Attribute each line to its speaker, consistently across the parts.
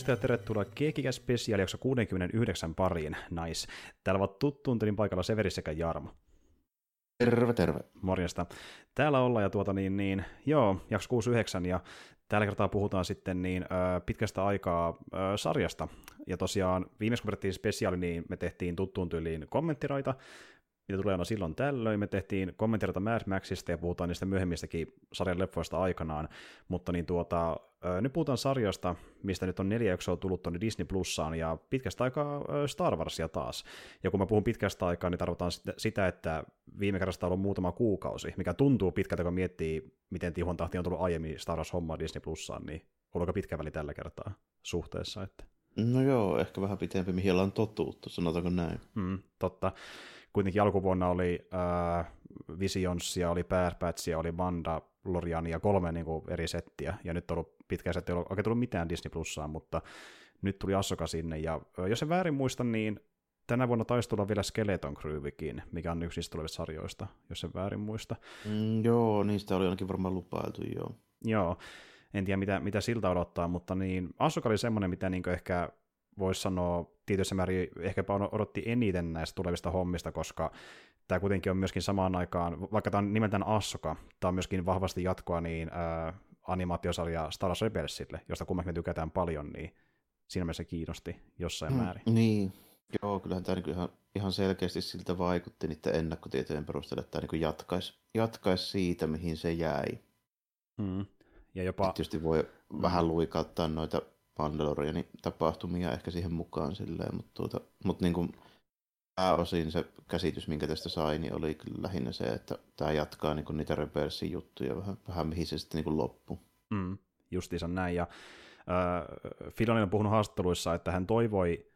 Speaker 1: Morjesta ja tervetuloa Keekikä Special jakso 69 pariin. Nice. Täällä ovat tuttuun tylin paikalla Severi sekä Jarmo.
Speaker 2: Terve, terve.
Speaker 1: Morjesta. Täällä ollaan ja tuota niin, niin joo, jakso 69 ja tällä kertaa puhutaan sitten niin ö, pitkästä aikaa ö, sarjasta. Ja tosiaan viimeksi kun spesiaali, niin me tehtiin tuttuun tyyliin kommenttiraita, mitä tulee aina silloin tällöin. Me tehtiin kommenttiraita Mad Maxista ja puhutaan niistä myöhemmistäkin sarjan leffoista aikanaan, mutta niin tuota, nyt puhutaan sarjasta, mistä nyt on neljä jaksoa tullut tuonne Disney Plussaan ja pitkästä aikaa Star Warsia taas. Ja kun mä puhun pitkästä aikaa, niin tarkoitan sitä, että viime kerrasta on ollut muutama kuukausi, mikä tuntuu pitkältä, kun miettii, miten tihon tahti on tullut aiemmin Star Wars hommaa Disney Plussaan, niin on pitkä väli tällä kertaa suhteessa. Että...
Speaker 2: No joo, ehkä vähän pitempi, mihin ollaan totuttu, sanotaanko näin.
Speaker 1: Mm, totta kuitenkin alkuvuonna oli äh, Visionsia, oli Batchia, oli Manda, Loriania, kolme niin kuin, eri settiä, ja nyt on ollut pitkä setti, ei ole oikein tullut mitään Disney Plussaan, mutta nyt tuli Asoka sinne, ja jos en väärin muista, niin tänä vuonna taisi tulla vielä Skeleton Crewkin, mikä on yksi niistä tulevista sarjoista, jos en väärin muista.
Speaker 2: Mm, joo, niistä oli ainakin varmaan lupailtu, joo.
Speaker 1: Joo, en tiedä mitä, mitä siltä odottaa, mutta niin Asoka oli semmoinen, mitä niin ehkä voisi sanoa tietyssä määrin ehkäpä odotti eniten näistä tulevista hommista, koska tämä kuitenkin on myöskin samaan aikaan, vaikka tämä on nimeltään Assoka, tämä on myöskin vahvasti jatkoa niin ää, animaatiosarja Star Wars Rebelsille, josta kumminkin me tykätään paljon, niin siinä mielessä kiinnosti jossain
Speaker 2: mm,
Speaker 1: määrin.
Speaker 2: Niin, joo, kyllähän tämä niin ihan, ihan selkeästi siltä vaikutti niiden ennakkotietojen perusteella, että tämä niin jatkaisi, jatkaisi siitä, mihin se jäi.
Speaker 1: Mm. Ja jopa...
Speaker 2: Sitten tietysti voi mm. vähän luikauttaa noita Mandalorianin tapahtumia ehkä siihen mukaan silleen, mutta, tuota, mutta niin kuin pääosin se käsitys, minkä tästä sai, niin oli kyllä lähinnä se, että tämä jatkaa niin kuin niitä Rebelsin juttuja vähän, vähän mihin se sitten niin kuin.
Speaker 1: Mm, justiinsa näin, ja äh, Filoni on puhunut haastatteluissa, että hän toivoi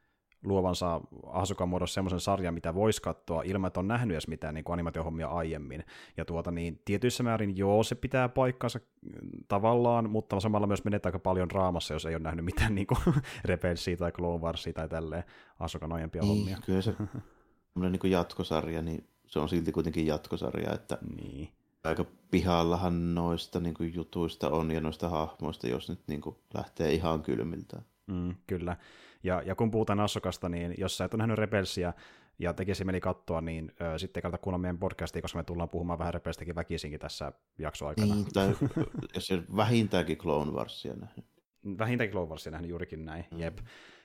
Speaker 1: luovansa Asukan muodossa semmoisen sarjan, mitä voisi katsoa ilman, että on nähnyt edes mitään niin animaatiohommia aiemmin. Ja tuota, niin, tietyissä määrin joo, se pitää paikkansa mm, tavallaan, mutta samalla myös menetään aika paljon raamassa, jos ei ole nähnyt mitään niin kuin Rebelsia tai Clone Warsia tai tälleen Asukan aiempia niin, hommia.
Speaker 2: Kyllä se niin kuin jatkosarja, niin se on silti kuitenkin jatkosarja, että
Speaker 1: niin.
Speaker 2: aika pihallahan noista niin kuin jutuista on ja noista hahmoista, jos nyt niin kuin lähtee ihan kylmiltä.
Speaker 1: Mm, kyllä. Ja, ja kun puhutaan Assokasta, niin jos sä et ole nähnyt Rebelsia ja tekisi meni katsoa, niin ö, sitten kannata kuulla meidän podcastia, koska me tullaan puhumaan vähän Rebelsistäkin väkisinkin tässä jaksoaikana.
Speaker 2: Niin, tai jos vähintäänkin Clone Warsia nähnyt.
Speaker 1: Vähintäänkin Clone Warsia nähnyt juurikin näin, mm. jep.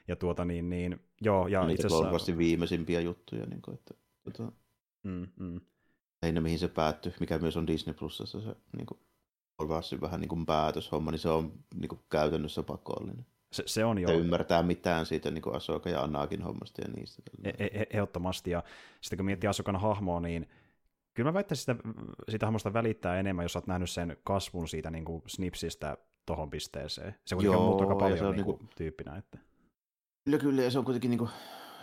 Speaker 1: Ja tuota niin, niin joo. Ja
Speaker 2: Niitä itse asiassa... Clone Warsin viimeisimpiä juttuja, niin kuin, että tuota,
Speaker 1: mm, mm.
Speaker 2: Lähinnä mihin se päättyi, mikä myös on Disney Plusassa se niin kuin, vähän niin kuin päätöshomma, niin se on niin kuin, käytännössä pakollinen.
Speaker 1: Se, se on jo.
Speaker 2: ymmärtää mitään siitä niin Asoka ja Anakin hommasta ja niistä.
Speaker 1: E- e- ehdottomasti. Ja sitten kun miettii Asokan hahmoa, niin kyllä mä väittäisin sitä, sitä hahmosta välittää enemmän, jos olet nähnyt sen kasvun siitä niin kuin Snipsistä tuohon pisteeseen. Se kuitenkin Joo, on aika paljon se on niin kuin, niin kuin, tyyppinä. Että...
Speaker 2: Kyllä, kyllä. Ja se on kuitenkin niin kuin,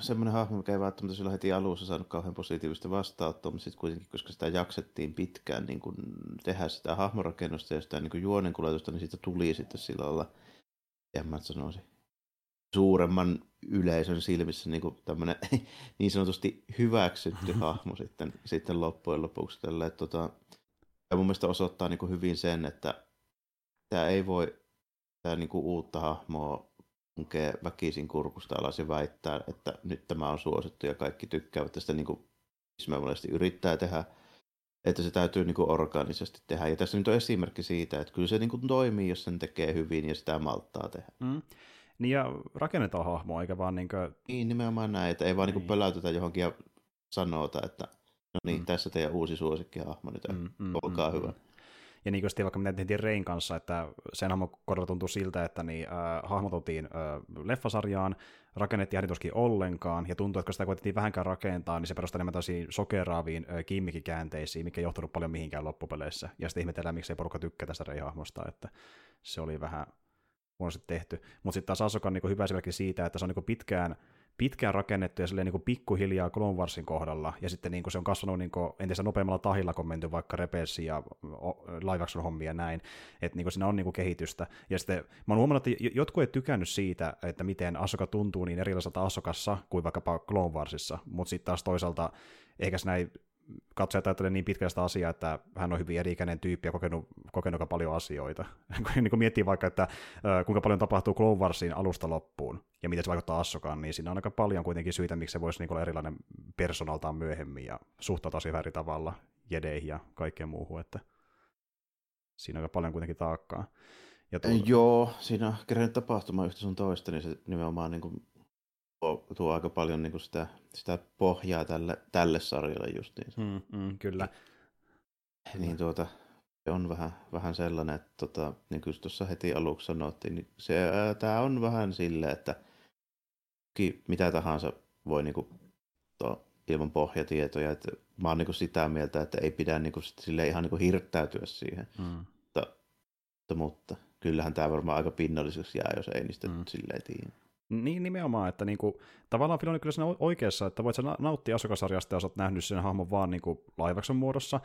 Speaker 2: semmoinen hahmo, mikä ei välttämättä sillä heti alussa saanut kauhean positiivista vastaanottoa, mutta sitten kuitenkin, koska sitä jaksettiin pitkään niin kuin tehdä sitä hahmorakennusta ja sitä niin kuin juonenkuljetusta, niin siitä tuli sitten sillä lailla – en mä sanoisi, suuremman yleisön silmissä niin tämmöinen niin sanotusti hyväksytty hahmo sitten, sitten loppujen lopuksi. Tälle, että, tota, ja mun mielestä osoittaa niin hyvin sen, että tämä ei voi tämä niin uutta hahmoa tunkee väkisin kurkusta alas ja väittää, että nyt tämä on suosittu ja kaikki tykkäävät tästä niin kuin yrittää tehdä että se täytyy niin kuin orgaanisesti tehdä. Ja tässä nyt on esimerkki siitä, että kyllä se niin kuin toimii, jos sen tekee hyvin ja sitä malttaa tehdä.
Speaker 1: Mm. Niin ja rakennetaan hahmoa, eikä vaan niin kuin...
Speaker 2: Niin, nimenomaan näin, että ei vaan niin. Niin pöläytetä johonkin ja sanota, että no niin, mm. tässä teidän uusi suosikkihahmo nyt, mm, mm, olkaa mm, hyvä. Mm.
Speaker 1: Ja niin kuin sitten vaikka mitä tehtiin Rein kanssa, että sen kohdalla tuntui siltä, että niin, äh, hahmoteltiin äh, leffasarjaan, rakennettiin häditoskin ollenkaan, ja tuntui, että kun sitä koitettiin vähänkään rakentaa, niin se perustui enemmän tosi sokeraaviin äh, kimmikkikäänteisiin, mikä ei johtunut paljon mihinkään loppupeleissä. Ja sitten ihmetellään, miksi ei porukka tykkää tästä Rei-hahmosta, että se oli vähän huonosti tehty. Mutta sitten taas Asoka on niin hyvä esimerkki siitä, että se on niin pitkään pitkään rakennettu ja niin kuin pikkuhiljaa Clone Warsin kohdalla, ja sitten niin kuin se on kasvanut niin kuin entistä nopeammalla tahilla, kun menty vaikka Rebelsi ja live action hommia ja näin, että niin kuin siinä on niin kuin kehitystä. Ja sitten mä oon huomannut, että jotkut ei tykännyt siitä, että miten Asoka tuntuu niin erilaiselta Asokassa kuin vaikkapa Clone Warsissa, mutta sitten taas toisaalta ehkä näin katsojat ajattelee niin pitkästä asiaa, että hän on hyvin eri-ikäinen tyyppi ja kokenut, kokenut aika paljon asioita. niin kun miettii vaikka, että kuinka paljon tapahtuu Clone Warsin alusta loppuun ja miten se vaikuttaa Assokaan, niin siinä on aika paljon kuitenkin syitä, miksi se voisi niin olla erilainen personaltaan myöhemmin ja suhtautua siihen eri tavalla jedeihin ja kaikkeen muuhun, että siinä on aika paljon kuitenkin taakkaa.
Speaker 2: Ja tuo... Joo, siinä on kerran tapahtuma yhtä sun toista, niin se nimenomaan niin kuin tuo aika paljon niin kuin sitä, sitä pohjaa tälle, tälle sarjalle justiin.
Speaker 1: Mm, mm, kyllä.
Speaker 2: Niin tuota, se on vähän, vähän sellainen, että tota, niin kuin tuossa heti aluksi sanottiin, niin se, tämä on vähän silleen, että mitä tahansa voi niin kuin, to, ilman pohjatietoja. Että mä oon niin kuin sitä mieltä, että ei pidä niin kuin, sille ihan niin kuin hirttäytyä siihen. Mm. Mutta, mutta, mutta kyllähän tämä varmaan aika pinnalliseksi jää, jos ei niistä mm. silleen tiedä.
Speaker 1: Niin nimenomaan, että niinku, tavallaan Filoni kyllä siinä oikeassa, että voit sä nauttia asukasarjasta, jos olet nähnyt sen hahmon vaan niinku laivakson muodossa,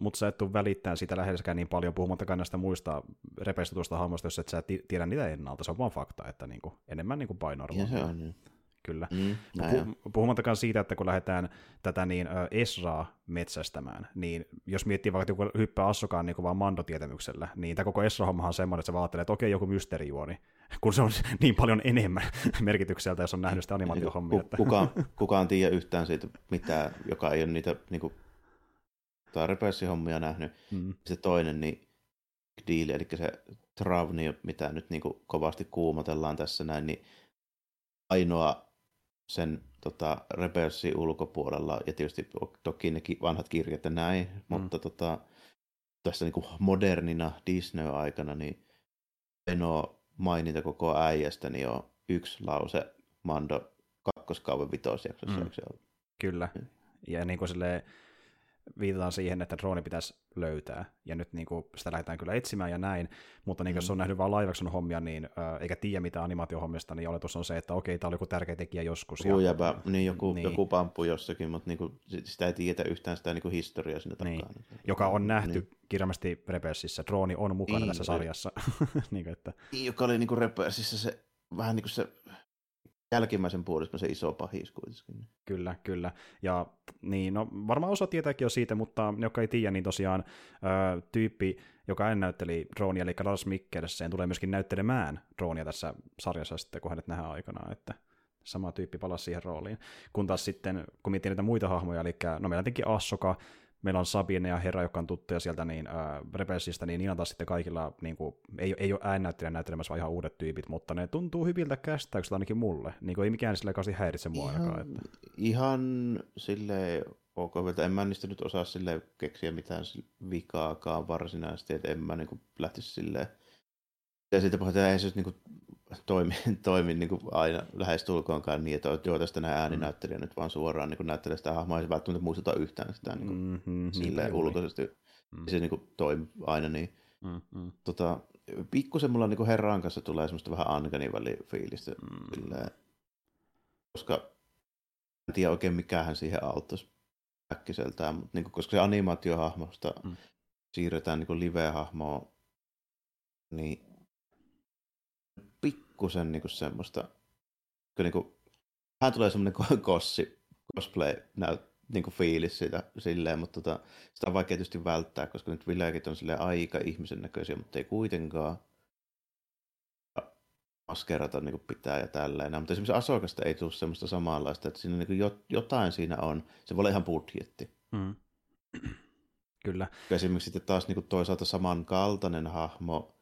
Speaker 1: mutta sä et tule välittämään siitä läheskään niin paljon, puhumattakaan näistä muista repeistetuista hahmoista, jos et sä tiedä niitä ennalta, se on vaan fakta, että niinku, enemmän niinku painoarvoa.
Speaker 2: Se on, niin.
Speaker 1: Kyllä. Mm, Puh- puhumattakaan siitä, että kun lähdetään tätä niin Esraa metsästämään, niin jos miettii vaikka joku hyppää Assokaan niin vaan mandotietämyksellä, niin tämä koko Esra-hommahan on semmoinen, että se vaatelee, että okei, joku mysteerijuoni, kun se on niin paljon enemmän merkitykseltä, jos on nähnyt sitä animaatiohommia.
Speaker 2: Että... Kukaan, kukaan tiedä yhtään siitä mitään, joka ei ole niitä niin kuin, repressihommia nähnyt. Mm. Se toinen, niin deal, eli se Travni, mitä nyt niin kuin kovasti kuumotellaan tässä näin, niin ainoa sen tota, Rebelsin ulkopuolella, ja tietysti toki ne vanhat kirjat ja näin, mm. mutta tota, tässä niin kuin modernina Disney-aikana, niin Eno mainita koko äijästä, niin on yksi lause Mando kakkoskauden vitosjaksossa, mm. se
Speaker 1: Kyllä, ja niin kuin silleen, viitataan siihen, että drooni pitäisi löytää, ja nyt niin kuin, sitä lähdetään kyllä etsimään ja näin, mutta niin, mm. jos on nähnyt vain live hommia, niin, eikä tiedä mitä animaatiohommista, niin oletus on se, että okei, tämä oli joku tärkeä tekijä joskus.
Speaker 2: Ja, jäbä, niin joku, niin. joku pamppu jossakin, mutta niin kuin, sitä ei tiedä yhtään sitä niin kuin historiaa sinne niin. takaa. Niin.
Speaker 1: Joka on nähty niin. kirjallisesti Rebelsissä, drooni on mukana niin, tässä sarjassa. niin että...
Speaker 2: Joka oli niin kuin Rebelsissä se vähän niin kuin se jälkimmäisen puoliskon se iso pahis kuitenkin.
Speaker 1: Kyllä, kyllä. Ja niin, no, varmaan osa tietääkin jo siitä, mutta ne, jotka ei tiedä, niin tosiaan ö, tyyppi, joka en näytteli droonia, eli Lars Mikkelsen, tulee myöskin näyttelemään droonia tässä sarjassa sitten, kun hänet nähdään aikanaan, että sama tyyppi palasi siihen rooliin. Kun taas sitten, kun miettii niitä muita hahmoja, eli no meillä on tietenkin Assoka, meillä on Sabine ja Herra, joka on tuttuja sieltä niin, äh, Rebelsistä, niin niillä taas sitten kaikilla niin kuin, ei, ei ole äännäyttelijä näyttelemässä, vaan ihan uudet tyypit, mutta ne tuntuu hyviltä kästäyksiltä ainakin mulle. Niin kuin, ei mikään sille kanssa häiritse mua ihan, ainakaan. Että...
Speaker 2: Ihan silleen ok, että en mä niistä nyt osaa sille keksiä mitään vikaakaan varsinaisesti, että en mä niin kuin, lähtisi silleen ja sitten pohjataan, ei se niin kuin, toimi, toimi niin kuin aina lähestulkoonkaan niin, että joo, tästä nämä ääninäyttelijä mm. nyt vaan suoraan niin näyttelee sitä hahmoa, ei se välttämättä muistuta yhtään sitä niin kuin, mm-hmm, silleen niin, ulkoisesti. Mm. Se niin kuin, toimi aina niin. Mm-hmm. Tota, pikkusen mulla niin kuin herran kanssa tulee semmoista vähän Anganin fiilistä, mm. silleen, koska en tiedä oikein mikähän siihen auttaisi äkkiseltään, mutta niin kuin, koska se animaatiohahmosta mm. siirretään niin live-hahmoon, niin pikkusen niin semmoista, niin kuin, hän tulee semmoinen kossi, cosplay näyt, niin kuin fiilis siitä silleen, mutta tota, sitä on vaikea tietysti välttää, koska nyt villekit on silleen aika ihmisen näköisiä, mutta ei kuitenkaan maskerata niin kuin pitää ja tälleen. Mutta esimerkiksi Asokasta ei tule semmoista samanlaista, että siinä niin kuin jotain siinä on. Se voi olla ihan budjetti. Mm.
Speaker 1: Kyllä.
Speaker 2: Esimerkiksi sitten taas niin kuin toisaalta samankaltainen hahmo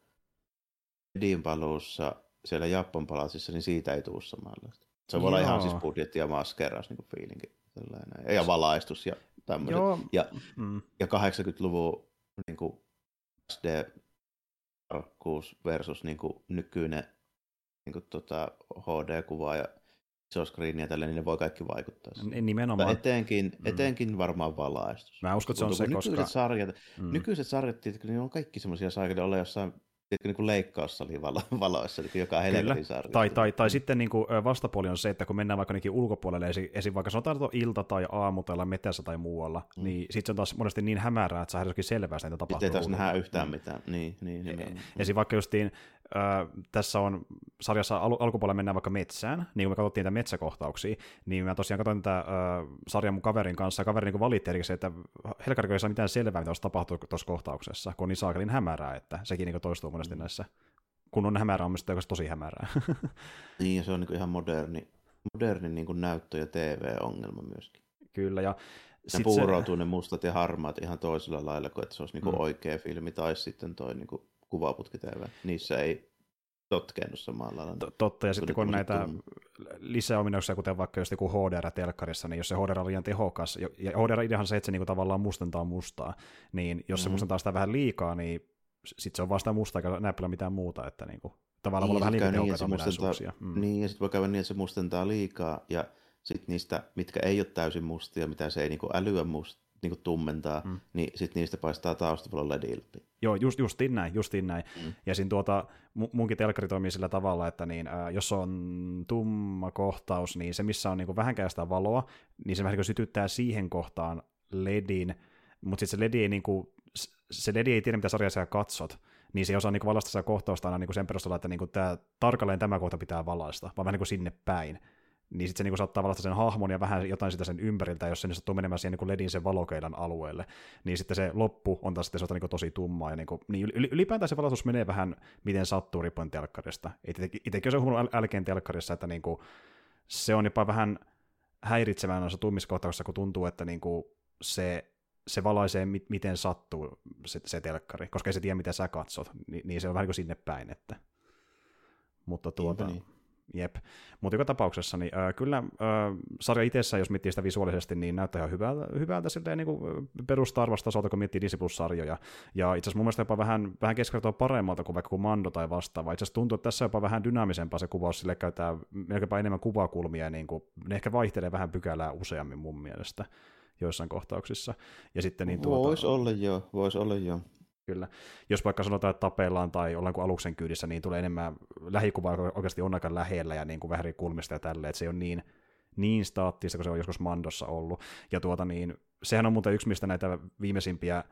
Speaker 2: Edin paluussa siellä Japan palasissa, niin siitä ei tule samanlaista. Se voi Joo. olla ihan siis budjetti ja maskeraus niin fiilinki. Tällainen. Ja valaistus ja tämmöiset. Ja, mm. ja 80-luvun niin kuin SD tarkkuus versus niin kuin nykyinen niin kuin, tota, HD-kuva ja iso screen ja tälleen, niin ne voi kaikki vaikuttaa.
Speaker 1: Siihen. Nimenomaan.
Speaker 2: etenkin, mm. etenkin varmaan valaistus.
Speaker 1: Mä uskon, että se on se,
Speaker 2: nykyiset koska... Sarjat, mm. Nykyiset sarjat, niin on kaikki semmoisia sarjoja, olla jossain niin kuin valoissa niin joka helvetin sarja.
Speaker 1: Tai, tai, tai sitten niin kuin vastapuoli on se, että kun mennään vaikka ulkopuolelle, esim. esim. vaikka sanotaan, että ilta tai aamu tai metässä tai muualla, mm. niin sitten se on taas monesti niin hämärää, että saa selvää, että tapahtuu.
Speaker 2: Sitten ei taas nähdä yhtään mitään. Niin, niin, niin, niin.
Speaker 1: Esim. vaikka justiin äh, tässä on sarjassa al- alkupuolella mennään vaikka metsään, niin kun me katsottiin näitä metsäkohtauksia, niin mä tosiaan katsoin tätä äh, sarjan mun kaverin kanssa, ja kaveri niin valitti erikseen, että Helkariko ei saa mitään selvää, mitä olisi tapahtunut tuossa kohtauksessa, kun on niin saakelin hämärää, että sekin niin toistuu monesti mm. näissä kun on hämärää, on myös tosi hämärää.
Speaker 2: niin, se on niin ihan moderni, moderni niin kuin näyttö- ja TV-ongelma myöskin.
Speaker 1: Kyllä, ja
Speaker 2: ne puuroutuu se... ne mustat ja harmaat ihan toisella lailla kuin että se olisi niin kuin mm. oikea filmi, tai sitten toi niin kuin kuvaputki TV. Niissä ei sotkeennu samalla lailla.
Speaker 1: Totta, ja sitten kun on näitä lisäominaisuuksia, kuten vaikka just joku HDR-telkkarissa, niin jos se HDR on liian tehokas, ja HDR-ideahan se, että se niinku tavallaan mustentaa mustaa, niin jos mm. se mustentaa sitä vähän liikaa, niin sitten se on vasta musta eikä näppylä mitään muuta, että niinku, tavallaan niin, voi olla vähän liian niin, ominaisuuksia.
Speaker 2: Mm. Niin, ja sitten voi käydä niin, että se mustentaa liikaa, ja sitten niistä, mitkä ei ole täysin mustia, mitä se ei niinku älyä must, niinku tummentaa, mm. niin sitten niistä paistaa taustavalla LED-ilpi.
Speaker 1: Joo, just, justiin näin, justiin näin. Mm. Ja siinä tuota, munkin telkkari toimii sillä tavalla, että niin, äh, jos on tumma kohtaus, niin se missä on niin vähänkään sitä valoa, niin se vähän niin sytyttää siihen kohtaan LEDin, mutta sitten se LED ei, niin kuin, se LED ei tiedä, mitä sarjaa sä katsot, niin se ei osaa niin valaista sitä kohtausta aina niin sen perusteella, että niin tämä, tarkalleen tämä kohta pitää valaista, vaan vähän niin kuin sinne päin niin sitten se niin saattaa valata sen hahmon ja vähän jotain sitä sen ympäriltä, jos se niin sattuu menemään siihen niin ledin sen valokeilan alueelle, niin sitten se loppu on taas sitten niin tosi tummaa, ja niin kuin, niin ylipäätään se valatus menee vähän miten sattuu riippuen telkkarista. Itsekin on se huomannut älkeen telkkarissa, että niin kuin, se on jopa vähän häiritsevää noissa tummiskohtauksissa, kun tuntuu, että niin kuin se se valaisee, miten sattuu se, se telkkari, koska ei se tiedä, mitä sä katsot, niin, niin se on vähän niin kuin sinne päin. Että. Mutta tuota, niin. Jep. Mutta joka tapauksessa, niin äh, kyllä äh, sarja itsessään, jos miettii sitä visuaalisesti, niin näyttää ihan hyvältä, hyvältä silleen, niin perustarvastasolta, kun miettii Disney Plus-sarjoja. Ja itse asiassa mun mielestä jopa vähän, vähän keskivertoa paremmalta kuin vaikka kuin Mando tai vastaava. Itse asiassa tuntuu, että tässä on jopa vähän dynaamisempaa se kuvaus, sille käyttää melkeinpä enemmän kuvakulmia, niin kuin, ne ehkä vaihtelee vähän pykälää useammin mun mielestä joissain kohtauksissa. Ja sitten, niin tuota...
Speaker 2: Voisi olla joo, voisi olla joo.
Speaker 1: Kyllä. Jos vaikka sanotaan, että tapellaan tai ollaan kuin aluksen kyydissä, niin tulee enemmän lähikuva oikeasti on aika lähellä ja niin kuin vähän kulmista ja tälleen, että se on niin, niin staattista, kun se on joskus Mandossa ollut. Ja tuota niin, sehän on muuten yksi, mistä näitä viimeisimpiä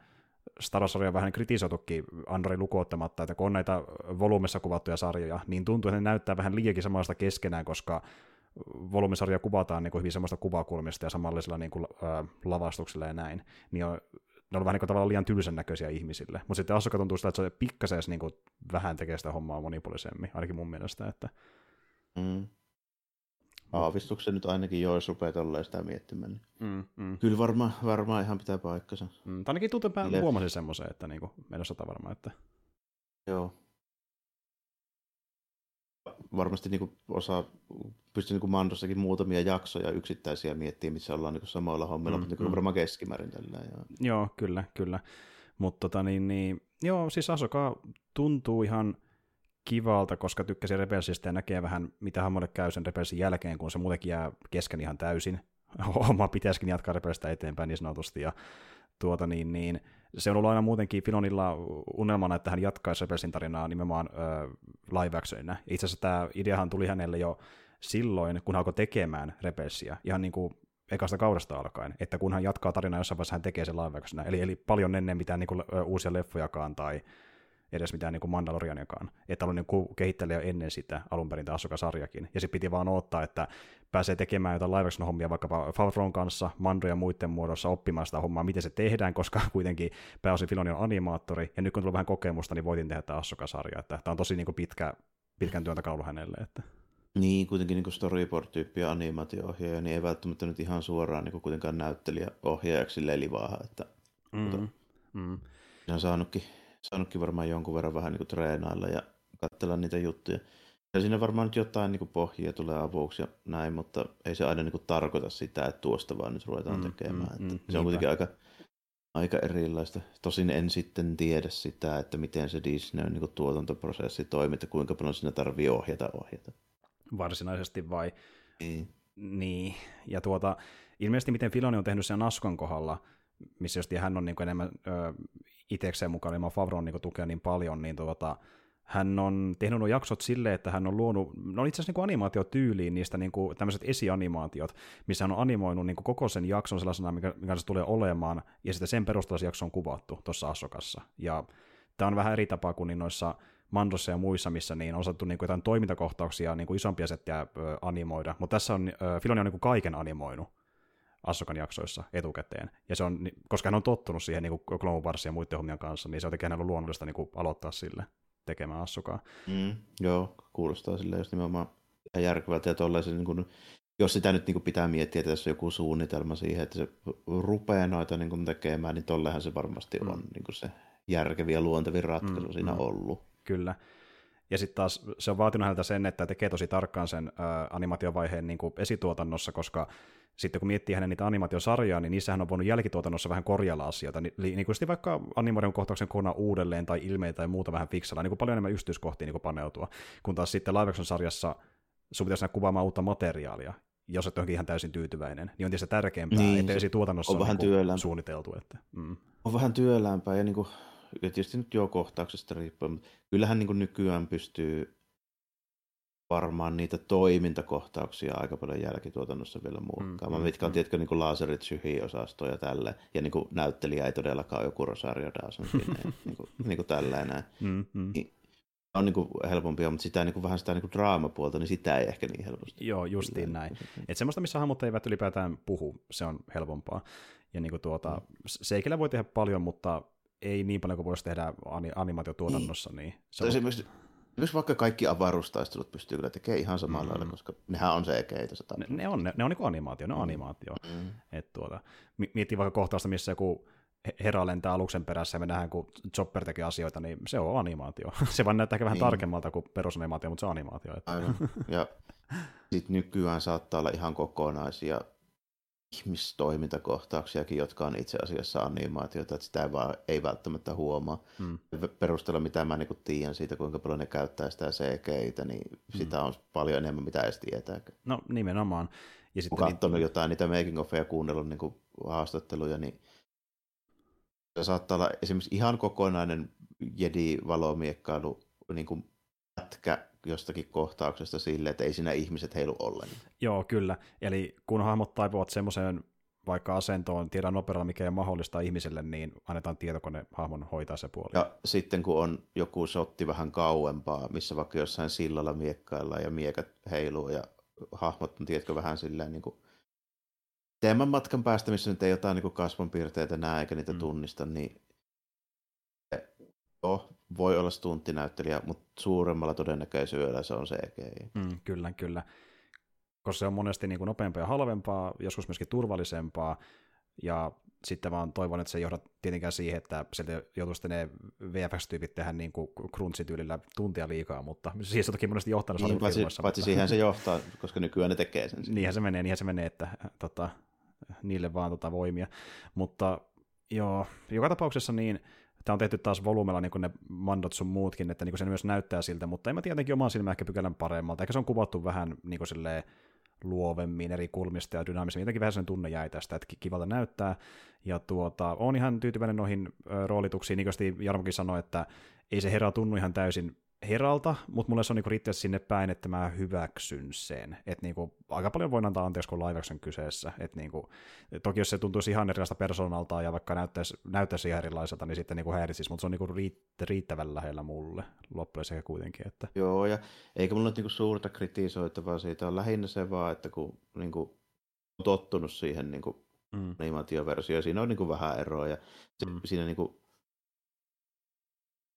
Speaker 1: Star Wars-sarjoja vähän kritisoitukin Android lukuottamatta, että kun on näitä volyymissa kuvattuja sarjoja, niin tuntuu, että ne näyttää vähän liiankin samasta keskenään, koska volyymisarja kuvataan niin kuin hyvin samasta kuvakulmista ja samallisella niin kuin, ää, lavastuksella ja näin, niin on ne on vähän niin tavallaan liian tylsän näköisiä ihmisille. Mutta sitten Asuka tuntuu sitä, että se pikkasen niin kuin vähän tekee sitä hommaa monipuolisemmin, ainakin mun mielestä. Että...
Speaker 2: Mm. Aavistuksen nyt ainakin jo, jos rupeaa tolleen sitä miettimään. Niin. Mm, mm. Kyllä varmaan varmaa ihan pitää paikkansa.
Speaker 1: Mm, ainakin tuntuu, huomasin semmoisen, että niin kuin, menossa varmaan, että...
Speaker 2: Joo varmasti niin kuin osa pystyy niin Mandossakin muutamia jaksoja yksittäisiä miettimään, missä ollaan niin samoilla hommilla, mm, mutta niin mm. varmaan keskimäärin tällä. Ja...
Speaker 1: Joo, kyllä, kyllä. Mutta tota, niin, niin, joo, siis Asoka tuntuu ihan kivalta, koska tykkäsin Rebelsistä ja näkee vähän, mitä hahmolle käy sen Rebelsin jälkeen, kun se muutenkin jää kesken ihan täysin. Oma pitäisikin jatkaa Rebelsistä eteenpäin niin sanotusti, ja tuota niin, niin se on ollut aina muutenkin Filonilla unelmana, että hän jatkaisi Rebelsin tarinaa nimenomaan ö, live actionina. Itse asiassa tämä ideahan tuli hänelle jo silloin, kun hän alkoi tekemään Rebelsia, ihan niin kuin ekasta kaudesta alkaen, että kun hän jatkaa tarinaa jossain vaiheessa, hän tekee sen live actionina. Eli, eli paljon ennen mitään niin kuin, uusia leffojakaan tai edes mitään niin kuin Mandalorianiakaan. Että ollut niin kehittelijä ennen sitä alun perin sarjakin. Ja se piti vaan odottaa, että pääsee tekemään jotain live hommia vaikkapa Favron kanssa, Mando ja muiden muodossa oppimaan sitä hommaa, miten se tehdään, koska kuitenkin pääosin Filoni on animaattori, ja nyt kun tullut vähän kokemusta, niin voitin tehdä tämä Assoka-sarja, että tämä on tosi niin kuin pitkä, pitkän työn takana hänelle. Että.
Speaker 2: Niin, kuitenkin niin storyboard-tyyppiä animaatio-ohjaaja, niin ei välttämättä nyt ihan suoraan niin kuitenkaan näyttelijäohjaajaksi lelivaaha, että mm, mutta, mm. on saanutkin saanutkin varmaan jonkun verran vähän niin kuin treenailla ja katsella niitä juttuja. Ja siinä varmaan nyt jotain niin kuin pohjia tulee avuksi ja näin, mutta ei se aina niin kuin tarkoita sitä, että tuosta vaan nyt ruvetaan mm, tekemään. Mm, että mm, se on kuitenkin aika, aika erilaista. Tosin en sitten tiedä sitä, että miten se Disney niin kuin tuotantoprosessi toimii, että kuinka paljon siinä tarvii ohjata ohjata.
Speaker 1: Varsinaisesti vai?
Speaker 2: Niin.
Speaker 1: Niin, ja tuota, ilmeisesti miten Filoni on tehnyt sen Askon kohdalla, missä just hän on niin kuin enemmän ö, itsekseen mukaan ilman Favron niin tukea niin paljon, niin tuota, hän on tehnyt nuo jaksot silleen, että hän on luonut, no on itse asiassa niin animaatiotyyliin niistä niin kuin tämmöiset esianimaatiot, missä hän on animoinut niin kuin koko sen jakson sellaisena, mikä, mikä se tulee olemaan, ja sitten sen perusteella se jakso on kuvattu tuossa Asokassa. Ja tämä on vähän eri tapa kuin niin noissa Mandossa ja muissa, missä niin on osattu niin kuin jotain toimintakohtauksia, niin kuin isompia settejä animoida, mutta tässä on, Filoni on niin kuin kaiken animoinut Assokan jaksoissa etukäteen. Ja se on, koska hän on tottunut siihen niin kuin Clone Warsin ja muiden hommien kanssa, niin se on jotenkin hänellä luonnollista niin kuin aloittaa sille tekemään Assokaa.
Speaker 2: Mm, joo, kuulostaa sille just nimenomaan ihan järkevältä ja tollaisen, niin kuin, jos sitä nyt niin kuin pitää miettiä, että tässä on joku suunnitelma siihen, että se rupeaa noita niin kuin tekemään, niin tollehan se varmasti mm. on niin kuin se järkeviä luontevin ratkaisu mm, siinä mm. ollut.
Speaker 1: Kyllä. Ja sitten taas se on vaatinut häneltä sen, että tekee tosi tarkkaan sen ä, animaatiovaiheen niin kuin esituotannossa, koska sitten kun miettii hänen niitä animaatiosarjaa, niin niissähän on voinut jälkituotannossa vähän korjalla asioita, niin, niin kuin vaikka animaation kohtauksen kokonaan uudelleen tai ilmeitä tai muuta vähän fiksalla, niin kuin paljon enemmän yksityiskohtia niin kuin paneutua, kun taas sitten live sarjassa sun pitäisi kuvaamaan uutta materiaalia, jos et ihan täysin tyytyväinen, niin on tietysti tärkeämpää, niin, että esituotannossa on, on vähän niin suunniteltu. Että, mm.
Speaker 2: On vähän työlämpää ja niin kuin, tietysti nyt jo kohtauksesta riippuen, mutta kyllähän niin nykyään pystyy varmaan niitä toimintakohtauksia aika paljon jälkituotannossa vielä muokkaamaan, mm, mitkä on, mm. tiedätkö, niin laserit syhi-osasto ja tälle, ja niin kuin näyttelijä ei todellakaan ole joku Rosario Dawson sinne, niin kuin, niin kuin tälleen Mm, mm. Niin, on niin kuin helpompia, mutta sitä niin kuin vähän sitä niin kuin draamapuolta, niin sitä ei ehkä niin helposti.
Speaker 1: Joo, justiin näin. Että semmoista, missä hahmot eivät ylipäätään puhu, se on helpompaa. Ja niin kuin tuota, mm. seikillä voi tehdä paljon, mutta ei niin paljon kuin voisi tehdä animaatiotuotannossa. Niin. niin se on...
Speaker 2: Esimerkiksi myös vaikka kaikki avaruustaistelut pystyy kyllä tekemään ihan samalla mm. lailla, koska nehän on se se
Speaker 1: ne, ne, on, ne, ne on niin animaatio, ne on mm. animaatio. Mm. Et tuota, miettii vaikka kohtausta, missä joku Hera lentää aluksen perässä ja me nähdään, kun Chopper tekee asioita, niin se on animaatio. se vaan näyttää ehkä vähän niin. tarkemmalta kuin perusanimaatio, mutta se on animaatio.
Speaker 2: Että. Aivan. Ja sitten nykyään saattaa olla ihan kokonaisia ihmistoimintakohtauksiakin, jotka on itse asiassa animaatiota, että sitä ei, vaan, ei välttämättä huomaa. Hmm. Perusteella, mitä mä niin tiedän siitä, kuinka paljon ne käyttää sitä cgi niin hmm. sitä on paljon enemmän, mitä edes tietää.
Speaker 1: No nimenomaan.
Speaker 2: Ja sitten Kun katsonut niin... jotain niitä making of ja kuunnellut niin kuin haastatteluja, niin se saattaa olla esimerkiksi ihan kokonainen jedi-valomiekkailu niin kuin pätkä jostakin kohtauksesta sille, että ei siinä ihmiset heilu ollenkaan.
Speaker 1: Joo, kyllä. Eli kun hahmot taipuvat semmoiseen vaikka asentoon, tiedän nopealla mikä ei mahdollista ihmiselle, niin annetaan tietokone hahmon hoitaa se puoli.
Speaker 2: Ja sitten kun on joku sotti vähän kauempaa, missä vaikka jossain sillalla miekkailla ja miekat heiluu ja hahmot on, tiedätkö, vähän silleen niin kuin teemän matkan päästä, missä nyt ei jotain niin kasvonpiirteitä näe eikä niitä mm. tunnista, niin joo, voi olla stunttinäyttelijä, mutta suuremmalla todennäköisyydellä se on CGI.
Speaker 1: Mm, kyllä, kyllä. Koska se on monesti niin kuin nopeampaa ja halvempaa, joskus myöskin turvallisempaa, ja sitten vaan toivon, että se johda tietenkään siihen, että sieltä joutuu sitten ne VFX-tyypit tehdä niin kuin crunchityylillä tuntia liikaa, mutta siis on toki monesti johtanut
Speaker 2: niin, paitsi, paitsi mutta... siihen se johtaa, koska nykyään ne tekee sen.
Speaker 1: Niinhän se menee, niinhän se menee, että tota, niille vaan tota voimia. Mutta joo, joka tapauksessa niin Tämä on tehty taas volyymella niin kuin ne mandot sun muutkin, että niin kuin se myös näyttää siltä, mutta en mä tietenkin oman silmään ehkä pykälän paremmalta. Ehkä se on kuvattu vähän niin kuin silleen, luovemmin eri kulmista ja dynaamisemmin. Jotenkin vähän sen tunne jäi tästä, että kivalta näyttää. Ja tuota, on ihan tyytyväinen noihin roolituksiin. Niin kuin Jarmokin sanoi, että ei se herra tunnu ihan täysin heralta, mutta mulle se on niinku riittävästi sinne päin, että mä hyväksyn sen. Et niinku, aika paljon voin antaa anteeksi, kun live kyseessä. Et niinku, toki jos se tuntuisi ihan erilaista persoonalta ja vaikka näyttäisi, näyttäisi ihan erilaiselta, niin sitten niinku häiritsisi, mutta se on niinku riittävän lähellä mulle loppujen sekä kuitenkin. Että...
Speaker 2: Joo, ja eikä mulla ole niinku suurta kritisoitavaa siitä, on lähinnä se vaan, että kun niinku, on tottunut siihen niinku, mm. animaatioversioon, siinä on niinku vähän eroa, ja mm. siinä niinku,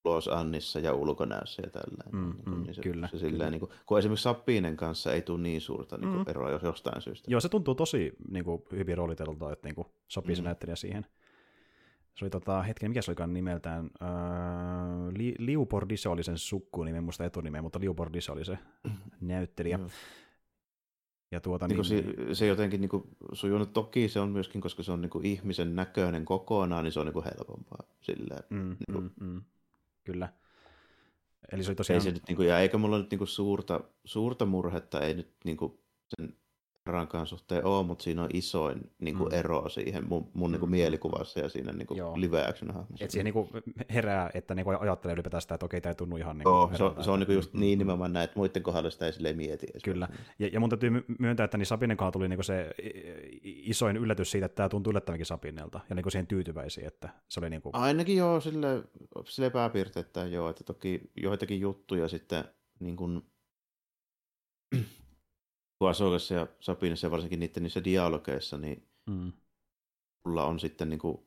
Speaker 2: Los Annissa ja ulkonäössä ja tällä.
Speaker 1: Mm, niin, mm, niin se, kyllä.
Speaker 2: Se silleen, Niin kuin, kun esimerkiksi Sappiinen kanssa ei tule niin suurta niin kuin, mm. eroa jos jostain syystä.
Speaker 1: Joo, se tuntuu tosi niin kuin, hyvin roolitelulta, että niin kuin, sopii mm. se näyttelijä siihen. Se oli tota, hetken, mikä se olikaan nimeltään? Äh, Li, Liupordiso oli sen sukkunimi, muista etunimeä, mutta Liupordiso oli se näyttelijä. Mm.
Speaker 2: Ja tuota, niin, niin, se, se jotenkin niin sujunut, toki se on myöskin, koska se on niin kuin, ihmisen näköinen kokonaan, niin se on niin kuin, helpompaa. Silleen, mm, niin kuin, mm, mm
Speaker 1: kyllä. Eli se oli tosiaan...
Speaker 2: Ei se nyt, niin kuin, ja eikä mulla nyt niin kuin, suurta, suurta murhetta, ei nyt niin kuin, sen rankaan suhteen ole, mutta siinä on isoin niin kuin, mm. ero siihen mun, mun niin kuin, mielikuvassa ja siinä niin kuin, live action hahmossa.
Speaker 1: Että siihen niin kuin, herää, että niin kuin, ajattelee ylipäätään sitä, että okei, tämä ei tunnu ihan... Niin
Speaker 2: Joo, se, on, se on niin kuin, just niin nimenomaan näin, että muiden kohdalla sitä ei silleen mieti.
Speaker 1: Kyllä, ja, ja mun täytyy myöntää, että niin Sabinen kohdalla tuli niin kuin se isoin yllätys siitä, että tämä tuntuu yllättävänkin Sabinelta, ja niin kuin siihen tyytyväisiä, että se oli niin kuin...
Speaker 2: Ainakin joo, sille, sille pääpiirteitä joo, että toki joitakin juttuja sitten niin kuin, Asokassa ja Sapinissa ja varsinkin niiden niissä dialogeissa, niin mm. mulla on sitten niin kuin,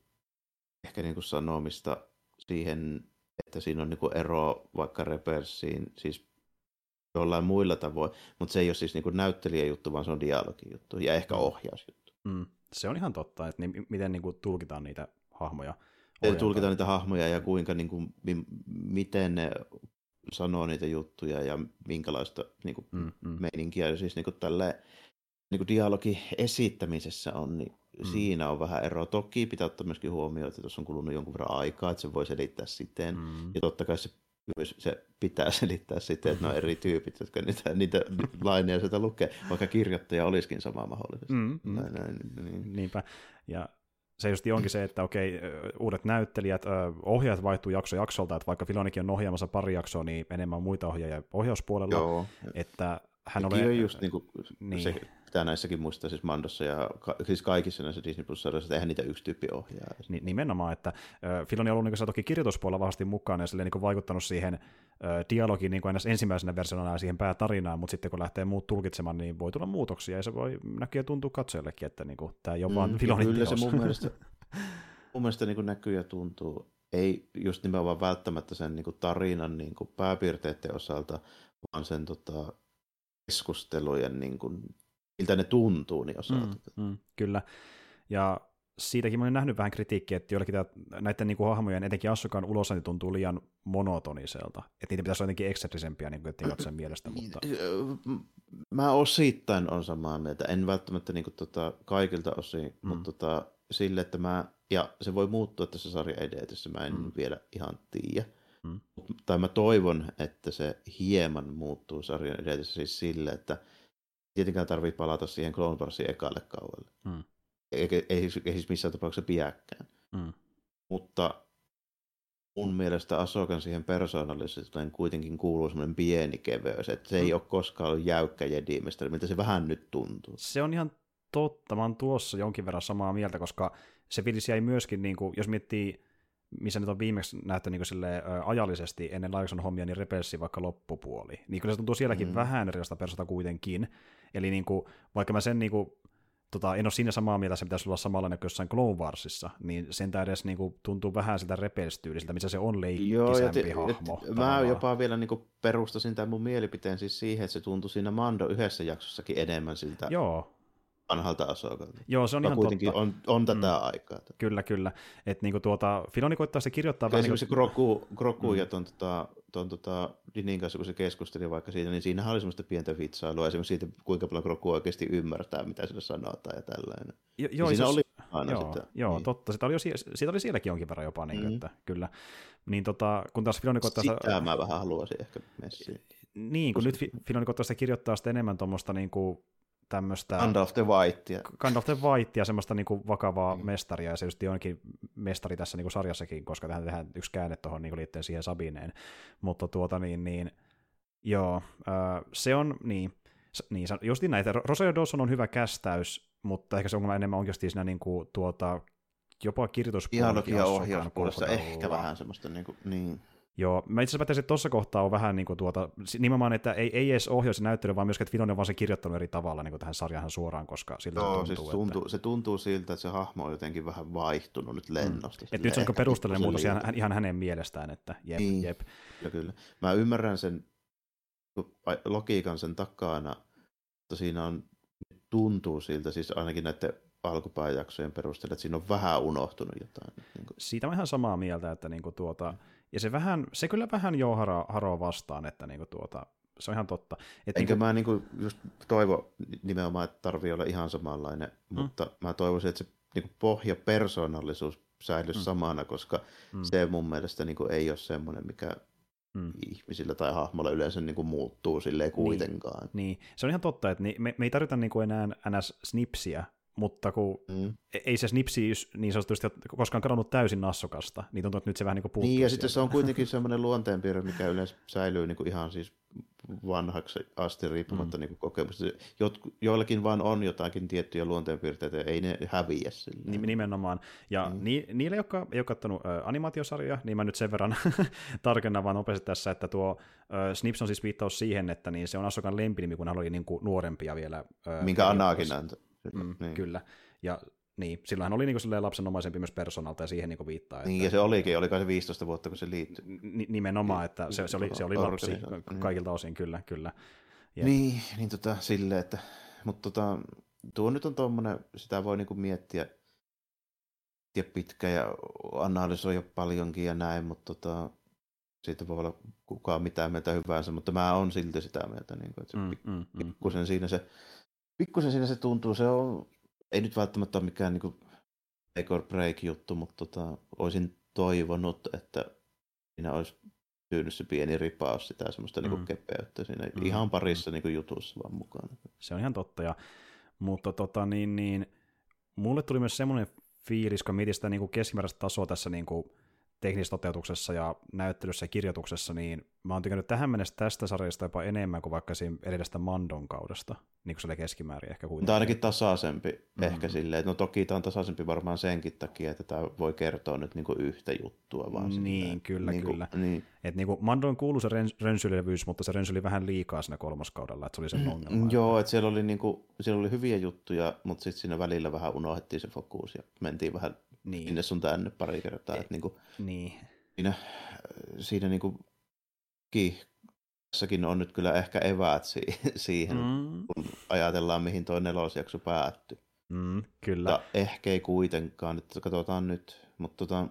Speaker 2: ehkä niin kuin sanomista siihen, että siinä on niin kuin ero vaikka Repersiin, siis jollain muilla tavoin, mutta se ei ole siis niin kuin näyttelijäjuttu, vaan se on dialogijuttu ja ehkä ohjausjuttu.
Speaker 1: Mm. Se on ihan totta, että niin, miten niin kuin tulkitaan niitä hahmoja.
Speaker 2: Tulkitaan niitä hahmoja ja kuinka, niin kuin, miten ne sanoo niitä juttuja ja minkälaista niin kuin, mm, mm. meininkiä siis niin kuin tälle, niin kuin dialogi esittämisessä on, niin mm. siinä on vähän eroa. Toki pitää ottaa myöskin huomioon, että tuossa on kulunut jonkun verran aikaa, että se voi selittää siten. Mm. Ja totta kai se, myös se pitää selittää siten, että ne on eri tyypit, jotka niitä, niitä laineja sieltä lukee, vaikka kirjoittaja olisikin sama mahdollisesti. Mm, mm. Näin, näin,
Speaker 1: niin. Niinpä. Ja se just onkin se, että okei, uudet näyttelijät, ohjaajat vaihtuu jakso jaksolta, että vaikka Filonikin on ohjaamassa pari jaksoa, niin enemmän muita ohjaajia ohjauspuolella, Joo. että hän
Speaker 2: on... on just niin kuin niin. se pitää näissäkin muistaa siis Mandossa ja ka- siis kaikissa näissä Disney plus että eihän niitä yksi tyyppi ohjaa.
Speaker 1: Ni- nimenomaan, että äh, Filoni on ollut niin toki kirjoituspuolella vahvasti mukaan ja silleen, niin vaikuttanut siihen äh, dialogiin niin kuin ensimmäisenä versiona ja siihen päätarinaan, mutta sitten kun lähtee muut tulkitsemaan, niin voi tulla muutoksia ja se voi näkyä tuntua katsojallekin, että niin kuin, tämä ei ole mm, vaan Filonin
Speaker 2: Kyllä teos. se mun mielestä, mun mielestä niin kuin näkyy ja tuntuu. Ei just nimenomaan välttämättä sen niin kuin tarinan niin kuin pääpiirteiden osalta, vaan sen tota, keskustelujen niin kuin miltä ne tuntuu, niin osalta. Mm,
Speaker 1: mm, kyllä. Ja siitäkin mä olen nähnyt vähän kritiikkiä, että joillekin tämä, näiden niin kuin hahmojen, etenkin Asukan ulosanti tuntuu liian monotoniselta. Että niitä pitäisi olla jotenkin ekstrisempia niin sen mielestä. Mutta...
Speaker 2: Mä osittain on samaa mieltä. En välttämättä niin kuin, tota, kaikilta osin, mm. mutta tota, sille, että mä, ja se voi muuttua tässä sarjan edetessä, mä en mm. vielä ihan tiedä. Mm. Tai mä toivon, että se hieman muuttuu sarjan edetessä siis sille, että tietenkään tarvitse palata siihen Clone Warsin ekalle kaudelle. Mm. Eikä, ei, ei, ei siis missään tapauksessa piäkkään. Mm. Mutta mun mielestä Asokan siihen persoonallisuuteen kuitenkin kuuluu semmoinen pieni keveys, että se mm. ei ole koskaan ollut jäykkä jedimestari, miltä se vähän nyt tuntuu.
Speaker 1: Se on ihan totta, mä oon tuossa jonkin verran samaa mieltä, koska se fiilis jäi myöskin, niin kuin, jos miettii missä nyt on viimeksi nähty niin sille, ajallisesti ennen Laikson hommia, niin Rebelsi vaikka loppupuoli. Niin kyllä se tuntuu sielläkin mm. vähän erilaista persota kuitenkin. Eli niin kuin, vaikka mä sen niin kuin, tota, en ole siinä samaa mieltä, se pitäisi olla samalla kuin jossain Clone Warsissa, niin sen edes niin kuin, tuntuu vähän siltä repelstyylisiltä, missä se on leikkisämpi Joo, hahmo.
Speaker 2: Et, mä jopa vielä niin kuin, perustasin tämän mun mielipiteen siis siihen, että se tuntui siinä Mando yhdessä jaksossakin enemmän siltä
Speaker 1: Joo
Speaker 2: vanhalta Asokalta.
Speaker 1: Joo, se on ihan
Speaker 2: kuitenkin
Speaker 1: totta.
Speaker 2: On, on tätä mm. aikaa.
Speaker 1: Kyllä, kyllä. Että niinku tuota, Filoni koittaa se kirjoittaa
Speaker 2: vähän... Esimerkiksi niin Grogu, Grogu mm. ja ton, tota, ton, tota, Dinin kanssa, kun se keskusteli vaikka siitä, niin siinähän oli semmoista pientä vitsailua, esimerkiksi siitä, kuinka paljon Grogu oikeasti ymmärtää, mitä sille sanotaan ja tällainen.
Speaker 1: Jo, joo, siinä siis, oli aina joo, sitä. Joo, niin. totta. Sitä oli, jo, siitä oli sielläkin jonkin verran jopa, niin, mm. että kyllä. Niin tota, kun taas Filoni koittaa...
Speaker 2: Sitä mä vähän haluaisin ehkä messiin.
Speaker 1: Niin, kun nyt Filoni koittaa sitä kirjoittaa sitä enemmän tuommoista niin kuin tämmöistä...
Speaker 2: Kind of the White.
Speaker 1: Kind of the White ja semmoista niinku vakavaa mm. mestaria, ja se just onkin mestari tässä niinku sarjassakin, koska tähän tehdään yksi käänne tuohon niinku liittyen siihen Sabineen. Mutta tuota niin, niin joo, se on, niin, niin just näitä, Rosario Dawson on hyvä kästäys, mutta ehkä se on enemmän oikeasti siinä niinku tuota, jopa kirjoituspuolella.
Speaker 2: ja ohjauspuolessa ehkä vähän semmoista, niinku, niin.
Speaker 1: Joo, mä itse asiassa että tuossa kohtaa on vähän niin kuin tuota, nimenomaan, että ei, ei edes ohjaa se näyttely, vaan myöskin, että Filoni on vaan se kirjoittanut eri tavalla niin kuin tähän sarjaan suoraan, koska siltä Joo, se tuntuu. Siis
Speaker 2: tuntuu, että... se tuntuu siltä, että se hahmo on jotenkin vähän vaihtunut nyt lennosta. Mm.
Speaker 1: Että nyt se on perusteellinen muutos ihan, ihan hänen mielestään, että jep, niin, jep.
Speaker 2: Ja kyllä. Mä ymmärrän sen logiikan sen takana, mutta siinä on, tuntuu siltä, siis ainakin näiden alkupääjaksojen perusteella, että siinä on vähän unohtunut jotain. Niin
Speaker 1: kuin. Siitä on ihan samaa mieltä, että niin kuin tuota, ja se, vähän, se kyllä vähän jo haro, haroo vastaan, että niinku tuota, se on ihan totta.
Speaker 2: Et Enkä niinku... mä niinku just toivo nimenomaan, että tarvii olla ihan samanlainen, mm. mutta mä toivoisin, että se niinku pohjapersonallisuus säilyisi mm. samana, koska mm. se mun mielestä niinku ei ole semmoinen, mikä mm. ihmisillä tai hahmolla yleensä niin kuin muuttuu silleen kuitenkaan.
Speaker 1: Niin, niin. se on ihan totta, että me, me ei tarvita niin kuin enää NS-snipsiä, mutta kun mm. E- ei se snipsi niin sanotusti koskaan kadonnut täysin nassokasta, niin tuntuu, että nyt se vähän niin kuin puuttuu
Speaker 2: Niin, ja sitten se on kuitenkin semmoinen luonteenpiirre, mikä yleensä säilyy niin kuin ihan siis vanhaksi asti riippumatta mm. niin kokemusta. Jot, joillakin vaan on jotakin tiettyjä luonteenpiirteitä, ei ne häviä sille.
Speaker 1: Nimenomaan. Ja mm. ni, niille, jotka ei ole katsonut ä, animaatiosarjaa, niin mä nyt sen verran tarkennan vaan nopeasti tässä, että tuo Snips on siis viittaus siihen, että niin se on Asokan lempinimi, kun hän oli niin kuin nuorempia vielä.
Speaker 2: Minkä Anakin antoi.
Speaker 1: Mm, niin. Kyllä. Ja niin, silloin hän oli niin kuin lapsenomaisempi myös persoonalta ja siihen niin viittaa.
Speaker 2: Niin, että, ja se olikin, oli se 15 vuotta, kun se liittyi.
Speaker 1: N- nimenomaan, että se, se, oli, se oli lapsi kaikilta osin, kyllä, kyllä.
Speaker 2: Ja... Niin, niin tota, silleen, että, mutta tota, tuo nyt on tuommoinen, sitä voi niinku miettiä ja pitkä ja analysoida paljonkin ja näin, mutta tota, siitä voi olla kukaan mitään mieltä hyvänsä, mutta mä oon silti sitä mieltä, niin kuin, että se mm, mm, mm, pikkusen mm. siinä se pikkusen siinä se tuntuu, se on, ei nyt välttämättä ole mikään niin make or break juttu, mutta tota, olisin toivonut, että siinä olisi tyynyt se pieni ripaus sitä semmoista niinku mm. niin kepeyttä siinä mm. ihan parissa niin jutussa vaan mukana.
Speaker 1: Se on ihan totta, ja, mutta tota, niin, niin, mulle tuli myös semmoinen fiilis, kun mietin sitä niin keskimääräistä tasoa tässä niin kuin, teknisessä toteutuksessa ja näyttelyssä ja kirjoituksessa, niin mä oon tykännyt tähän mennessä tästä sarjasta jopa enemmän kuin vaikka siinä edellisestä Mandon kaudesta, niin kuin se oli keskimäärin ehkä kuitenkin.
Speaker 2: Tämä on ainakin tasaisempi mm-hmm. ehkä silleen, että no toki tämä on tasaisempi varmaan senkin takia, että tämä voi kertoa nyt niin kuin yhtä juttua vaan.
Speaker 1: Niin, silleen. kyllä, niin kuin, kyllä. Niin. Et niin kuin Mandon kuului se rönsylevyys, mutta se rönsyli vähän liikaa siinä kolmoskaudella, että se oli sen mm, ongelma.
Speaker 2: Mm, joo, että siellä oli, niin kuin, siellä oli hyviä juttuja, mutta sitten siinä välillä vähän unohdettiin se fokus ja mentiin vähän niin. sinne sun tänne pari kertaa. E- että niin kuin,
Speaker 1: niin.
Speaker 2: Siinä, siinä niin kuin, tässäkin on nyt kyllä ehkä eväät siihen, mm. kun ajatellaan, mihin tuo nelosjakso päättyi.
Speaker 1: Mm, kyllä. Ja
Speaker 2: ehkä ei kuitenkaan, että katsotaan nyt, mutta tota,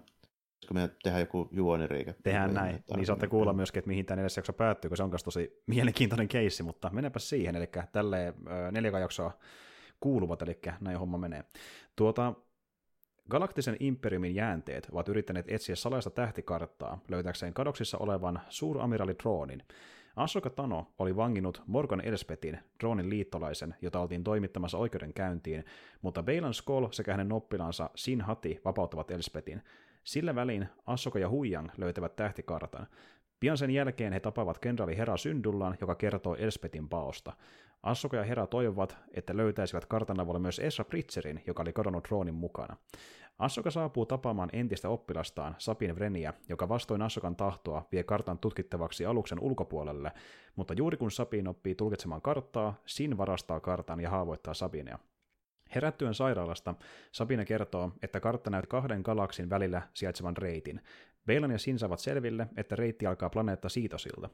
Speaker 2: koska me tehdään joku juoniriike.
Speaker 1: Tehdään näin, niin saatte kuulla myöskin, että mihin tämä neljäs jakso päättyy, kun se on myös tosi mielenkiintoinen keissi, mutta menepä siihen, eli tälle neljä jaksoa kuuluvat, eli näin homma menee. Tuota, Galaktisen imperiumin jäänteet ovat yrittäneet etsiä salaista tähtikarttaa löytääkseen kadoksissa olevan suuramiraali Droonin. Ashoka Tano oli vanginnut Morgan Elspetin, Droonin liittolaisen, jota oltiin toimittamassa oikeudenkäyntiin, mutta Beilan Skoll sekä hänen oppilaansa Sin Hati vapauttavat Elspetin. Sillä välin Ashoka ja Huijang löytävät tähtikartan. Pian sen jälkeen he tapaavat kenraali Hera Syndullan, joka kertoo Elspetin paosta. Assoka ja Hera toivovat, että löytäisivät kartan avulla myös Esra Pritzerin, joka oli kadonnut Roonin mukana. Assoka saapuu tapaamaan entistä oppilastaan, Sapin Vreniä, joka vastoin Assokan tahtoa vie kartan tutkittavaksi aluksen ulkopuolelle, mutta juuri kun Sapin oppii tulkitsemaan karttaa, Sin varastaa kartan ja haavoittaa Sabinea. Herättyen sairaalasta Sabine kertoo, että kartta näyt kahden galaksin välillä sijaitsevan reitin. Beilan ja Sin saavat selville, että reitti alkaa planeetta Siitosilta.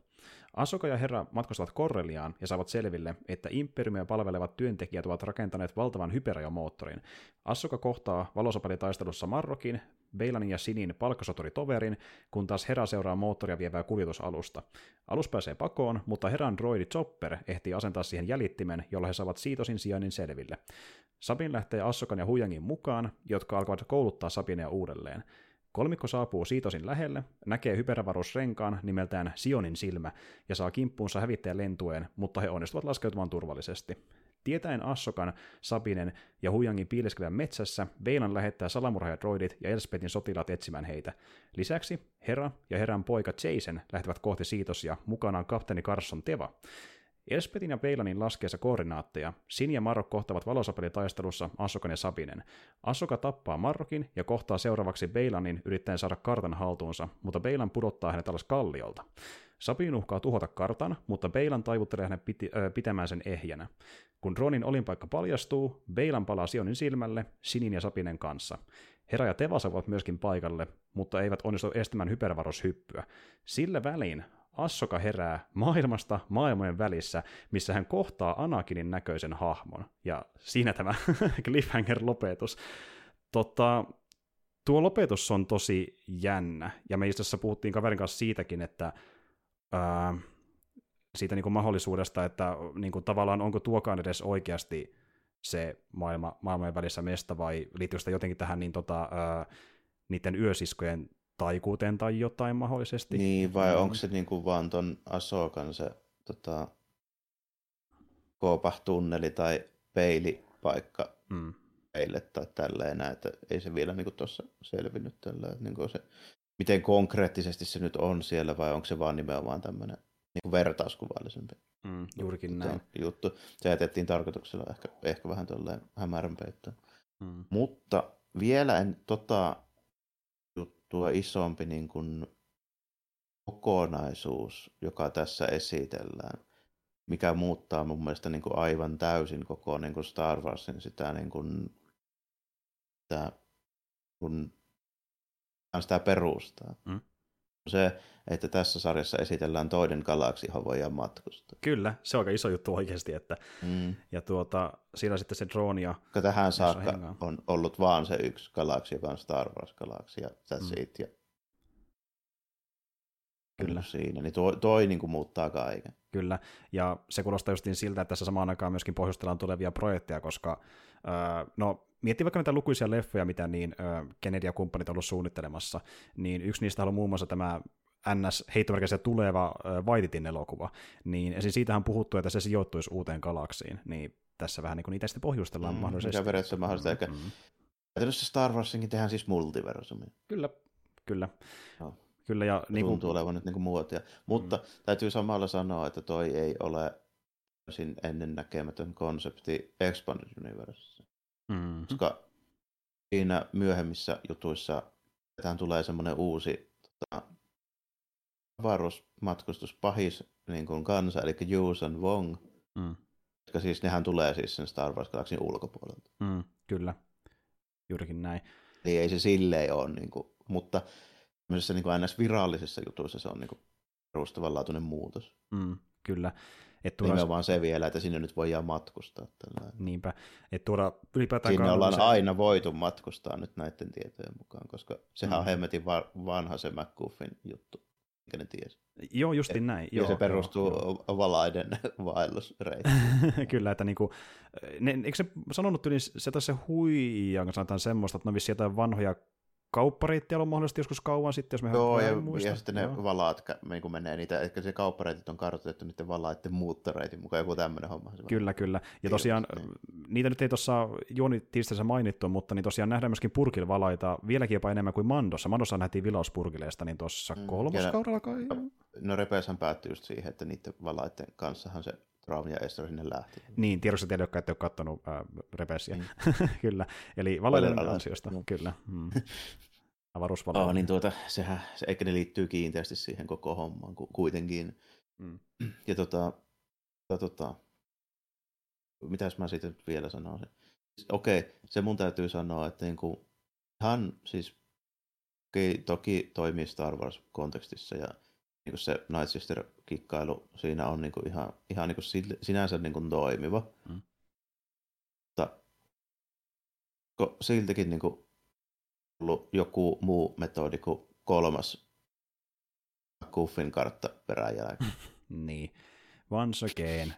Speaker 1: Asoka ja Herra matkustavat Korreliaan ja saavat selville, että imperiumia palvelevat työntekijät ovat rakentaneet valtavan hyperajomoottorin. Asoka kohtaa valosapelitaistelussa Marrokin, Beilanin ja Sinin palkkasoturitoverin, kun taas Hera seuraa moottoria vievää kuljetusalusta. Alus pääsee pakoon, mutta Heran droidi Chopper ehtii asentaa siihen jäljittimen, jolla he saavat Siitosin sijainnin selville. Sabin lähtee Assokan ja Huyangin mukaan, jotka alkavat kouluttaa Sabinea uudelleen. Kolmikko saapuu Siitosin lähelle, näkee hyperavaruusrenkaan nimeltään Sionin silmä ja saa kimppuunsa hävittäjän lentueen, mutta he onnistuvat laskeutumaan turvallisesti. Tietäen Assokan, Sabinen ja Huyangin piileskelevän metsässä, Beilan lähettää salamurhaajadroidit ja Elspetin sotilaat etsimään heitä. Lisäksi Hera ja Heran poika Jason lähtevät kohti Siitosia, mukanaan kapteeni Carson Teva. Elspetin ja Beilanin laskeessa koordinaatteja, Sin ja Marok kohtavat valosapelitaistelussa Assokan ja Sabinen. Assoka tappaa Marrokin ja kohtaa seuraavaksi Beilanin yrittäen saada kartan haltuunsa, mutta Beilan pudottaa hänet alas kalliolta. Sabin uhkaa tuhota kartan, mutta Beilan taivuttelee hänet piti, ö, pitämään sen ehjänä. Kun Ronin olinpaikka paljastuu, Beilan palaa Sionin silmälle Sinin ja Sapinen kanssa. Hera ja Teva saavat myöskin paikalle, mutta eivät onnistu estämään hypervarushyppyä. Sillä välin Assoka herää maailmasta maailmojen välissä, missä hän kohtaa Anakinin näköisen hahmon. Ja siinä tämä cliffhanger-lopetus. Tota, tuo lopetus on tosi jännä, ja me itse puhuttiin kaverin kanssa siitäkin, että ää, siitä niin kuin mahdollisuudesta, että niin kuin tavallaan onko tuokaan edes oikeasti se maailma, maailmojen välissä mesta, vai liittyykö sitä jotenkin tähän niin tota, ää, niiden yösiskojen taikuuteen tai jotain mahdollisesti.
Speaker 2: Niin, vai mm. onko se niinku vaan ton Asokan se tota, Koopah-tunneli tai peilipaikka mm. peille tai tälleen näin, että ei se vielä niinku tuossa selvinnyt tällä, että niinku se, miten konkreettisesti se nyt on siellä vai onko se vaan nimenomaan tämmöinen niin vertauskuvallisempi
Speaker 1: mm, juurikin näin.
Speaker 2: juttu. Se jätettiin tarkoituksella ehkä, ehkä vähän tolleen hämärän peittoon. Mm. Mutta vielä en tota juttua isompi niin kuin kokonaisuus, joka tässä esitellään, mikä muuttaa mun mielestä niin kuin aivan täysin koko niin kuin Star Warsin sitä, niin kuin, sitä kun sitä perustaa. Mm se, että tässä sarjassa esitellään toinen galaksi, johon voidaan matkustaa.
Speaker 1: Kyllä, se on aika iso juttu oikeasti. Että, mm. Ja tuota, siinä sitten se drone ja...
Speaker 2: Tähän saakka on, on ollut vaan se yksi galaksi, joka on Star Wars-galaksi, ja that's mm. it. Ja... Kyllä. Siinä, niin toi, toi niin kuin muuttaa kaiken.
Speaker 1: Kyllä, ja se kuulostaa justiin siltä, että tässä samaan aikaan myöskin pohjustellaan tulevia projekteja, koska äh, no, miettii vaikka mitä lukuisia leffoja, mitä niin äh, Kennedy ja kumppanit on ollut suunnittelemassa, niin yksi niistä on muun muassa tämä NS heittomerkissä tuleva äh, Vaititin elokuva, niin esim. siitähän on puhuttu, että se sijoittuisi uuteen galaksiin, niin tässä vähän niin kuin niitä sitten pohjustellaan mm, mahdollisesti.
Speaker 2: Mikä periaatteessa mahdollista, mm, mm. Star Warsinkin tehdään siis multiversumi.
Speaker 1: Kyllä, kyllä. No. Kyllä, ja
Speaker 2: niin kuin... Tuntuu olevan nyt niin kuin muotia. Mutta mm. täytyy samalla sanoa, että toi ei ole täysin ennennäkemätön konsepti Expanded Universe. Mm. Koska siinä myöhemmissä jutuissa tähän tulee semmoinen uusi tota, avaruusmatkustuspahis niin kuin kansa, eli Yuuzhan Wong, mm. jotka siis nehän tulee siis sen Star Wars Galaxin ulkopuolelta.
Speaker 1: Mm, kyllä, juurikin näin.
Speaker 2: Eli ei se silleen ole, niin kuin, mutta myös niin kuin ns. virallisissa jutuissa se on niin kuin perustavanlaatuinen muutos.
Speaker 1: Mm, kyllä.
Speaker 2: Et tuoda... Nimenomaan se vielä, että sinne nyt voidaan matkustaa.
Speaker 1: Tällainen. Niinpä. Et tuoda ylipäätään
Speaker 2: sinne ollaan se... aina voitu matkustaa nyt näiden tietojen mukaan, koska sehän mm. on hemmetin va- vanha se McGuffin juttu, mikä ne tiesi.
Speaker 1: Joo, justin Et, näin. Joo,
Speaker 2: ja se perustuu joo. valaiden vaellusreitiin.
Speaker 1: Kyllä, että niinku, ne, eikö se sanonut yli, se taisi se huija, kun sanotaan semmoista, että ne vissi jotain vanhoja kauppareitti on mahdollisesti joskus kauan sitten, jos me
Speaker 2: Joo, ja, muista. ja sitten ne Joo. valaat, niin kun menee niitä, ehkä se kauppareitit on kartoitettu niiden valaiden muuttoreitin mukaan, joku tämmöinen homma.
Speaker 1: Kyllä, kyllä. Ja tosiaan, niin. niitä nyt ei tuossa Juoni tiistässä mainittu, mutta niin tosiaan nähdään myöskin purkilla valaita vieläkin jopa enemmän kuin Mandossa. Mandossa nähtiin vilauspurkileista, niin tuossa mm, kolmoskaudella kai.
Speaker 2: No Repeeshän päättyi just siihen, että niiden valaiden kanssahan se Traum ja Esther sinne lähti.
Speaker 1: Niin, tiedossa teille, jotka ette ole katsonut äh, Repesiä. Mm. kyllä, eli valoiden ansiosta, no. kyllä. Mm. Avaruusvalo.
Speaker 2: Oh, niin tuota, sehän, se, eikä ne liittyy kiinteästi siihen koko hommaan kuitenkin. Mm. Ja tota, tota, tota mitäs mä sitten vielä sanoisin? Okei, okay, se mun täytyy sanoa, että niinku, hän siis okay, toki toimii Star Wars-kontekstissa ja niin se Night Sister-kikkailu siinä on niin kuin ihan, ihan niin kuin sinänsä niin kuin toimiva. Mm. Mutta siltikin niin kuin ollut joku muu metodi kuin kolmas Kuffin kartta peräjälkeen.
Speaker 1: niin. Once again.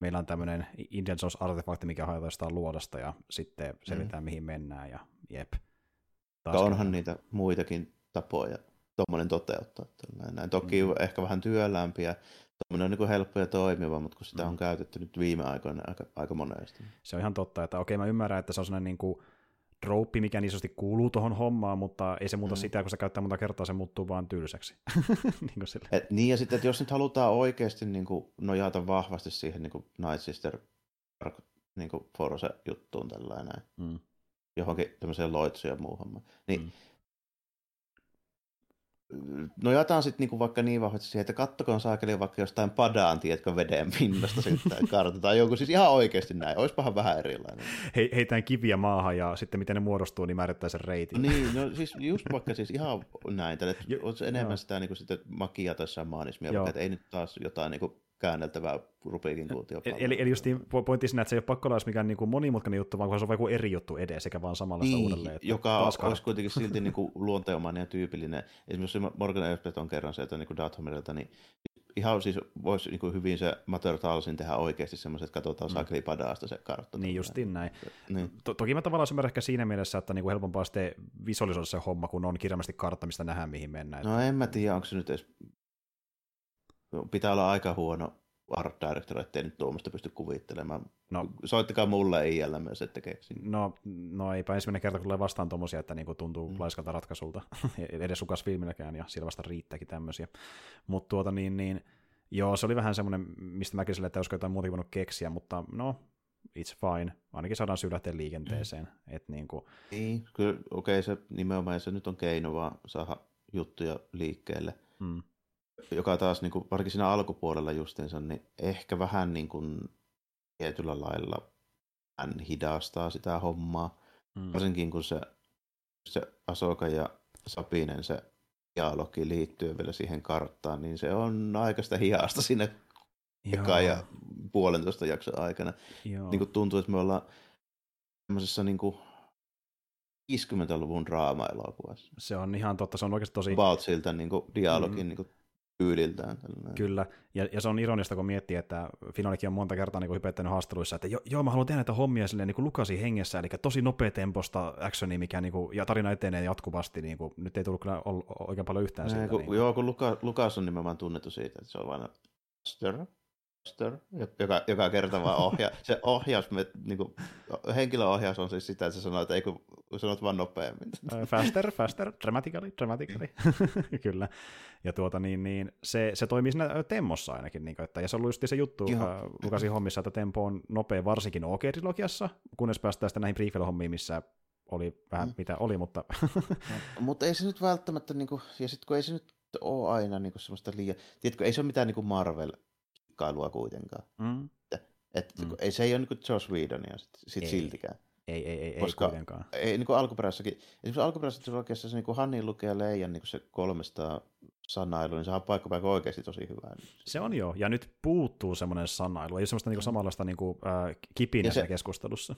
Speaker 1: Meillä on tämmöinen Indian artefakti mikä haetaan luodasta ja sitten selvitään, mm. mihin mennään ja jep.
Speaker 2: Taas onhan niitä muitakin tapoja tuommoinen toteuttaa. Näin. Toki mm. ehkä vähän työlämpiä, tuommoinen on niin helppo ja toimiva, mutta kun sitä mm. on käytetty nyt viime aikoina aika, aika monesti.
Speaker 1: Se on ihan totta, että okei mä ymmärrän, että se on sellainen niin kuin trooppi, mikä niin isosti kuuluu tuohon hommaan, mutta ei se muuta mm. sitä, kun se käyttää monta kertaa, se muuttuu vaan tylsäksi.
Speaker 2: niin, kuin Et, niin, ja sitten, että jos nyt halutaan oikeasti niin kuin, nojata vahvasti siihen niin kuin Night Sister niin kuin Force-juttuun tällainen, mm. johonkin tämmöiseen loitsuun ja muuhun, niin mm nojataan sitten niinku vaikka niin vahvasti siihen, että kattokoon saakeli vaikka jostain padaan, tiedätkö, veden pinnasta sitten kartotaan joku, siis ihan oikeasti näin, olisipahan vähän erilainen.
Speaker 1: He, heitään kiviä maahan ja sitten miten ne muodostuu, niin määrittää sen reitin.
Speaker 2: Niin, no siis just vaikka siis ihan näin, että on enemmän joo. sitä niin sitten makia tai samaanismia, vaikka, että ei nyt taas jotain niin kuin käänneltävää Rubikin kuutiopalloa.
Speaker 1: Eli, eli just pointti siinä, että se ei ole pakko olla mikään niin kuin monimutkainen juttu, vaan se on joku eri juttu edes, sekä vaan samanlaista niin, uudelleen. Että
Speaker 2: joka olisi kuitenkin silti niin kuin luonteomainen ja tyypillinen. Esimerkiksi Morgan Elsbeth on kerran sieltä niin Dathomerilta, niin ihan siis voisi niin kuin hyvin se Mater Talsin tehdä oikeasti semmoiset, että katsotaan mm. Sakripadaasta se kartta.
Speaker 1: Niin justiin näin.
Speaker 2: Niin.
Speaker 1: To- toki mä tavallaan ymmärrän ehkä siinä mielessä, että niinku helpompaa sitten visualisoida se homma, kun on kirjaimellisesti kartta, mistä nähdään, mihin mennään.
Speaker 2: No en mä tiedä, onko se nyt edes... Pitää olla aika huono art director, ettei nyt tuommoista pysty kuvittelemaan.
Speaker 1: No.
Speaker 2: Soittakaa mulle IL myös, että keksin.
Speaker 1: No, no eipä ensimmäinen kerta, kun tulee vastaan tommosia, että niinku tuntuu mm. laiskalta ratkaisulta. Edes sukas filmilläkään, ja siellä vasta riittääkin tämmöisiä. Mutta tuota niin, niin, joo, se oli vähän semmoinen, mistä mäkin sille, että olisiko jotain muuta voinut keksiä, mutta no, it's fine. Ainakin saadaan syy lähteä liikenteeseen. Mm. Et niinku...
Speaker 2: Niin, kyllä, okei, okay, se nimenomaan se nyt on keino vaan saada juttuja liikkeelle.
Speaker 1: Mm.
Speaker 2: Joka taas, niin kuin, varsinkin siinä alkupuolella justiinsa, niin ehkä vähän niin kuin, tietyllä lailla hän hidastaa sitä hommaa. Mm. Varsinkin kun se, se Asoka ja Sapinen se dialogi liittyy vielä siihen karttaan, niin se on aikaista hiasta sinne eka ja puolentoista jakson aikana.
Speaker 1: Joo.
Speaker 2: Niin kuin tuntuu, että me ollaan tämmöisessä niin kuin 50-luvun draama-elokuvassa.
Speaker 1: Se on ihan totta, se on oikeasti tosi...
Speaker 2: About siltä niin kuin dialogin mm. niin kuin tyyliltään. Tällainen.
Speaker 1: Kyllä, ja, ja, se on ironista, kun miettii, että Finalikin on monta kertaa niin hypettänyt haasteluissa, että jo, joo, mä haluan tehdä näitä hommia silleen niin Lukasi hengessä, eli tosi nopeatemposta actionia, mikä niin kuin, ja tarina etenee jatkuvasti, niin kuin, nyt ei tullut kyllä oikein paljon yhtään siitä.
Speaker 2: Kun,
Speaker 1: niin.
Speaker 2: Joo, kun Luka, Lukas on nimenomaan tunnettu siitä, että se on vain Master, joka, joka kerta vaan ohjaa. Se ohjaus, me, niin kuin, henkilöohjaus on siis sitä, että se sanoo, että ei kun sanot vaan nopeammin.
Speaker 1: Faster, faster, dramatically, dramatically. Kyllä. Ja tuota niin, niin se, se toimii siinä temmossa ainakin. Niin kuin, että, ja se on ollut just se juttu uh, Lukasin hommissa, että tempo on nopea varsinkin OK-trilogiassa, kunnes päästään sitten näihin prequel-hommiin, missä oli vähän mm. mitä oli, mutta...
Speaker 2: no, mutta ei se nyt välttämättä, niin kuin, ja sitten kun ei se nyt ole aina niin kuin semmoista liian... Tiedätkö, ei se ole mitään niin kuin Marvel kailua kuitenkaan.
Speaker 1: Mm.
Speaker 2: Et, et, mm. Ei se ei ole niin Joss Whedonia sit, sit siltikään.
Speaker 1: Ei, ei, ei,
Speaker 2: Koska
Speaker 1: ei kuitenkaan.
Speaker 2: Ei, niin kuin alkuperäisessäkin, esimerkiksi alkuperäisessä trilogiassa se niin kuin Hanni lukee ja Leijan niin se 300 sanailu, niin se on paikka paikka oikeasti tosi hyvä.
Speaker 1: Se on joo, ja nyt puuttuu semmoinen sanailu, ei ole semmoista niin samanlaista niin kuin, äh, kipinä se, keskustelussa.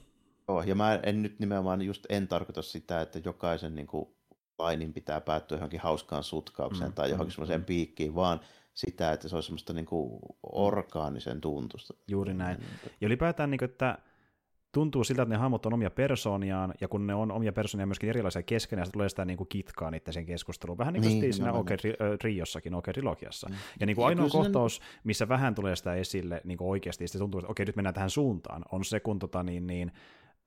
Speaker 2: Joo, ja mä en nyt nimenomaan just en tarkoita sitä, että jokaisen niin kuin, lainin pitää päättyä johonkin hauskaan sutkaukseen mm, tai johonkin mm, semmoiseen mm. piikkiin, vaan sitä, että se olisi semmoista niin kuin orgaanisen tuntusta.
Speaker 1: Juuri näin. Ja ylipäätään, niin kuin, että tuntuu siltä, että ne hahmot on omia persooniaan, ja kun ne on omia persoonia myöskin erilaisia keskenään, se tulee sitä niin kuin kitkaa niiden sen keskusteluun. Vähän niin kuin niin, siinä OK Riossakin, OK Trilogiassa. Mm. Ja niin kuin ainoa kohtaus, missä vähän tulee sitä esille niin kuin oikeasti, se tuntuu, että okei, nyt mennään tähän suuntaan, on se, kun tota, niin, niin,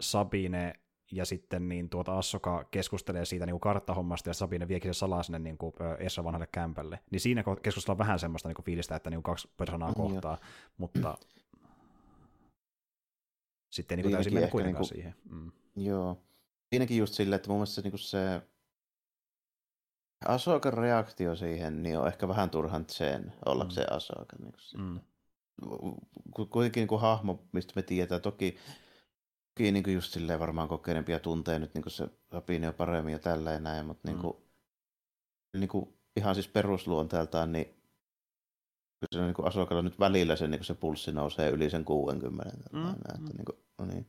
Speaker 1: Sabine ja sitten niin tuota Assoka keskustelee siitä niin kuin karttahommasta ja Sabine viekin se salaa sinne niin kuin Essa vanhalle kämpälle. Niin siinä keskustellaan vähän semmoista niin kuin fiilistä, että niin kuin kaksi persoonaa kohtaa, ja. mutta sitten niin kuin täysin mennä kuitenkaan niin kuin, siihen. Mm.
Speaker 2: Joo. Siinäkin just silleen, että mun mielestä se, niin kuin se Asokan reaktio siihen niin on ehkä vähän turhan sen ollakseen mm. Asoka. Niin kuin mm. Kuitenkin niin kuin hahmo, mistä me tiedetään, toki toki niin kuin just silleen varmaan kokeneempia tuntee nyt niin kuin se sopii jo paremmin ja tällä ja näin, mutta niin kuin, mm. niin kuin ihan siis perusluonteeltaan, niin kyllä se niin kuin Asokalla nyt välillä se, niin kuin se pulssi nousee yli sen 60. Mm. Näin, että, mm. niin kuin, no niin.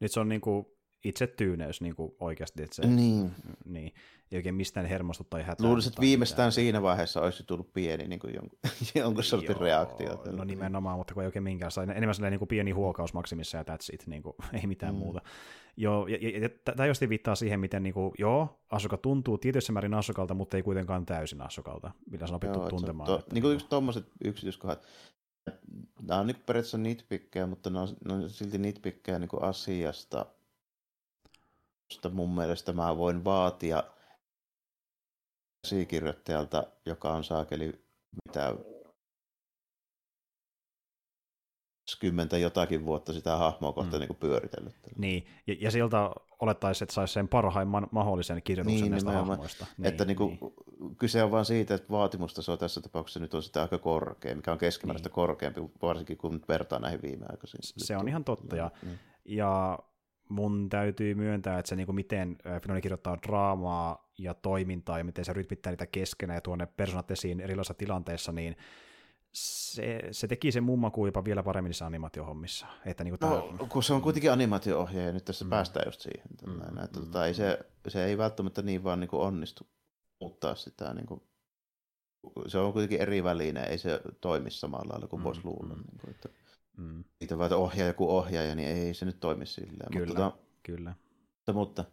Speaker 1: Nyt se on niin kuin itse tyyneys niin kuin oikeasti. Että se,
Speaker 2: niin.
Speaker 1: niin. Ei oikein mistään hermostu tai hätää.
Speaker 2: Luulisin, että viimeistään mitään. siinä vaiheessa olisi tullut pieni niin kuin jonkun, jonkun sortin reaktio.
Speaker 1: No nimenomaan, mutta kun ei oikein minkäänlaista. Enemmän sellainen niin kuin pieni huokaus maksimissa ja that's it, niin kuin, ei mitään mm. muuta. Joo, ja, ja, ja tämä just viittaa siihen, miten niin kuin, joo, Asuka tuntuu tietyssä määrin Asukalta, mutta ei kuitenkaan täysin Asukalta, millä se on opittu joo, tuntemaan.
Speaker 2: To, niin kuin tuommoiset yksityiskohdat, nämä on niin periaatteessa nitpikkejä, mutta ne on, ne on silti nitpikkejä niin asiasta, josta mun mielestä mä voin vaatia käsikirjoittajalta, joka on saakeli mitä kymmentä jotakin vuotta sitä hahmoa kohta mm. niin pyöritellyt.
Speaker 1: Niin, ja, ja siltä olettaisiin, että saisi sen parhaimman mahdollisen kirjoituksen niin, näistä hahmoista.
Speaker 2: Niin, että niin kuin, niin. kyse on vain siitä, että vaatimustaso tässä tapauksessa nyt on sitä aika korkea, mikä on keskimääräistä niin. korkeampi, varsinkin kun vertaa näihin viimeaikaisiin.
Speaker 1: Se on ihan totta, ja, niin. ja mun täytyy myöntää, että se niin kuin miten Finoni kirjoittaa draamaa ja toimintaa ja miten se rytmittää niitä keskenään ja tuonne persoonat esiin erilaisissa tilanteissa, niin se, se teki sen mummakuun jopa vielä paremmin niissä animaatiohommissa. Että niin kuin
Speaker 2: no, tämä... kun se on kuitenkin animaatio-ohjaaja, niin nyt tässä mm. päästään just siihen. Mm. Että mm. Tota, ei se, se ei välttämättä niin vaan niin kuin onnistu muuttaa sitä niin kuin se on kuitenkin eri väline, ei se toimi samalla lailla kuin mm, voisi luulla. Mm. Niin kuin, että mm. Niitä vaan ohjaa joku ohjaaja, niin ei se nyt toimi silleen.
Speaker 1: Kyllä, mutta, tota, kyllä.
Speaker 2: Mutta, mutta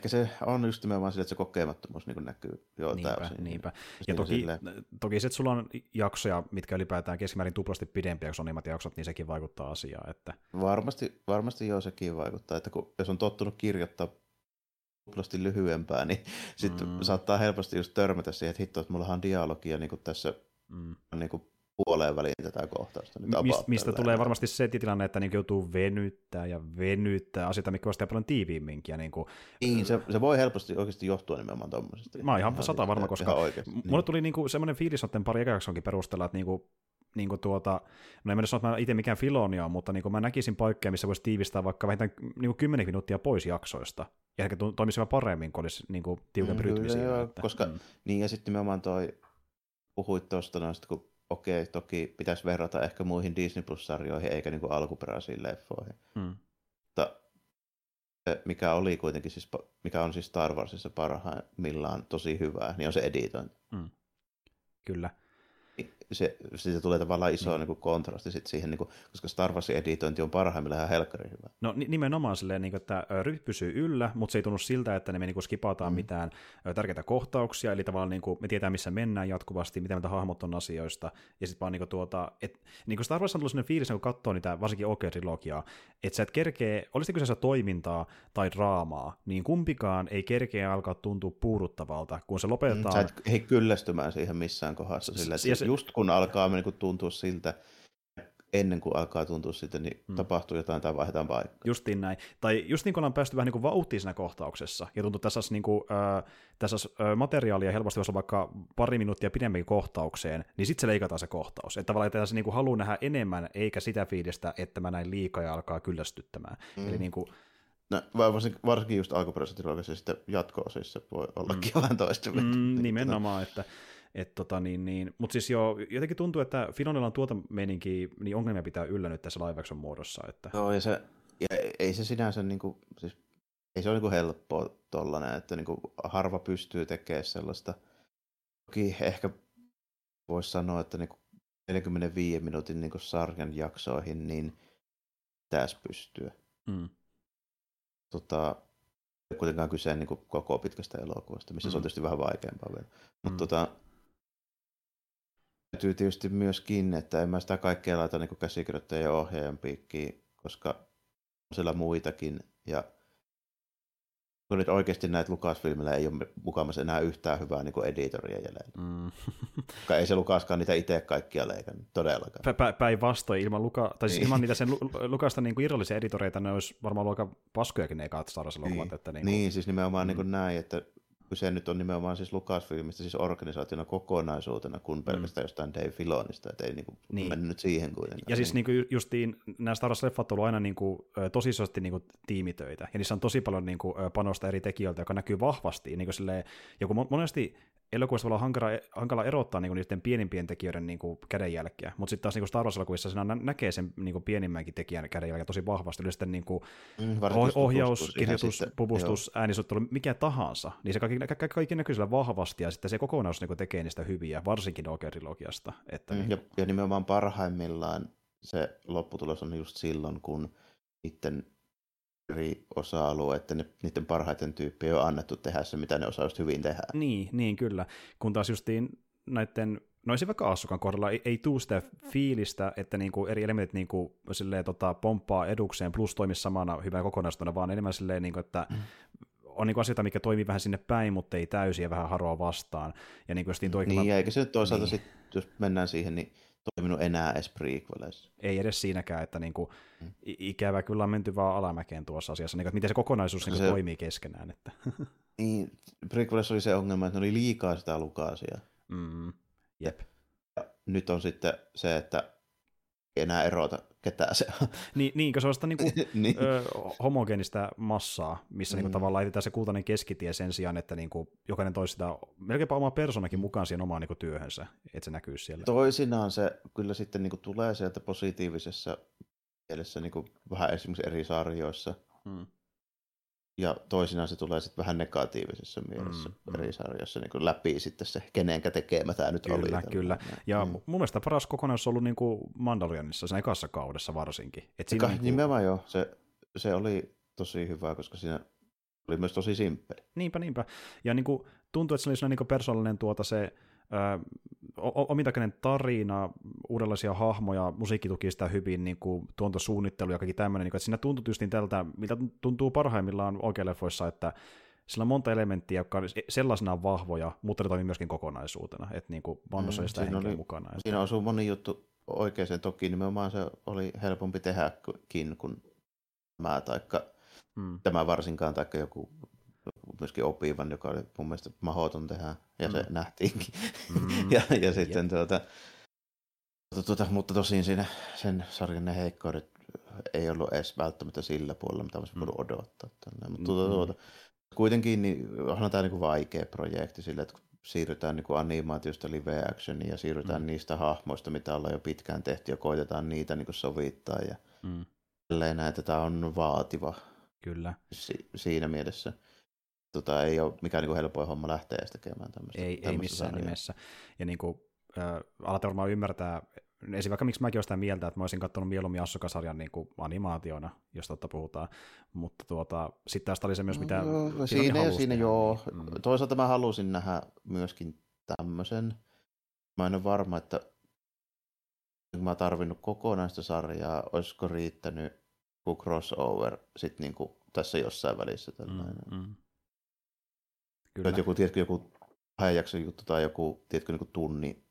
Speaker 2: ehkä se on just nimenomaan sille, että se kokemattomuus niin näkyy jo
Speaker 1: niinpä,
Speaker 2: täysin.
Speaker 1: Niinpä. Ja toki, silleen... toki se, että sulla on jaksoja, mitkä ylipäätään keskimäärin tuplasti pidempiä kuin sonimmat jaksot, niin sekin vaikuttaa asiaan. Että...
Speaker 2: Varmasti, varmasti joo, sekin vaikuttaa. Että kun, jos on tottunut kirjoittaa tuplasti lyhyempää, niin sitten mm. saattaa helposti just törmätä siihen, että hitto, että mulla on dialogia niin kuin tässä mm. niin kuin puoleen väliin tätä kohtausta. Nyt
Speaker 1: Mist, mistä tulee varmasti se tilanne, että niin joutuu venyttää ja venyttää asioita, mikä on paljon tiiviimminkin.
Speaker 2: Niin,
Speaker 1: kuin,
Speaker 2: niin se, se, voi helposti oikeasti johtua nimenomaan tuommoisesta.
Speaker 1: Mä oon ihan, ihan sata varma, koska niin. mulle tuli niin kuin semmoinen fiilis noiden pari ekaksonkin perusteella, että niin kuin, niin kuin tuota, no en mennä sanoa, että mä itse mikään filonia mutta niin kuin mä näkisin paikkoja, missä voisi tiivistää vaikka vähintään niin kuin 10 minuuttia pois jaksoista. Ja ehkä toimisi paremmin, kun olisi niin kuin tiukempi mm, rytmi
Speaker 2: siinä. Koska, mm. niin ja sitten nimenomaan toi, puhuit tuosta noista, kun okei, toki pitäisi verrata ehkä muihin Disney Plus-sarjoihin eikä niin kuin alkuperäisiin leffoihin. Hmm. Mutta mikä oli kuitenkin siis, mikä on siis Star Warsissa parhaimmillaan tosi hyvää, niin on se editointi. Hmm.
Speaker 1: Kyllä
Speaker 2: se, siitä tulee tavallaan iso niin kuin kontrasti sit siihen, niin kuin, koska Star Warsin editointi on parhaimmillaan ihan helkkari hyvä.
Speaker 1: No nimenomaan silleen, niin kuin, että ryhmä pysyy yllä, mutta se ei tunnu siltä, että me niin kuin, skipataan mm. mitään tärkeitä kohtauksia, eli tavallaan niin kuin, me tietää, missä mennään jatkuvasti, mitä meiltä hahmot on asioista, ja sitten vaan niin kuin, tuota, et, niin kuin Star Wars on tullut sellainen fiilis, kun katsoo niitä, varsinkin OK-trilogiaa, että sä et kerkee, olisi kyseessä toimintaa tai draamaa, niin kumpikaan ei kerkeä alkaa tuntua puuduttavalta, kun se lopetetaan. Mm, sä
Speaker 2: et hei kyllästymään siihen missään kohdassa, sillä, se, just kun alkaa niin kuin tuntua siltä, ennen kuin alkaa tuntua siltä, niin hmm. tapahtuu jotain tai vaihdetaan paikkaa.
Speaker 1: Justiin näin. Tai just niin kuin ollaan päästy vähän niin kuin vauhtiin siinä kohtauksessa, ja tuntuu, että tässä, niin kuin, äh, tässä äh, materiaalia helposti voisi olla vaikka pari minuuttia pidemmin kohtaukseen, niin sitten se leikataan se kohtaus. Että tavallaan että se niin kuin haluaa nähdä enemmän, eikä sitä fiilistä, että mä näin liikaa ja alkaa kyllästyttämään. Hmm. Eli niin kuin,
Speaker 2: No, varsinkin, varsinkin just alkuperäisessä trilogiassa sitten jatko-osissa voi ollakin mm. vähän toista.
Speaker 1: Mm, nimenomaan, että et tota, niin, niin, Mutta siis jo, jotenkin tuntuu, että Filonilla on tuota meininkiä, niin ongelmia pitää yllä nyt tässä live action muodossa. Että...
Speaker 2: Joo, ja, se, ja ei se sinänsä, niin kuin, siis, ei se ole niin helppoa tollainen, että niin kuin, harva pystyy tekemään sellaista. Toki ehkä voisi sanoa, että niin kuin 45 minuutin niin kuin sarjan jaksoihin, niin pitäisi pystyä. Mm. Tota, kuitenkaan kyse niin kuin koko pitkästä elokuvasta, missä mm. se on mm. tietysti vähän vaikeampaa vielä. Mutta mm. tota, täytyy tietysti myöskin, että en mä sitä kaikkea laita niin käsikirjoittajan ja ohjaajan piikkiin, koska on siellä muitakin. Ja kun nyt oikeasti näitä Lucasfilmillä ei ole mukamassa enää yhtään hyvää niin editoria jäljellä. Mm. Ei se Lukaskaan niitä itse kaikkia leikannut, todellakaan.
Speaker 1: Pä, Päinvastoin, ilman, Luka, tai siis niin. ilman niitä sen Lukasta niin kuin irrallisia editoreita, ne olisi varmaan aika paskojakin ne ekat Star
Speaker 2: Wars-elokuvat.
Speaker 1: Niin. Että
Speaker 2: niin, kuin... niin, siis nimenomaan mm. niin kuin näin, että kyse nyt on nimenomaan siis Lucasfilmistä siis organisaationa kokonaisuutena, kun mm. pelkästään mm. jostain Dave Filonista, että ei niinku niin. mennyt nyt siihen kuitenkaan.
Speaker 1: Ja siis niinku justiin nämä Star Wars-leffat on ollut aina niinku, tosissasti niinku tiimitöitä, ja niissä on tosi paljon niinku, panosta eri tekijöiltä, joka näkyy vahvasti. Niinku silleen, joku monesti elokuvissa voi olla hankala, hankala erottaa niinku niiden pienimpien tekijöiden niinku kädenjälkeä, mutta sitten taas niinku Star Wars-elokuvissa siinä näkee sen niinku pienimmänkin tekijän kädenjälkeä tosi vahvasti, eli sitten niinku mm, ohjaus, kirjoitus, pupustus, äänisuuttelu, mikä tahansa, niin se kaikki, kaikki, kaikki näkyy sillä vahvasti, ja sitten se kokonaisuus niinku tekee niistä hyviä, varsinkin Oger-trilogiasta. Että, mm,
Speaker 2: ja, ja nimenomaan parhaimmillaan se lopputulos on just silloin, kun niiden eri osa-alueiden, niiden parhaiten tyyppien on annettu tehdä se, mitä ne osaa hyvin tehdä.
Speaker 1: Niin, niin kyllä. Kun taas justiin näiden no se vaikka Assukan kohdalla ei, ei tuu sitä fiilistä, että niinku eri elementit niinku, silleen, tota, pomppaa edukseen plus toimii samana hyvänä kokonaisuutena, vaan enemmän silleen, niinku, että mm. on niinku asioita, mikä toimii vähän sinne päin, mutta ei täysin ja vähän haroa vastaan. Ja niinku,
Speaker 2: niin, niin, mä... eikä se toisaalta niin. sit, jos mennään siihen, niin toiminut enää edes prequeleissa.
Speaker 1: Ei edes siinäkään, että niinku, mm. ikävä kyllä on menty vaan alamäkeen tuossa asiassa, niin, että miten se kokonaisuus niin se, toimii keskenään. Että.
Speaker 2: niin, prequeleissa oli se ongelma, että ne oli liikaa sitä Lukasia.
Speaker 1: Mm, jep.
Speaker 2: Ja nyt on sitten se, että ei enää erota ketään se on.
Speaker 1: Niin, niin kun se on sitä niinku, niin. ö, homogeenista massaa, missä mm. niinku, tavallaan etsitään se kultainen keskitie sen sijaan, että niinku, jokainen toisi sitä melkeinpä omaa persoonakin mukaan siihen omaan niinku, työhönsä, että se näkyy siellä.
Speaker 2: Toisinaan se kyllä sitten niinku, tulee sieltä positiivisessa mielessä niinku, vähän esimerkiksi eri sarjoissa. Mm. Ja toisinaan se tulee sitten vähän negatiivisessa mielessä mm, mm. eri sarjassa niin kuin läpi sitten se, kenenkä tekemä tämä nyt
Speaker 1: kyllä,
Speaker 2: oli.
Speaker 1: Kyllä, kyllä. Ja mm. mun mielestä paras kokonaisuus on ollut niin kuin Mandalorianissa sen ekassa kaudessa varsinkin.
Speaker 2: Et siinä Ka, niin kuin... Nimenomaan joo, se, se oli tosi hyvä, koska siinä oli myös tosi simppeli.
Speaker 1: Niinpä, niinpä. Ja niin kuin, tuntuu, että se oli sellainen niin persoonallinen tuota se omintakeinen tarina, uudenlaisia hahmoja, musiikki tuki sitä hyvin, niin kuin tuontosuunnittelu ja kaikki tämmöinen, niin kuin, että siinä tuntuu just niin tältä, mitä tuntuu parhaimmillaan oikein että sillä on monta elementtiä, jotka on sellaisena vahvoja, mutta ne toimii myöskin kokonaisuutena, että niin kuin Vannossa mm, sitä henkeä oli, mukana.
Speaker 2: Siinä osuu moni juttu oikeaan toki, nimenomaan se oli helpompi tehdäkin kuin mä, taikka mm. tämä varsinkaan, taikka joku myöskin Opivan, joka oli mun mielestä mahdoton tehdä, ja mm. se nähtiinkin. Mm. ja, ja sitten yep. tuota, tuota, mutta tosiaan siinä sen sarjan ne heikkoudet ei ollut edes välttämättä sillä puolella, mitä olisi mm. voinut odottaa. Tällä. Mutta tuota, tuota, kuitenkin niin, onhan tämä niin vaikea projekti sillä, että siirrytään niin animaatiosta live actioniin ja siirrytään mm. niistä hahmoista, mitä ollaan jo pitkään tehty ja koitetaan niitä niin sovittaa ja mm. näin, että tämä on vaativa
Speaker 1: Kyllä.
Speaker 2: Si- siinä mielessä tota, ei ole mikään niin helpoin homma lähteä edes tekemään tämmöistä.
Speaker 1: Ei, ei missään sarjaa. nimessä. Ja niin kuin, äh, alatte varmaan ymmärtää, esimerkiksi vaikka miksi mäkin olen sitä mieltä, että mä olisin katsonut mieluummin Assoka-sarjan niin kuin animaationa, jos totta puhutaan, mutta tuota, sitten tästä oli se myös, mitä
Speaker 2: no, siinä, ja siinä joo. Mm. Toisaalta mä halusin nähdä myöskin tämmöisen. Mä en ole varma, että mä tarvinnut kokonaista sarjaa, olisiko riittänyt joku crossover sit niin kuin tässä jossain välissä. Tällainen. Mm, mm. Kyllä. joku, tiedätkö, joku kahden jakson juttu tai joku, tiedätkö, niin tunni,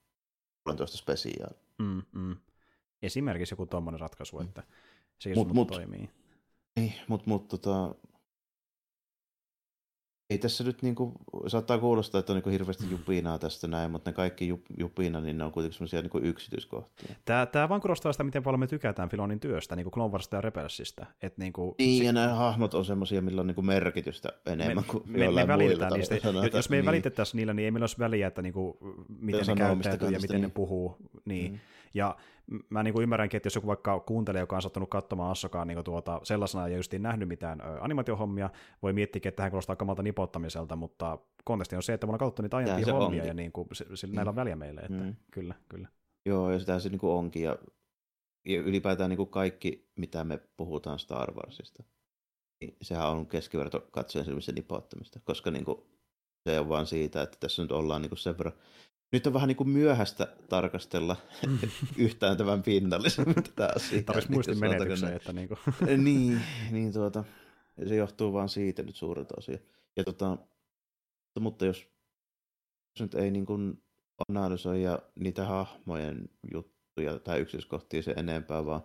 Speaker 2: puolentoista spesiaali.
Speaker 1: Mm, mm. Esimerkiksi joku tuommoinen ratkaisu, mm. että se mut, mut, toimii.
Speaker 2: Ei, mutta mut, tota, ei tässä nyt niinku, saattaa kuulostaa, että on niinku hirveästi jupinaa tästä näin, mutta ne kaikki jup, jupina, niin ne on kuitenkin semmoisia niinku yksityiskohtia.
Speaker 1: Tämä, tämä vaan korostaa sitä, miten paljon me tykätään Filonin työstä, niin kuin Clone Warsista ja Rebelsistä. Et niinku,
Speaker 2: niin, si- ja nämä hahmot on semmoisia, millä on niinku merkitystä enemmän me, kuin
Speaker 1: me,
Speaker 2: jollain
Speaker 1: me muilla. Niistä. Sanota, jos me ei niin. välitettäisi niillä, niin ei meillä olisi väliä, että niinku, miten ne käyttäytyy ja miten niin. ne puhuu. Niin. Mm. Ja mä niin kuin ymmärränkin, että jos joku vaikka kuuntelee, joka on sattunut katsomaan Assokaan niin tuota, sellaisena ja just ei nähnyt mitään animaatiohommia, voi miettiä, että hän kuulostaa kamalta nipottamiselta, mutta konteksti on se, että me ollaan katsottu niitä aiempia hommia onkin. ja niin kuin, se, näillä on väliä meille, että mm. kyllä, kyllä.
Speaker 2: Joo, ja sitä se niin kuin onkin, ja, ja ylipäätään niin kuin kaikki, mitä me puhutaan Star Warsista, niin sehän on keskiverto katsojen silmissä nipottamista, koska niin kuin, se on vaan siitä, että tässä nyt ollaan niin kuin sen verran nyt on vähän niin kuin myöhäistä tarkastella yhtään tämän pinnallisemmin tätä asiaa.
Speaker 1: Tarvitsisi muistin menetykseen, että niin kuin.
Speaker 2: niin, niin tuota, se johtuu vaan siitä nyt suurelta osia. Ja tota, mutta jos, jos nyt ei niin kuin analysoida niitä hahmojen juttuja tai yksityiskohtia se enempää, vaan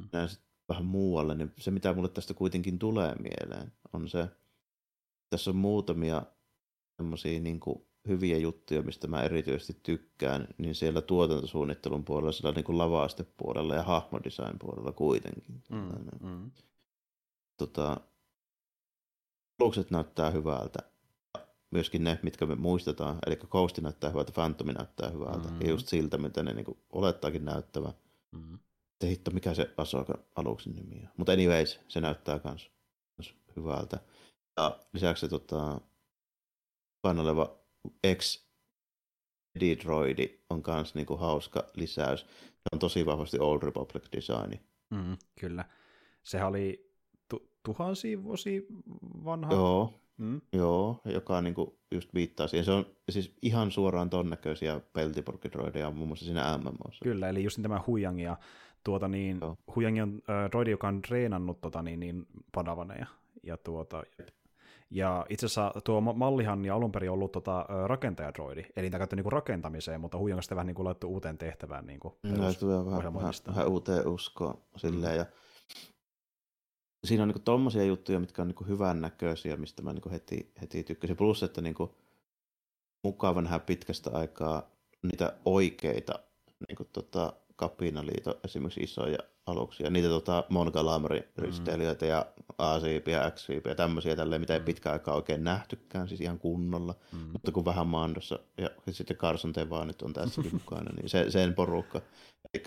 Speaker 2: hmm. näin vähän muualle, niin se mitä mulle tästä kuitenkin tulee mieleen on se, tässä on muutamia semmoisia niin kuin hyviä juttuja, mistä mä erityisesti tykkään, niin siellä tuotantosuunnittelun puolella, siellä niin kuin lavastepuolella ja hahmodesign puolella kuitenkin. Mm, mm. Tota, alukset näyttää hyvältä. Myöskin ne, mitkä me muistetaan, eli Coast näyttää hyvältä, Phantom näyttää hyvältä, mm. ja just siltä, mitä ne niin kuin olettaakin näyttävä. Mm. Te hitto, mikä se Asoka aluksen nimi on. Mutta anyways, se näyttää kans, kans hyvältä. Ja lisäksi tota, oleva X Detroidi on myös niinku hauska lisäys. Se on tosi vahvasti Old Republic designi.
Speaker 1: Mm, kyllä. Sehän oli tu- tuhansia vuosia vanha.
Speaker 2: Joo, mm. joo joka niinku just viittaa siihen. Se on siis ihan suoraan ton näköisiä peltipurkidroideja muun muassa siinä MMOssa.
Speaker 1: Kyllä, eli just tämä Huyang ja tuota niin, Huyang on äh, droidi, joka on treenannut tota, niin, niin padavaneja. Ja tuota, ja itse asiassa tuo mallihan ja alun perin ollut tota, rakentajadroidi, eli tämä käytti niinku rakentamiseen, mutta huijan sitä vähän niinku laittu uuteen tehtävään. Niinku,
Speaker 2: no, vähän, vähän, vähän, uuteen uskoon silleen, mm. ja siinä on niinku tommosia juttuja, mitkä on niinku hyvän näköisiä, mistä mä niinku heti, heti tykkäsin. Plus, että niinku mukava nähdä pitkästä aikaa niitä oikeita niinku tota, kapinaliito esimerkiksi isoja aluksia, niitä tota Mon risteilijöitä mm. ja A-siipiä, X-siipiä, tämmöisiä tälleen, mitä ei mm. pitkään aikaa oikein nähtykään, siis ihan kunnolla, mm. mutta kun vähän Mandossa ja sitten Carson vaan nyt on tässäkin mukana, niin se, sen porukka, eli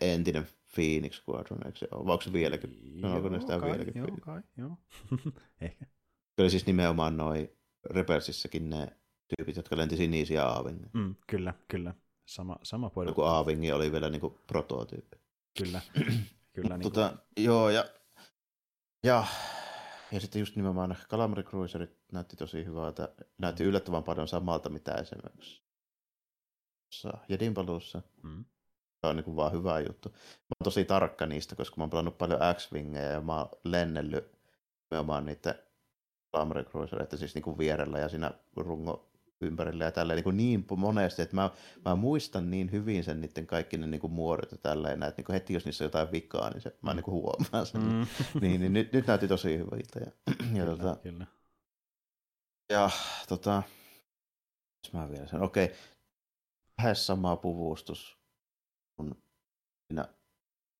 Speaker 2: entinen Phoenix Squadron, eikö se ole? Vai onko se vieläkin? Sanoiko ne sitä
Speaker 1: kai,
Speaker 2: vieläkin?
Speaker 1: Joo, kai, joo. Ehkä.
Speaker 2: Kyllä siis nimenomaan noin Rebelsissäkin ne tyypit, jotka lenti sinisiä aavingia.
Speaker 1: Mm, kyllä, kyllä. Sama, sama puoli.
Speaker 2: Joku aavingi oli vielä niinku prototyyppi.
Speaker 1: Kyllä, kyllä. niin
Speaker 2: Tota, joo, ja, ja, ja sitten just nimenomaan Calamari Cruiserit näytti tosi hyvältä. Näytti yllättävän paljon samalta, mitä esimerkiksi Jedin paluussa.
Speaker 1: mm,
Speaker 2: Se on niin kuin vaan hyvä juttu. Mä oon tosi tarkka niistä, koska mä oon pelannut paljon X-Wingejä ja mä oon lennellyt nimenomaan niiden Calamari Cruisereiden siis niin kuin vierellä ja siinä rungo ympärillä ja tälleen niin, kuin niin monesti, että mä, mä muistan niin hyvin sen niiden kaikki ne niin kuin muodot ja tälleen, että niin kuin heti jos niissä on jotain vikaa, niin se, mä niin kuin huomaan sen.
Speaker 1: mm.
Speaker 2: niin, niin nyt, nyt näytti tosi hyvältä. Ja, ja,
Speaker 1: kyllä,
Speaker 2: tota,
Speaker 1: kyllä.
Speaker 2: ja tota, jos mä vielä sen, okei, lähes sama puvustus kuin siinä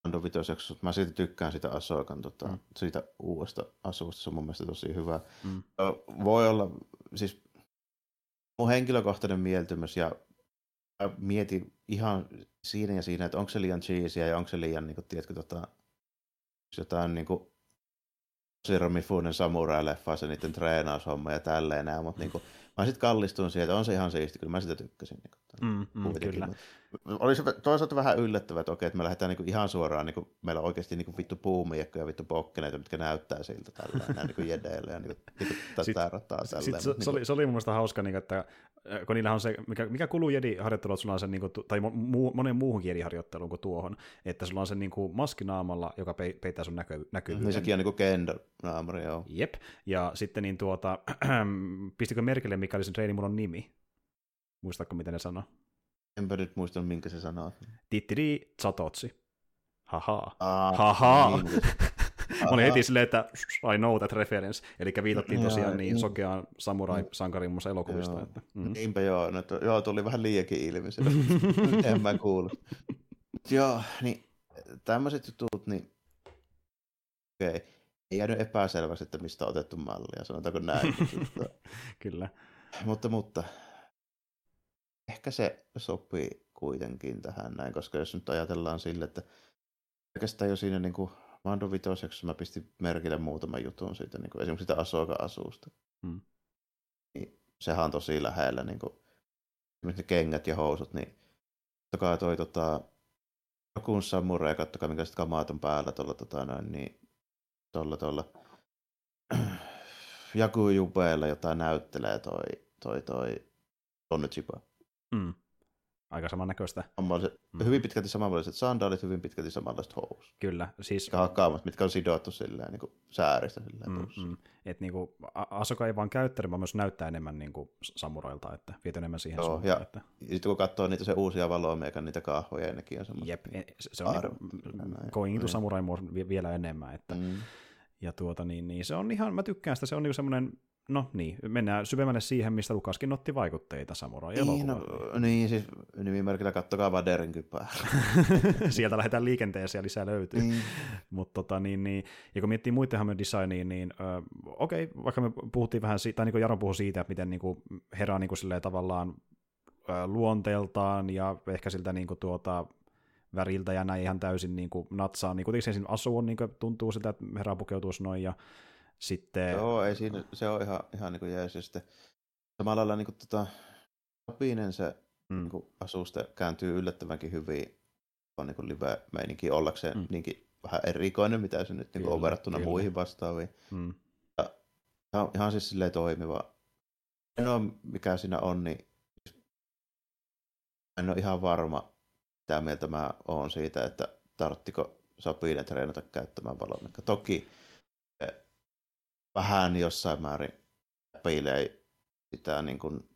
Speaker 2: Ando vitosjaksossa, mutta mä siitä tykkään sitä Asokan, tota,
Speaker 1: Mm.
Speaker 2: mm. siitä uudesta asusta, se on mun mielestä tosi hyvä.
Speaker 1: Mm.
Speaker 2: Voi olla, siis mun henkilökohtainen mieltymys ja mä mietin ihan siinä ja siinä, että onko se liian cheesyä ja onko se liian, niin kuin, tiedätkö, tota, jotain niin kuin, Zero Mifunen samurai-leffa, se niiden treenaushomma ja tälleen näin, mutta niin kuin, mä sitten kallistuin siihen, että on se ihan siisti, kyllä mä sitä tykkäsin. Niin kuin,
Speaker 1: Mm, mm,
Speaker 2: kuitenkin,
Speaker 1: kyllä.
Speaker 2: Oli se toisaalta vähän yllättävää, että okei, että me lähdetään niinku ihan suoraan, niinku, meillä on oikeasti niinku vittu puumiekkoja ja vittu pokkeneita, mitkä näyttää siltä tällä näin niinku jedeillä ja niinku, niinku tätä
Speaker 1: Sit-
Speaker 2: rataa tälleen.
Speaker 1: se,
Speaker 2: mut
Speaker 1: se, oli, se oli mun mielestä hauska, niin, että äh, kun niillä on se, mikä, mikä kuluu jedi-harjoitteluun, sulla on se, niin kuin, tai muu, monen muuhun jedi-harjoitteluun kuin tuohon, että sulla on se niin kuin, maskinaamalla, joka pe, peittää sun näkö, näkyvyyden.
Speaker 2: Niin sekin on niinku gender naamari, joo.
Speaker 1: Jep, ja sitten niin tuota, pistikö merkille, mikä oli sen treenimulon nimi? Muistatko, miten ne sanoi?
Speaker 2: Enpä nyt muistanut, minkä se sanoo.
Speaker 1: Tittiri Zatotsi. Haha.
Speaker 2: Ah,
Speaker 1: Haha.
Speaker 2: Niin,
Speaker 1: Mä olin heti silleen, että I know that reference. Eli viitattiin tosiaan niin
Speaker 2: mm.
Speaker 1: sokeaan samurai-sankarin muassa elokuvista.
Speaker 2: Joo.
Speaker 1: Että, mm.
Speaker 2: Niinpä joo, no, to, joo, tuli vähän liiakin ilmi sillä. en mä kuulu. joo, niin tämmöiset jutut, niin okei, okay. ei jäänyt epäselväksi, että mistä on otettu mallia, sanotaanko näin.
Speaker 1: Kyllä.
Speaker 2: Mutta, mutta ehkä se sopii kuitenkin tähän näin, koska jos nyt ajatellaan sille, että oikeastaan jo siinä niin kuin Mando vitosjaksossa mä pistin merkille muutaman jutun siitä, niin kuin esimerkiksi sitä Asoka-asusta.
Speaker 1: Mm.
Speaker 2: Niin sehän on tosi lähellä, niin kuin, esimerkiksi ne kengät ja housut, niin katsokaa toi tota, Rokun Samurai, ja katsokaa minkälaiset kamaat on päällä tuolla tota, noin, niin, tuolla, tuolla Jaku Jubeella, jota näyttelee toi, toi, toi Tonne Chiba.
Speaker 1: Mm. Aika samannäköistä.
Speaker 2: Samanlaiset,
Speaker 1: Mm.
Speaker 2: Hyvin pitkälti samanlaiset sandaalit, hyvin pitkälti samanlaiset housut.
Speaker 1: Kyllä, siis
Speaker 2: Mitkä hakkaamat, mitkä on sidottu silleen, niin kuin sääristä silleen
Speaker 1: mm,
Speaker 2: mm,
Speaker 1: et niinku, A- Asoka ei vaan käyttänyt, vaan myös näyttää enemmän niinku samurailta, että viety enemmän siihen
Speaker 2: Joo,
Speaker 1: suuntaan.
Speaker 2: ja-
Speaker 1: Että,
Speaker 2: Ja sitten kun katsoo niitä se uusia valomiekan, niitä kahvoja, ja nekin on semmoista.
Speaker 1: jep, e- se on
Speaker 2: Arvo-
Speaker 1: niinku, going into
Speaker 2: Niin.
Speaker 1: samurai vielä enemmän. Että,
Speaker 2: Mm.
Speaker 1: ja tuota, niin, niin, se on ihan, mä tykkään sitä, se on niinku semmoinen, no niin, mennään syvemmälle siihen, mistä Lukaskin otti vaikutteita samurai
Speaker 2: Niin, no, niin, siis nimimerkillä kattokaa Vaderin kypää.
Speaker 1: Sieltä lähdetään liikenteeseen ja lisää löytyy.
Speaker 2: niin.
Speaker 1: Mutta tota, niin, niin, ja kun miettii muiden Hammer designiin, niin ö, okei, vaikka me puhuttiin vähän siitä, tai niin Jaron puhui siitä, että miten niin kuin herää niin kuin tavallaan ö, luonteeltaan ja ehkä siltä niin kuin tuota, väriltä ja näin ihan täysin niin kuin natsaa. Niin kuitenkin siinä asu on, niin kuin, tuntuu siltä, että herää pukeutuisi noin ja sitten...
Speaker 2: Joo, ei siinä, se on ihan, ihan niin kuin jees. Ja sitten samalla lailla niin kuin, tota, Sopinen se
Speaker 1: mm,
Speaker 2: niin kuin, asuste kääntyy yllättävänkin hyvin on niin live-meininki ollakseen
Speaker 1: Mm.
Speaker 2: niinkin vähän erikoinen, mitä se nyt niin kuin on verrattuna
Speaker 1: kyllä.
Speaker 2: muihin vastaaviin.
Speaker 1: mm,
Speaker 2: Ihan, ihan siis silleen toimiva. Ainoa mikä siinä on, niin en ole ihan varma, mitä mieltä mä oon siitä, että tarttiko Sapinen treenata käyttämään valomekka. Toki vähän jossain määrin piilee sitä niin kuin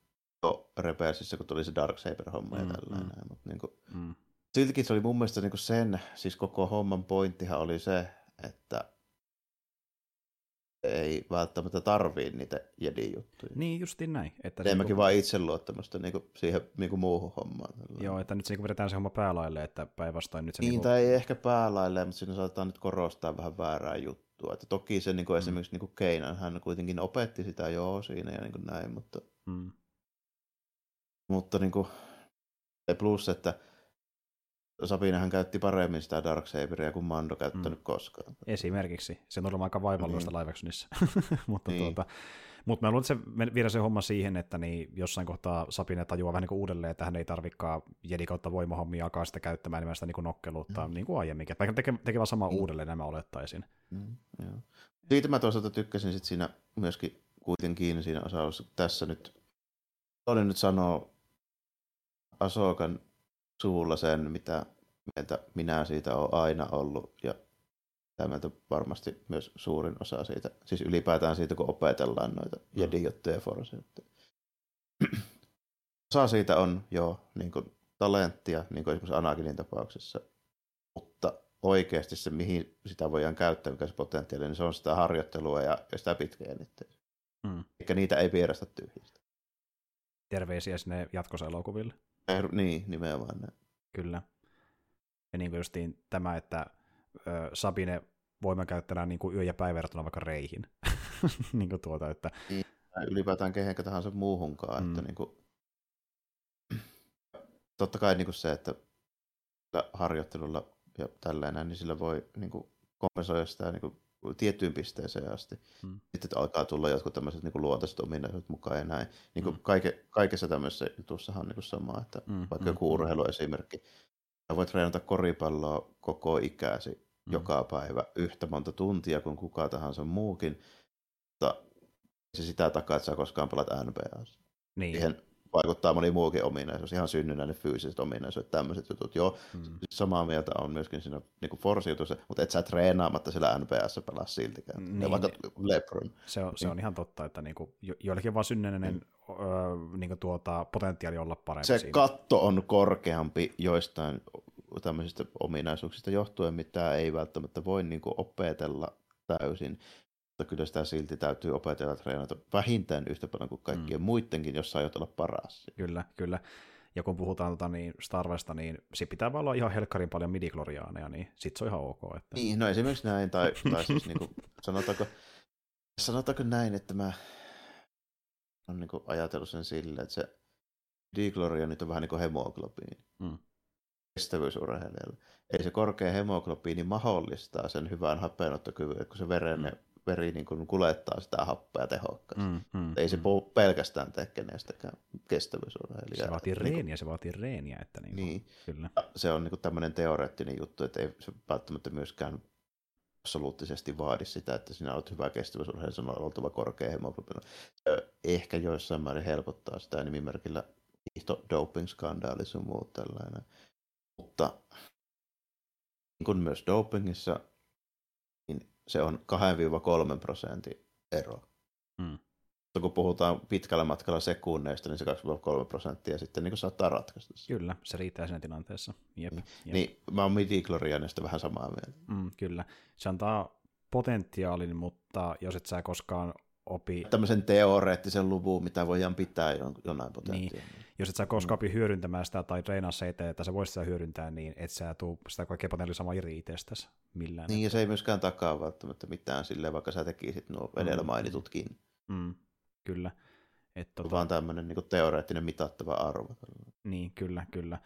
Speaker 2: jo Rebelsissä, kun tuli se Darksaber-homma ja
Speaker 1: Mm,
Speaker 2: tällainen.
Speaker 1: mm.
Speaker 2: Mutta niin kuin,
Speaker 1: mm,
Speaker 2: siltikin se oli mun mielestä niin kuin sen, siis koko homman pointtihan oli se, että ei välttämättä tarvii niitä jedi-juttuja.
Speaker 1: niin justiin näin. Että
Speaker 2: Enemmänkin
Speaker 1: niinku-
Speaker 2: vaan itseluottamusta niin kuin siihen niin kuin muuhun hommaan. tällainen.
Speaker 1: Joo, että nyt se niin vedetään se homma päälaille, että päinvastoin nyt se
Speaker 2: Niin,
Speaker 1: niinku-
Speaker 2: tai ei ehkä päälaille, mutta siinä saatetaan nyt korostaa vähän väärää juttua. Että toki se niin kuin
Speaker 1: Mm.
Speaker 2: esimerkiksi niin kuin Keinan, hän kuitenkin opetti sitä joo siinä ja niin kuin näin, mutta,
Speaker 1: mm,
Speaker 2: mutta niin kuin, plus, että Sabinahan käytti paremmin sitä Darksaberia kuin Mando käyttänyt mm. koskaan.
Speaker 1: Esimerkiksi. Se on ollut aika vaivalloista niin. live actionissa. mutta niin. tuota, mutta mä luulen, että se viedä se homma siihen, että niin jossain kohtaa Sabine tajuaa vähän niin kuin uudelleen, että hän ei tarvikaan jedi kautta voimahommia alkaa sitä käyttämään niin sitä niin kuin nokkeluutta mm. niin kuin aiemminkin. Vaikka tekee, tekee vaan samaa mm. uudelleen, nämä olettaisin. Mm,
Speaker 2: joo. Siitä mä toisaalta tykkäsin sit siinä myöskin kuitenkin siinä osassa tässä nyt, toinen nyt sanoo Asokan suulla sen, mitä mieltä minä siitä olen aina ollut ja tämä varmasti myös suurin osa siitä, siis ylipäätään siitä, kun opetellaan noita mm. ja Osa siitä on jo niin kuin, talenttia, niin kuin esimerkiksi Anakinin tapauksessa, mutta oikeasti se, mihin sitä voidaan käyttää, mikä se potentiaali, niin se on sitä harjoittelua ja, ja sitä pitkäjännitteistä. Mm. Eikä niitä ei vierästä tyhjistä.
Speaker 1: Terveisiä sinne jatkoselokuville.
Speaker 2: Eh, niin, nimenomaan ne.
Speaker 1: Kyllä. Ja niin kuin justiin tämä, että ö, Sabine voimakäyttänä niin kuin yö- ja päivävertuna vaikka reihin. niin kuin tuota, että...
Speaker 2: Niin, ylipäätään kehenkä tahansa muuhunkaan. Mm. Että niin kuin... Totta kai niin kuin se, että harjoittelulla ja tällainen, niin sillä voi niin kuin kompensoida sitä niin kuin tiettyyn pisteeseen asti. Hmm. Sitten alkaa tulla jotkut tämmöiset niin luontaiset ominaisuudet mukaan ja näin. Niin kuin hmm. kaike, kaikessa tämmöisessä jutussahan on niin sama, että hmm. vaikka hmm. joku urheiluesimerkki. Sä voit treenata koripalloa koko ikäsi hmm. joka päivä yhtä monta tuntia kuin kuka tahansa muukin, mutta se sitä takaa, että sä koskaan pelaat NBA. Niin. Siihen vaikuttaa moni muukin ominaisuus, ihan synnynnäinen fyysiset ominaisuudet, tämmöiset jutut. Joo, mm. samaa mieltä on myöskin siinä niin Force-jutussa, mutta et sä treenaamatta sillä NPS pelaa siltikään. Niin, ja vaikka Lebron.
Speaker 1: Se on, se on niin. ihan totta, että niin kuin, jo, joillekin vaan synnynnäinen mm. öö, niin kuin tuota, potentiaali olla parempi
Speaker 2: Se
Speaker 1: siinä.
Speaker 2: katto on korkeampi joistain tämmöisistä ominaisuuksista johtuen, mitä ei välttämättä voi niin kuin opetella täysin mutta kyllä sitä silti täytyy opetella treenata vähintään yhtä paljon kuin kaikkien mm. muidenkin, jos sä aiot olla paras.
Speaker 1: Kyllä, kyllä. Ja kun puhutaan tota, niin Star Warsista, niin se pitää vaan olla ihan helkkarin paljon midikloriaaneja, niin sit se on ihan ok. Että...
Speaker 2: Niin, no esimerkiksi näin, tai, tai siis niin kuin, sanotaanko, sanotaanko näin, että mä olen niin ajatellut sen silleen, että se nyt on vähän niin kuin hemoglobiini. Mm. Kestävyysurheilijalle. Ei se korkea hemoglobiini mahdollistaa sen hyvän hapenottokyvyn, kun se verenne mm veri niin kuin kulettaa sitä happea tehokkaasti. Mm, mm, ei se mm. pelkästään tee kenestäkään kestävyysurheilijaa.
Speaker 1: Se vaatii reeniä, niin kuin, se vaatii reeniä. Että niin,
Speaker 2: niin. Kyllä. Se on niin kuin tämmöinen teoreettinen juttu, että ei se välttämättä myöskään absoluuttisesti vaadi sitä, että sinä olet hyvä kestävyysurheilija, sinä on oltava korkea hemoglobina. Ehkä joissain määrin helpottaa sitä nimimerkillä hiihto doping-skandaali sun muut tällainen. Mutta niin kuin myös dopingissa se on 2-3 prosentin ero. Mm. Mutta kun puhutaan pitkällä matkalla sekunneista, niin se 2-3 prosenttia sitten niin saattaa ratkaista.
Speaker 1: Kyllä, se riittää siinä tilanteessa. Jep,
Speaker 2: niin, jep. niin mä oon midi vähän samaa mieltä.
Speaker 1: Mm, kyllä, se antaa potentiaalin, mutta jos et sä koskaan opi...
Speaker 2: Tämmöisen teoreettisen luvun, mitä voidaan pitää jonain potentiaalina.
Speaker 1: Niin. Jos et sä koskaan mm. hyödyntämään sitä tai treenaa se eteen, että sä voisit sitä hyödyntää, niin et sä tuu sitä kaikkea potentiaalia samaa iri itsestäsi millään.
Speaker 2: Niin, ja se ei myöskään takaa välttämättä mitään silleen, vaikka sä tekisit nuo mm. edellä mainitutkin.
Speaker 1: Mm. Kyllä.
Speaker 2: Et, tota... Vaan tämmöinen niin teoreettinen mitattava arvo.
Speaker 1: Niin, kyllä, kyllä.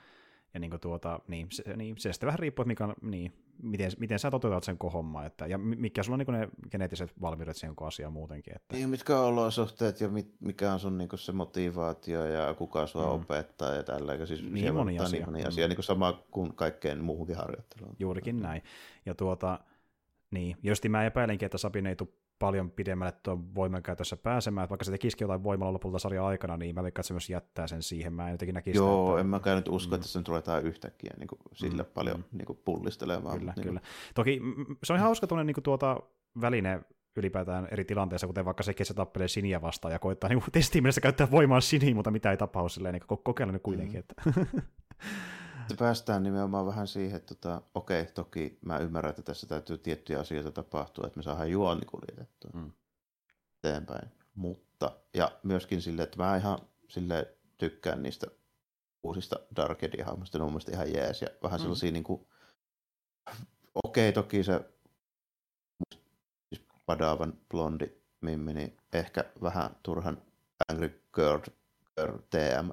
Speaker 1: Ja niin tuota, niin, se, niin, se sitten vähän riippuu, että mikä on, niin, miten, miten sä toteutat sen kohomma, että, ja mikä sulla on niin ne geneettiset valmiudet siihen asiaan muutenkin. Että...
Speaker 2: Niin, mitkä on olosuhteet ja mit, mikä on sun niin se motivaatio ja kuka sua mm. opettaa ja tällä. Siis
Speaker 1: niin moni asia.
Speaker 2: Niin moni asia, mm. niin sama kuin kaikkeen muuhunkin harjoitteluun.
Speaker 1: Juurikin näin. Ja tuota, niin, josti mä epäilenkin, että Sabine ei tule paljon pidemmälle tuon voimankäytössä pääsemään, että vaikka se tekisikin jotain voimalla lopulta sarjan aikana, niin mä veikkaan, että se myös jättää sen siihen. Mä en jotenkin näkisi
Speaker 2: Joo, sitä, että... en mäkään nyt usko, mm. että se nyt ruvetaan yhtäkkiä niin kuin, sillä mm. paljon mm. niin kuin, pullistelemaan.
Speaker 1: Kyllä, niin kyllä. Kuin... Toki se on ihan hauska tuonne niin tuota väline ylipäätään eri tilanteissa, kuten vaikka se kesä tappelee Siniä vastaan ja koittaa niin testiin mielessä käyttää voimaa Siniin, mutta mitä ei tapahdu silleen, niin kokeilla nyt kuitenkin. Mm. Että...
Speaker 2: Se päästään nimenomaan vähän siihen, että tota, okei, toki mä ymmärrän, että tässä täytyy tiettyjä asioita tapahtua, että me saadaan juoni kuljetettua mm. eteenpäin. Mutta, ja myöskin sille, että mä ihan sille tykkään niistä uusista Dark Edge-hahmoista, ne on mielestäni ihan jees, ja vähän mm. sellaisia niin kuin, okei, toki se siis Padavan blondi mimmi, niin ehkä vähän turhan Angry Girl, Girl TM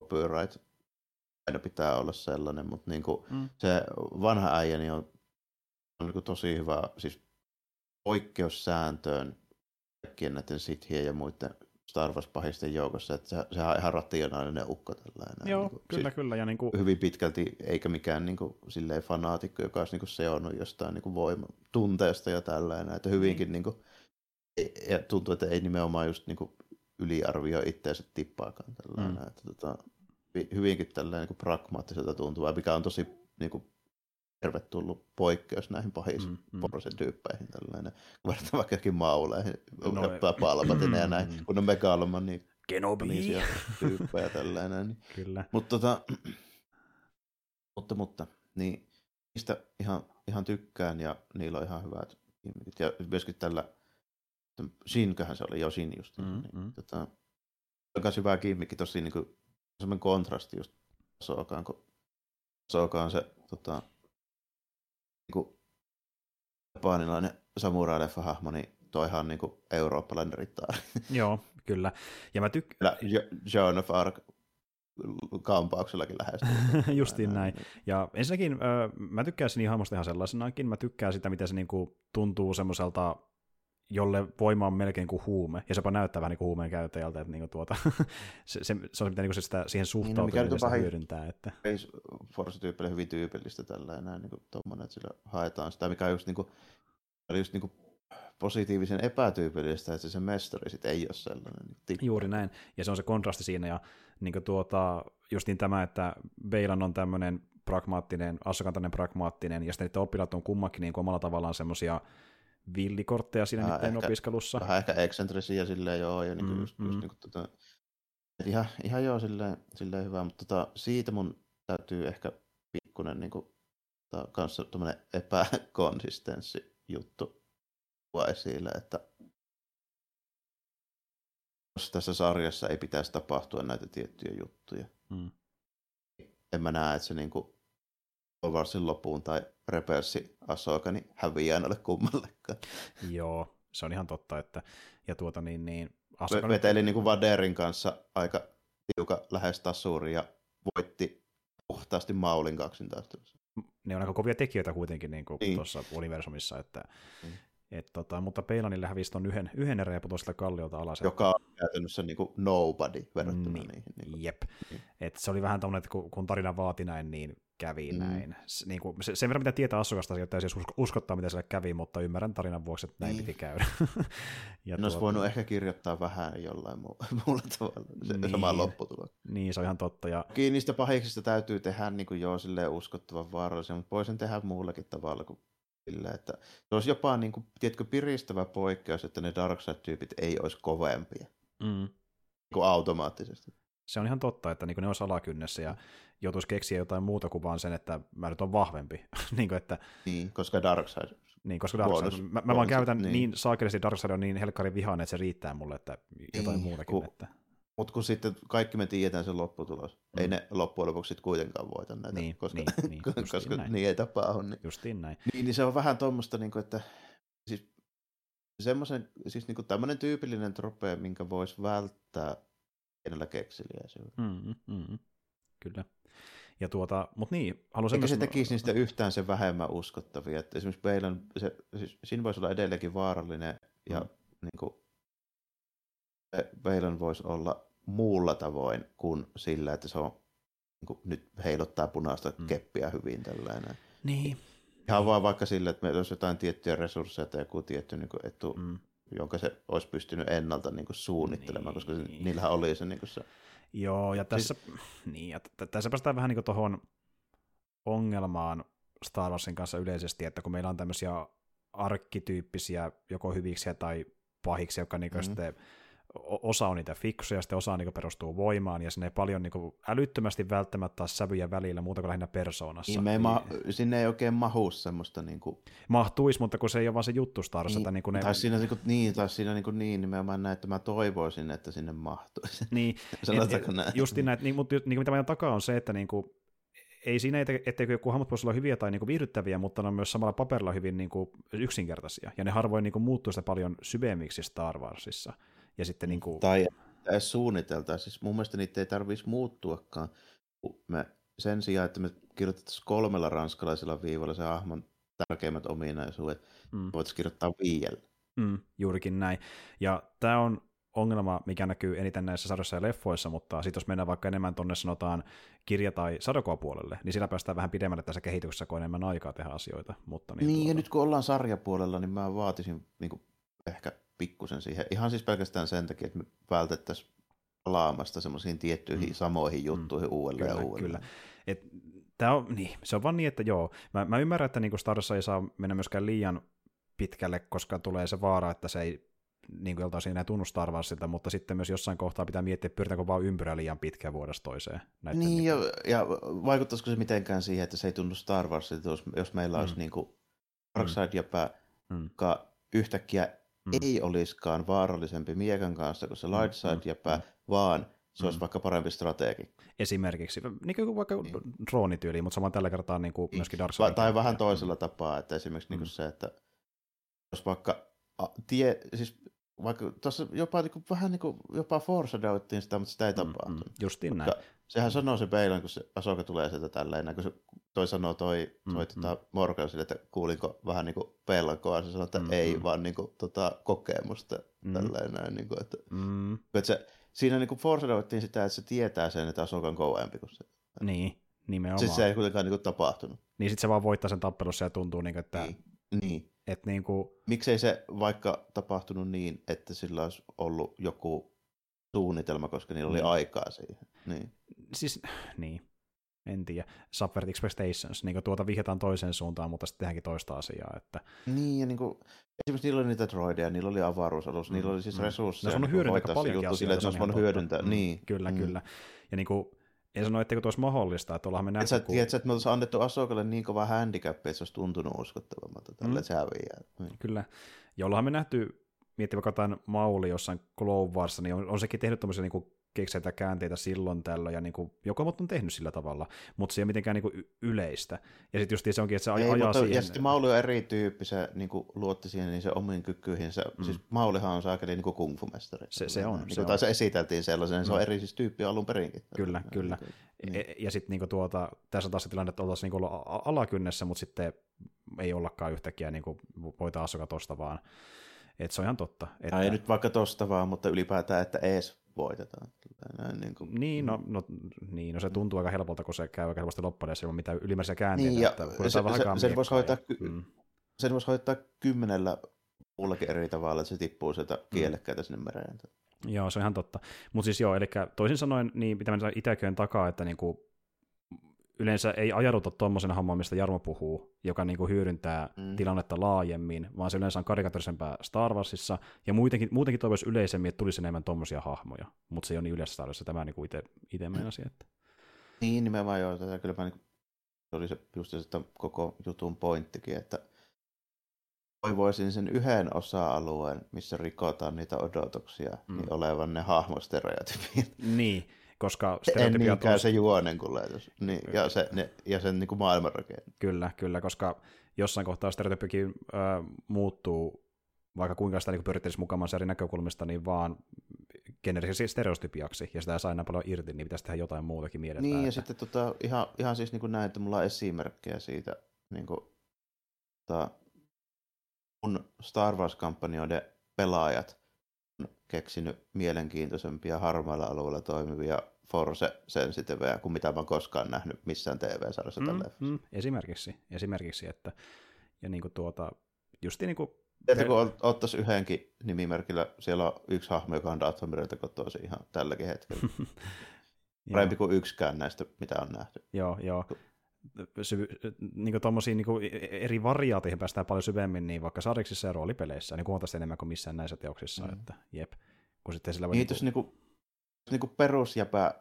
Speaker 2: copyright aina pitää olla sellainen, mutta niin kuin
Speaker 1: Mm.
Speaker 2: se vanha äijä niin on, on niin kuin tosi hyvä siis poikkeussääntöön kaikkien näiden sithien ja muiden Star Wars-pahisten joukossa, että se, sehän on ihan rationaalinen ukko tällainen.
Speaker 1: Joo,
Speaker 2: niin kuin,
Speaker 1: kyllä, kyllä. Ja niin kuin,
Speaker 2: hyvin pitkälti, eikä mikään niin kuin, silleen fanaatikko, joka olisi niin kuin, seonnut jostain niin kuin, voima, tunteesta ja tällainen, että hyvinkin niin kuin, ja tuntuu, että ei nimenomaan just niin kuin, yliarvioi itseänsä tippaakaan tällainen,
Speaker 1: Mm.
Speaker 2: että tota, hyvinkin tällainen niin pragmaattiselta tuntuva, mikä on tosi niin kuin, tervetullut poikkeus näihin pahisiin
Speaker 1: Mm,
Speaker 2: mm, tyyppeihin tällainen, kun verrataan vaikka johonkin mauleihin,
Speaker 1: No,
Speaker 2: palpatine ja näin,
Speaker 1: mm.
Speaker 2: kun on megaloman niin
Speaker 1: Kenobi.
Speaker 2: tyyppejä tällainen, niin
Speaker 1: Kyllä.
Speaker 2: mutta tota, mutta, mutta, niin niistä ihan, ihan tykkään ja niillä on ihan hyvät gimmickit. Ja myöskin tällä, Shinköhän se oli, jo Shin just.
Speaker 1: Mm,
Speaker 2: niin,
Speaker 1: mm.
Speaker 2: Tota, on myös hyvä gimmikki, tosi niin kuin, semmoinen kontrasti just Sokaan, kun Soka on se tota, niin kuin, japanilainen samurai-leffa hahmo, niin toihan on niin kuin eurooppalainen rittaari.
Speaker 1: Joo, kyllä. Ja mä tykkään,
Speaker 2: Joan of Arc kampauksellakin lähestyy.
Speaker 1: Justiin näin. Ja ensinnäkin mä tykkään sen hahmosta ihan sellaisenakin. Mä tykkään sitä, miten se niinku tuntuu semmoiselta, jolle voima on melkein kuin huume, ja se jopa näyttää vähän niin kuin huumeen käyttäjältä, että niinku tuota, se, se, se on mitä niinku se sitä, siihen
Speaker 2: Niin, no
Speaker 1: suhtautuminen
Speaker 2: nyt on
Speaker 1: sitä hyödyntää. Että,
Speaker 2: Space Force-tyypille hyvin tyypillistä tällainen, niin kuin tommonen, että sillä haetaan sitä, mikä on just, niin kuin, oli just niin kuin positiivisen epätyypillistä, että se mestari sit ei ole sellainen. Niin tippa.
Speaker 1: Juuri näin, ja se on se kontrasti siinä, ja niin tuota, justiin tämä, että Beilan on tämmöinen pragmaattinen, assokantainen pragmaattinen, ja sitten niiden oppilaat on kummakin niin omalla tavallaan semmoisia villikortteja siinä
Speaker 2: Vähän ehkä-
Speaker 1: opiskelussa.
Speaker 2: Vähän ehkä eksentrisiä silleen joo, ja niin
Speaker 1: Mm,
Speaker 2: just,
Speaker 1: mm.
Speaker 2: just niin kuin, tota, ihan, ihan joo silleen, silleen hyvä, mutta tota, siitä mun täytyy ehkä pikkunen niin kuin, tota, kanssa tämmönen epäkonsistenssi juttu tuoda esille, että jos tässä sarjassa ei pitäisi tapahtua näitä tiettyjä juttuja,
Speaker 1: Mm.
Speaker 2: en mä näe, että se niinku Warsin loppuun tai Rebelsi Asoka niin häviää noille kummallekaan.
Speaker 1: Joo, se on ihan totta, että ja tuota niin, niin Asuka
Speaker 2: Veteli niinku Vaderin kanssa aika tiuka lähes tasuri ja voitti puhtaasti Maulin kaksintaistelussa.
Speaker 1: ne on aika kovia tekijöitä kuitenkin niin kuin
Speaker 2: Niin.
Speaker 1: tuossa universumissa, että
Speaker 2: Mm.
Speaker 1: et, tota, mutta Peilanille hävisi ton yhden, yhden erän ja putosi kalliolta alas.
Speaker 2: Joka on käytännössä niinku nobody verrattuna
Speaker 1: Niin.
Speaker 2: niihin. Niinku.
Speaker 1: Jep.
Speaker 2: Niin.
Speaker 1: Et se oli vähän tämmöinen, että kun, kun tarina vaati näin, niin kävi
Speaker 2: Mm.
Speaker 1: näin. S, niin kuin, se, sen verran mitä tietää Asukasta, että usko, uskottaa, mitä sille kävi, mutta ymmärrän tarinan vuoksi, että näin
Speaker 2: Niin.
Speaker 1: piti käydä. ja
Speaker 2: Ne olisi voinut ehkä kirjoittaa vähän jollain muu, muulla tavalla se
Speaker 1: Niin.
Speaker 2: sama lopputulos.
Speaker 1: Niin, se on ihan totta. Ja,
Speaker 2: niistä pahiksista täytyy tehdä niin kuin joo silleen uskottavan vaarallisia, mutta voi sen tehdä muullakin tavalla kuin sille, että se olisi jopa niin kuin, tiedätkö, piristävä poikkeus, että ne Darkseid-tyypit ei olisi kovempia
Speaker 1: mm,
Speaker 2: niin kuin automaattisesti.
Speaker 1: Se on ihan totta, että niin ne olisi alakynnessä ja joutuisi keksiä jotain muuta kuin vaan sen, että mä nyt on vahvempi. niin kuin, että,
Speaker 2: Niin, koska Darkseid,
Speaker 1: niin, koska Darkseid,
Speaker 2: Bonus-
Speaker 1: mä, mä vaan käytän niin,
Speaker 2: niin.
Speaker 1: niin saakelisti Darkseid on niin helkkarin vihainen, että se riittää mulle, että jotain
Speaker 2: Niin,
Speaker 1: muutakin.
Speaker 2: kun-
Speaker 1: Että,
Speaker 2: mutta kun sitten kaikki me tiedetään sen lopputulos,
Speaker 1: Mm.
Speaker 2: ei ne loppujen lopuksi sit kuitenkaan voita näitä,
Speaker 1: Niin,
Speaker 2: koska,
Speaker 1: niin, niin,
Speaker 2: koska
Speaker 1: näin.
Speaker 2: niin ei tapahdu. Niin.
Speaker 1: justiin näin.
Speaker 2: Niin, niin se on vähän tuommoista, niin että siis semmoisen, siis niin tämmöinen tyypillinen trope, minkä voisi välttää pienellä kekseliäisyydellä.
Speaker 1: Mm, mm, kyllä. Ja tuota, mutta niin, haluaisin
Speaker 2: Eikä se
Speaker 1: myös-
Speaker 2: tekisi niistä yhtään se vähemmän uskottavia. Että esimerkiksi Bailan, se, siis siinä voisi olla edelleenkin vaarallinen ja
Speaker 1: Mm.
Speaker 2: niin kuin, Bailan voisi olla muulla tavoin kuin sillä, että se on niin kuin, nyt heilottaa punaista
Speaker 1: Mm.
Speaker 2: mm. keppiä hyvin tällainen.
Speaker 1: Niin.
Speaker 2: Ihan vaan vaikka sillä, että meillä olisi jotain tiettyjä resursseja tai joku tietty niin kuin, etu, mm. Jonka se olisi pystynyt ennalta niin kuin, suunnittelemaan, koska se,
Speaker 1: Niin.
Speaker 2: niillähän oli se, niin kuin se
Speaker 1: Joo, ja tässä, niin, ja t- tässä päästään vähän niin tuohon ongelmaan Star Warsin kanssa yleisesti, että kun meillä on tämmöisiä arkkityyppisiä joko hyviksiä tai pahiksi, jotka niin
Speaker 2: Mhm.
Speaker 1: sitten osa on niitä fiksuja, sitten osa niin perustuu voimaan, ja sinne ei paljon niin älyttömästi välttämättä taas sävyjä välillä, muuta kuin lähinnä persoonassa.
Speaker 2: niin ei ma- sinne ei oikein mahu semmoista niin kuin,
Speaker 1: Mahtuisi, mutta kun se ei ole vaan se juttu Starissa,
Speaker 2: Niin,
Speaker 1: että niin kuin ne...
Speaker 2: Tai siinä niin, kuin, niin, tai siinä niin, kuin, niin nimenomaan näin, että mä toivoisin, että sinne mahtuisi.
Speaker 1: Niin,
Speaker 2: Sanotaanko
Speaker 1: et-
Speaker 2: näin?
Speaker 1: Justiin näin, niin, mutta niin mitä meidän takaa on se, että niin kuin, ei siinä, ette- etteikö joku hahmot voisi olla hyviä tai niin kuin viihdyttäviä, mutta ne on myös samalla paperilla hyvin niin kuin yksinkertaisia, ja ne harvoin niin kuin muuttuu sitä paljon syvemmiksi Star Warsissa. Ja sitten niin kuin,
Speaker 2: Tai edes suunniteltaisiin. Siis mun mielestä niitä ei tarvitsisi muuttuakaan. Me sen sijaan, että me kirjoitettaisiin kolmella ranskalaisella viivalla se hahmon tärkeimmät ominaisuudet, mm. voitaisiin kirjoittaa viidellä.
Speaker 1: Mm, juurikin näin. Ja tämä on ongelma, mikä näkyy eniten näissä sarjoissa ja leffoissa, mutta sitten jos mennään vaikka enemmän tuonne sanotaan kirja- tai sadokopuolelle, niin siinä päästään vähän pidemmälle tässä kehityksessä, kun on enemmän aikaa tehdä asioita. Mutta
Speaker 2: niin, niin tuota... ja nyt kun ollaan sarjapuolella, niin mä vaatisin niin kuin, ehkä pikkusen siihen. Ihan siis pelkästään sen takia, että me vältettäisiin palaamasta semmoisiin tiettyihin mm. samoihin juttuihin mm. uudelleen
Speaker 1: kyllä,
Speaker 2: ja uudelleen.
Speaker 1: Kyllä. Et, tää on, niin, se on vaan niin, että joo, mä, mä ymmärrän, että niin Star ei saa mennä myöskään liian pitkälle, koska tulee se vaara, että se ei niin kuin joltain enää tunnu Star Warsilta, mutta sitten myös jossain kohtaa pitää miettiä, pyritäänkö vaan ympyrä liian pitkään vuodesta toiseen.
Speaker 2: Näiden niin, niin ja, ja, vaikuttaisiko se mitenkään siihen, että se ei tunnu Star Warsilta, jos, jos meillä mm. olisi niin kuin Darkseid mm. jäpä, mm. yhtäkkiä mm. ei olisikaan vaarallisempi miekan kanssa kuin se mm. Lightside mm. jäpä, mm. vaan se olisi mm. vaikka parempi strategi.
Speaker 1: Esimerkiksi, niin kuin vaikka niin. droonityyli, mutta saman tällä kertaa niin kuin niin. myöskin Darkseid.
Speaker 2: Va- tai vähän toisella tapaa, että esimerkiksi niin kuin mm. se, että jos vaikka a, tie, siis vaikka tuossa jopa niin kuin, vähän niin kuin, jopa foreshadowittiin sitä, mutta sitä ei tapahtunut. Mm, mm,
Speaker 1: justiin näin.
Speaker 2: Sehän sanoo se Beilan, kun se Asoka tulee sieltä tälleen, kun se, toi sanoo toi, mm, toi mm, tota, Morgan sille, että kuulinko vähän niin kuin pelkoa, se sanoo, että mm, ei, mm. vaan niin kuin, tota, kokemusta mm. tälleen näin. Niin kuin, että, mm. että se, siinä niin foreshadowittiin sitä, että se tietää sen, että Asoka on kovempi kuin se.
Speaker 1: Niin, nimenomaan.
Speaker 2: Sitten se ei kuitenkaan niin kuin, tapahtunut.
Speaker 1: Niin sitten se vaan voittaa sen tappelussa ja tuntuu, niin kuin, että
Speaker 2: niin. niin.
Speaker 1: Et niin kuin...
Speaker 2: Miksei se vaikka tapahtunut niin, että sillä olisi ollut joku suunnitelma, koska niillä oli niin. aikaa siihen. Niin.
Speaker 1: Siis, niin. En tiedä. Subvert Expectations, niin tuota vihjataan toiseen suuntaan, mutta sitten tehdäänkin toista asiaa. Että...
Speaker 2: Niin, ja niin kuin, esimerkiksi niillä oli niitä droideja, niillä oli avaruusalus, mm, niillä oli siis mm. resursseja.
Speaker 1: Ne on hyödyntää paljon asioita.
Speaker 2: Sille, että
Speaker 1: se
Speaker 2: on hyödyntää. Mm, niin.
Speaker 1: Kyllä, mm. kyllä. Ja niin kuin, en sano, etteikö tuo olisi mahdollista, että ollaan me nähty...
Speaker 2: Sä kun... tiedät, että me oltaisiin annettu Asokalle niin kova handicap, että se olisi tuntunut uskottavammalta tälle, mm. se häviää.
Speaker 1: Mm. Kyllä. Ja ollaan me nähty, miettii vaikka jotain Mauli jossain Clone Warsa, niin on, on sekin tehnyt tämmöisiä niin kekseitä käänteitä silloin tällöin, ja niin kuin, joko on tehnyt sillä tavalla, mutta se ei ole mitenkään niin kuin yleistä. Ja sitten just se onkin, että se ei, ajaa
Speaker 2: mutta,
Speaker 1: siihen...
Speaker 2: Ja sitten Mauli on erityyppi, se niin kuin, luotti siihen niin se omiin kykyihin. Se, mm. Siis Maulihan on saakeli niin kung fu mestari.
Speaker 1: Se, se on.
Speaker 2: Niin
Speaker 1: se,
Speaker 2: on. se esiteltiin sellaisen, mm. se on eri siis tyyppi alun perinkin.
Speaker 1: Kyllä, ja, kyllä. Niin. E- ja sitten niin tuota, tässä on taas se tilanne, että oltaisiin niin alakynnessä, mutta sitten ei ollakaan yhtäkkiä niin kuin voi taas tosta vaan. Et se on ihan totta.
Speaker 2: Että... Ei nyt vaikka tosta vaan, mutta ylipäätään, että ees voitetaan.
Speaker 1: Näin, niin, kuin... niin, no, no, niin, no se tuntuu aika helpolta, kun se käy aika helposti loppuun ilman mitään ylimääräisiä käänteitä. Niin, ja että se, se,
Speaker 2: sen, voisi hoitaa, ky- mm. sen voisi hoitaa kymmenellä muullakin eri tavalla, että se tippuu sieltä mm. kielekkäitä mm. sinne mereen.
Speaker 1: Joo, se on ihan totta. Mutta siis joo, eli toisin sanoen, niin mitä mä itseköön takaa, että niinku, yleensä ei ajauduta tuommoisen homman, mistä Jarmo puhuu, joka niinku hyödyntää mm. tilannetta laajemmin, vaan se yleensä on karikaturisempää Star Warsissa, ja muutenkin, muutenkin toivoisi yleisemmin, että tulisi enemmän tuommoisia hahmoja, mutta se ei ole niin yleensä Star Warsissa, tämä niinku itse meinasin. Että...
Speaker 2: Niin, nimenomaan joo, tätä kyllä niin, se oli se, just se että koko jutun pointtikin, että toivoisin sen yhden osa-alueen, missä rikotaan niitä odotuksia, mm. niin olevan ne hahmostereotypiat.
Speaker 1: Niin, koska
Speaker 2: stereotypiat... En on... se juonen kuljetus, niin, ja, se, ne, ja sen niin kuin maailmanrakenne.
Speaker 1: Kyllä, kyllä, koska jossain kohtaa stereotypikin äh, muuttuu, vaikka kuinka sitä niin pyrittäisiin mukaan eri näkökulmista, niin vaan generiseksi stereotypiaksi, ja sitä saa aina paljon irti, niin pitäisi tehdä jotain muutakin mielestään.
Speaker 2: Niin,
Speaker 1: että...
Speaker 2: ja sitten tota, ihan, ihan siis niin kuin näin, että mulla on esimerkkejä siitä, niin kuin, tota, kun Star Wars-kampanjoiden pelaajat on keksinyt mielenkiintoisempia harmailla alueilla toimivia Force-sensitivejä kuin mitä mä oon koskaan nähnyt missään TV-sarjassa mm, tällä mm,
Speaker 1: Esimerkiksi, esimerkiksi, että ja niin kuin tuota, justi niin kuin
Speaker 2: Tiedätkö, kun ottaisi yhdenkin nimimerkillä, siellä on yksi hahmo, joka on Darth Vaderilta kotoisin ihan tälläkin hetkellä. Parempi kuin yksikään näistä, mitä on nähty.
Speaker 1: Joo, joo syvy, niin tommosia, niin eri variaateihin päästään paljon syvemmin, niin vaikka sariksissa ja roolipeleissä, niin huomattavasti enemmän kuin missään näissä teoksissa. Mm. Että, jep. Kun sitten sillä
Speaker 2: voi niin, niin, kuin, niin kuin perusjäpä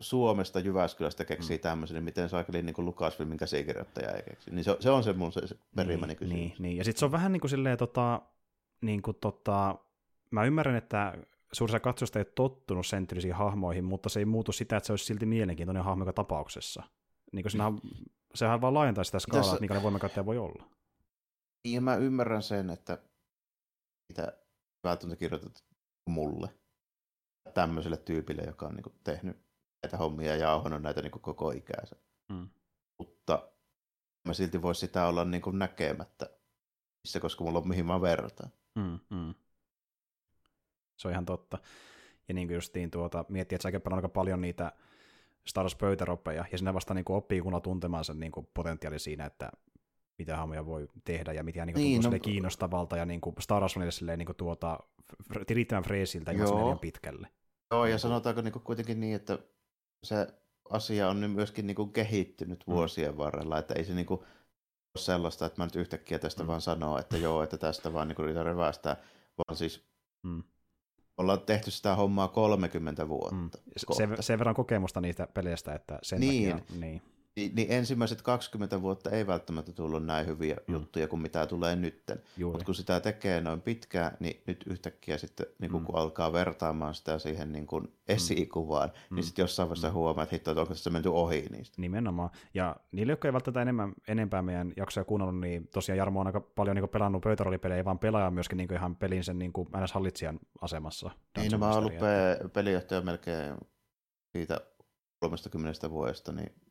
Speaker 2: Suomesta Jyväskylästä keksii mm. tämmöisen, niin miten saakeli niin Lukasfilmin käsikirjoittaja ei keksi. Niin se, se on se mun se, se perimäni niin, kysymys.
Speaker 1: Niin, niin, ja sitten se on vähän niin kuin silleen, tota, niin kuin, tota, mä ymmärrän, että suurissa katsosta ei tottunut sen hahmoihin, mutta se ei muutu sitä, että se olisi silti mielenkiintoinen hahmo joka tapauksessa. Niin kuin on, sehän vaan laajentaa sitä skaalaa, Tässä... että minkälainen voimakäyttäjä voi olla.
Speaker 2: Ja mä ymmärrän sen, että mitä välttämättä kirjoitat mulle, tämmöiselle tyypille, joka on niin tehnyt näitä hommia ja jauhanut näitä niin kuin koko ikänsä.
Speaker 1: Mm.
Speaker 2: Mutta mä silti vois sitä olla niin kuin näkemättä, missä, koska mulla on mihin mä vertaan.
Speaker 1: Mm, mm. Se on ihan totta. Ja niin kuin justiin tuota, miettii, että säkin aika paljon niitä Star Wars pöytäroppeja, ja sinne vasta niin kuin oppii kunnolla tuntemaan sen niin kuin potentiaali siinä, että mitä hahmoja voi tehdä ja mitä niin kuin, niin, no, kiinnostavalta ja niin kuin Star Wars on silleen, niin kuin tuota, riittävän freesiltä ja pitkälle.
Speaker 2: Joo, ja sanotaanko niin kuin kuitenkin niin, että se asia on myöskin niin kuin kehittynyt mm. vuosien varrella, että ei se niin kuin ole sellaista, että mä nyt yhtäkkiä tästä mm. vaan sanoo, että joo, että tästä vaan niin kuin yritän revästää, vaan siis mm. ollaan tehty sitä hommaa 30 vuotta. Mm.
Speaker 1: Sen, sen verran kokemusta niistä peleistä, että sen
Speaker 2: niin.
Speaker 1: takia, niin.
Speaker 2: Niin, niin ensimmäiset 20 vuotta ei välttämättä tullut näin hyviä mm. juttuja kuin mitä tulee nytten. Mutta kun sitä tekee noin pitkään, niin nyt yhtäkkiä sitten niin kun, mm. kun alkaa vertaamaan sitä siihen niin kun mm. esikuvaan, niin mm. niin sitten jossain vaiheessa mm. huomaa, että hitto, että onko se menty ohi niistä.
Speaker 1: Nimenomaan. Ja niille, jotka ei välttämättä enemmän, enempää meidän jaksoja kuunnellut, niin tosiaan Jarmo on aika paljon niin pelannut pöytäroolipelejä, ei vaan pelaaja myöskin niin ihan pelin sen niin NS-hallitsijan asemassa.
Speaker 2: Niin, no, mä oon ollut pe- pelijohtaja melkein siitä 30 vuodesta, niin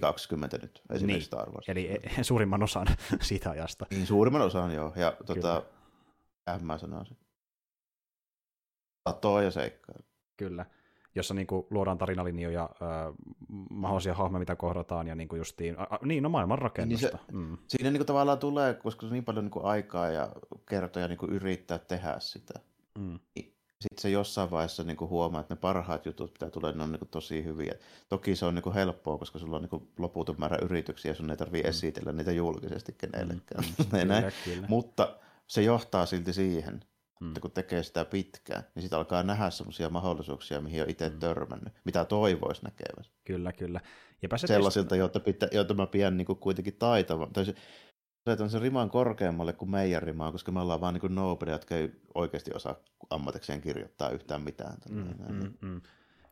Speaker 2: 20 nyt, esimerkiksi niin. Star Wars.
Speaker 1: Eli e- suurimman osan siitä ajasta.
Speaker 2: Niin, suurimman osan joo. Ja tota, mä sanoisin. Satoa ja seikkailu.
Speaker 1: Kyllä. Jossa niin kuin, luodaan tarinalinjoja, äh, mahdollisia hahmoja, mitä kohdataan, ja niin kuin justiin, a, niin, no maailman rakennusta. Niin se,
Speaker 2: mm. Siinä niin kuin, tavallaan tulee, koska se on niin paljon niin kuin, aikaa ja kertoja niin kuin, yrittää tehdä sitä. Mm. Niin sitten se jossain vaiheessa niin huomaa, että ne parhaat jutut, mitä tulee, ne on niin tosi hyviä. Toki se on niin helppoa, koska sulla on niin loputon määrä yrityksiä, ja sun ei tarvitse mm. esitellä niitä julkisesti kenellekään. Mm. kyllä, kyllä. Mutta se johtaa silti siihen, mm. että kun tekee sitä pitkään, niin sitten alkaa nähdä sellaisia mahdollisuuksia, mihin on itse mm. törmännyt, mitä toivoisi näkevänsä.
Speaker 1: Kyllä, kyllä.
Speaker 2: Ja Sellaisilta, joita, pitä, joita mä pidän niin kuitenkin taitavan. Tai se, asetan sen riman korkeammalle kuin meidän rimaa, koska me ollaan vaan niin noopeja, jotka ei oikeasti osaa ammatikseen kirjoittaa yhtään mitään. Mm, mm,
Speaker 1: mm.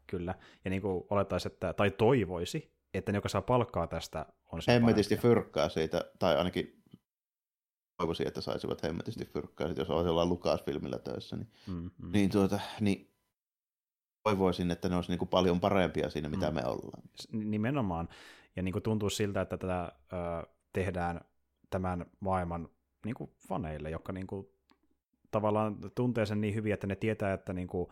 Speaker 1: Kyllä, ja niin kuin olettaisi, että, tai toivoisi, että ne, joka saa palkkaa tästä, on se
Speaker 2: Hemmetisti fyrkkaa siitä, tai ainakin toivoisin, että saisivat hemmetisti fyrkkaa siitä, jos ollaan Lukas-filmillä töissä, niin, mm, mm. niin, tuota, niin toivoisin, että ne olisi niin kuin paljon parempia siinä, mitä mm. me ollaan.
Speaker 1: Nimenomaan, ja niin kuin tuntuu siltä, että tätä ö, tehdään tämän maailman niin kuin faneille, jotka niin kuin, tavallaan tuntee sen niin hyvin, että ne tietää, että niin kuin,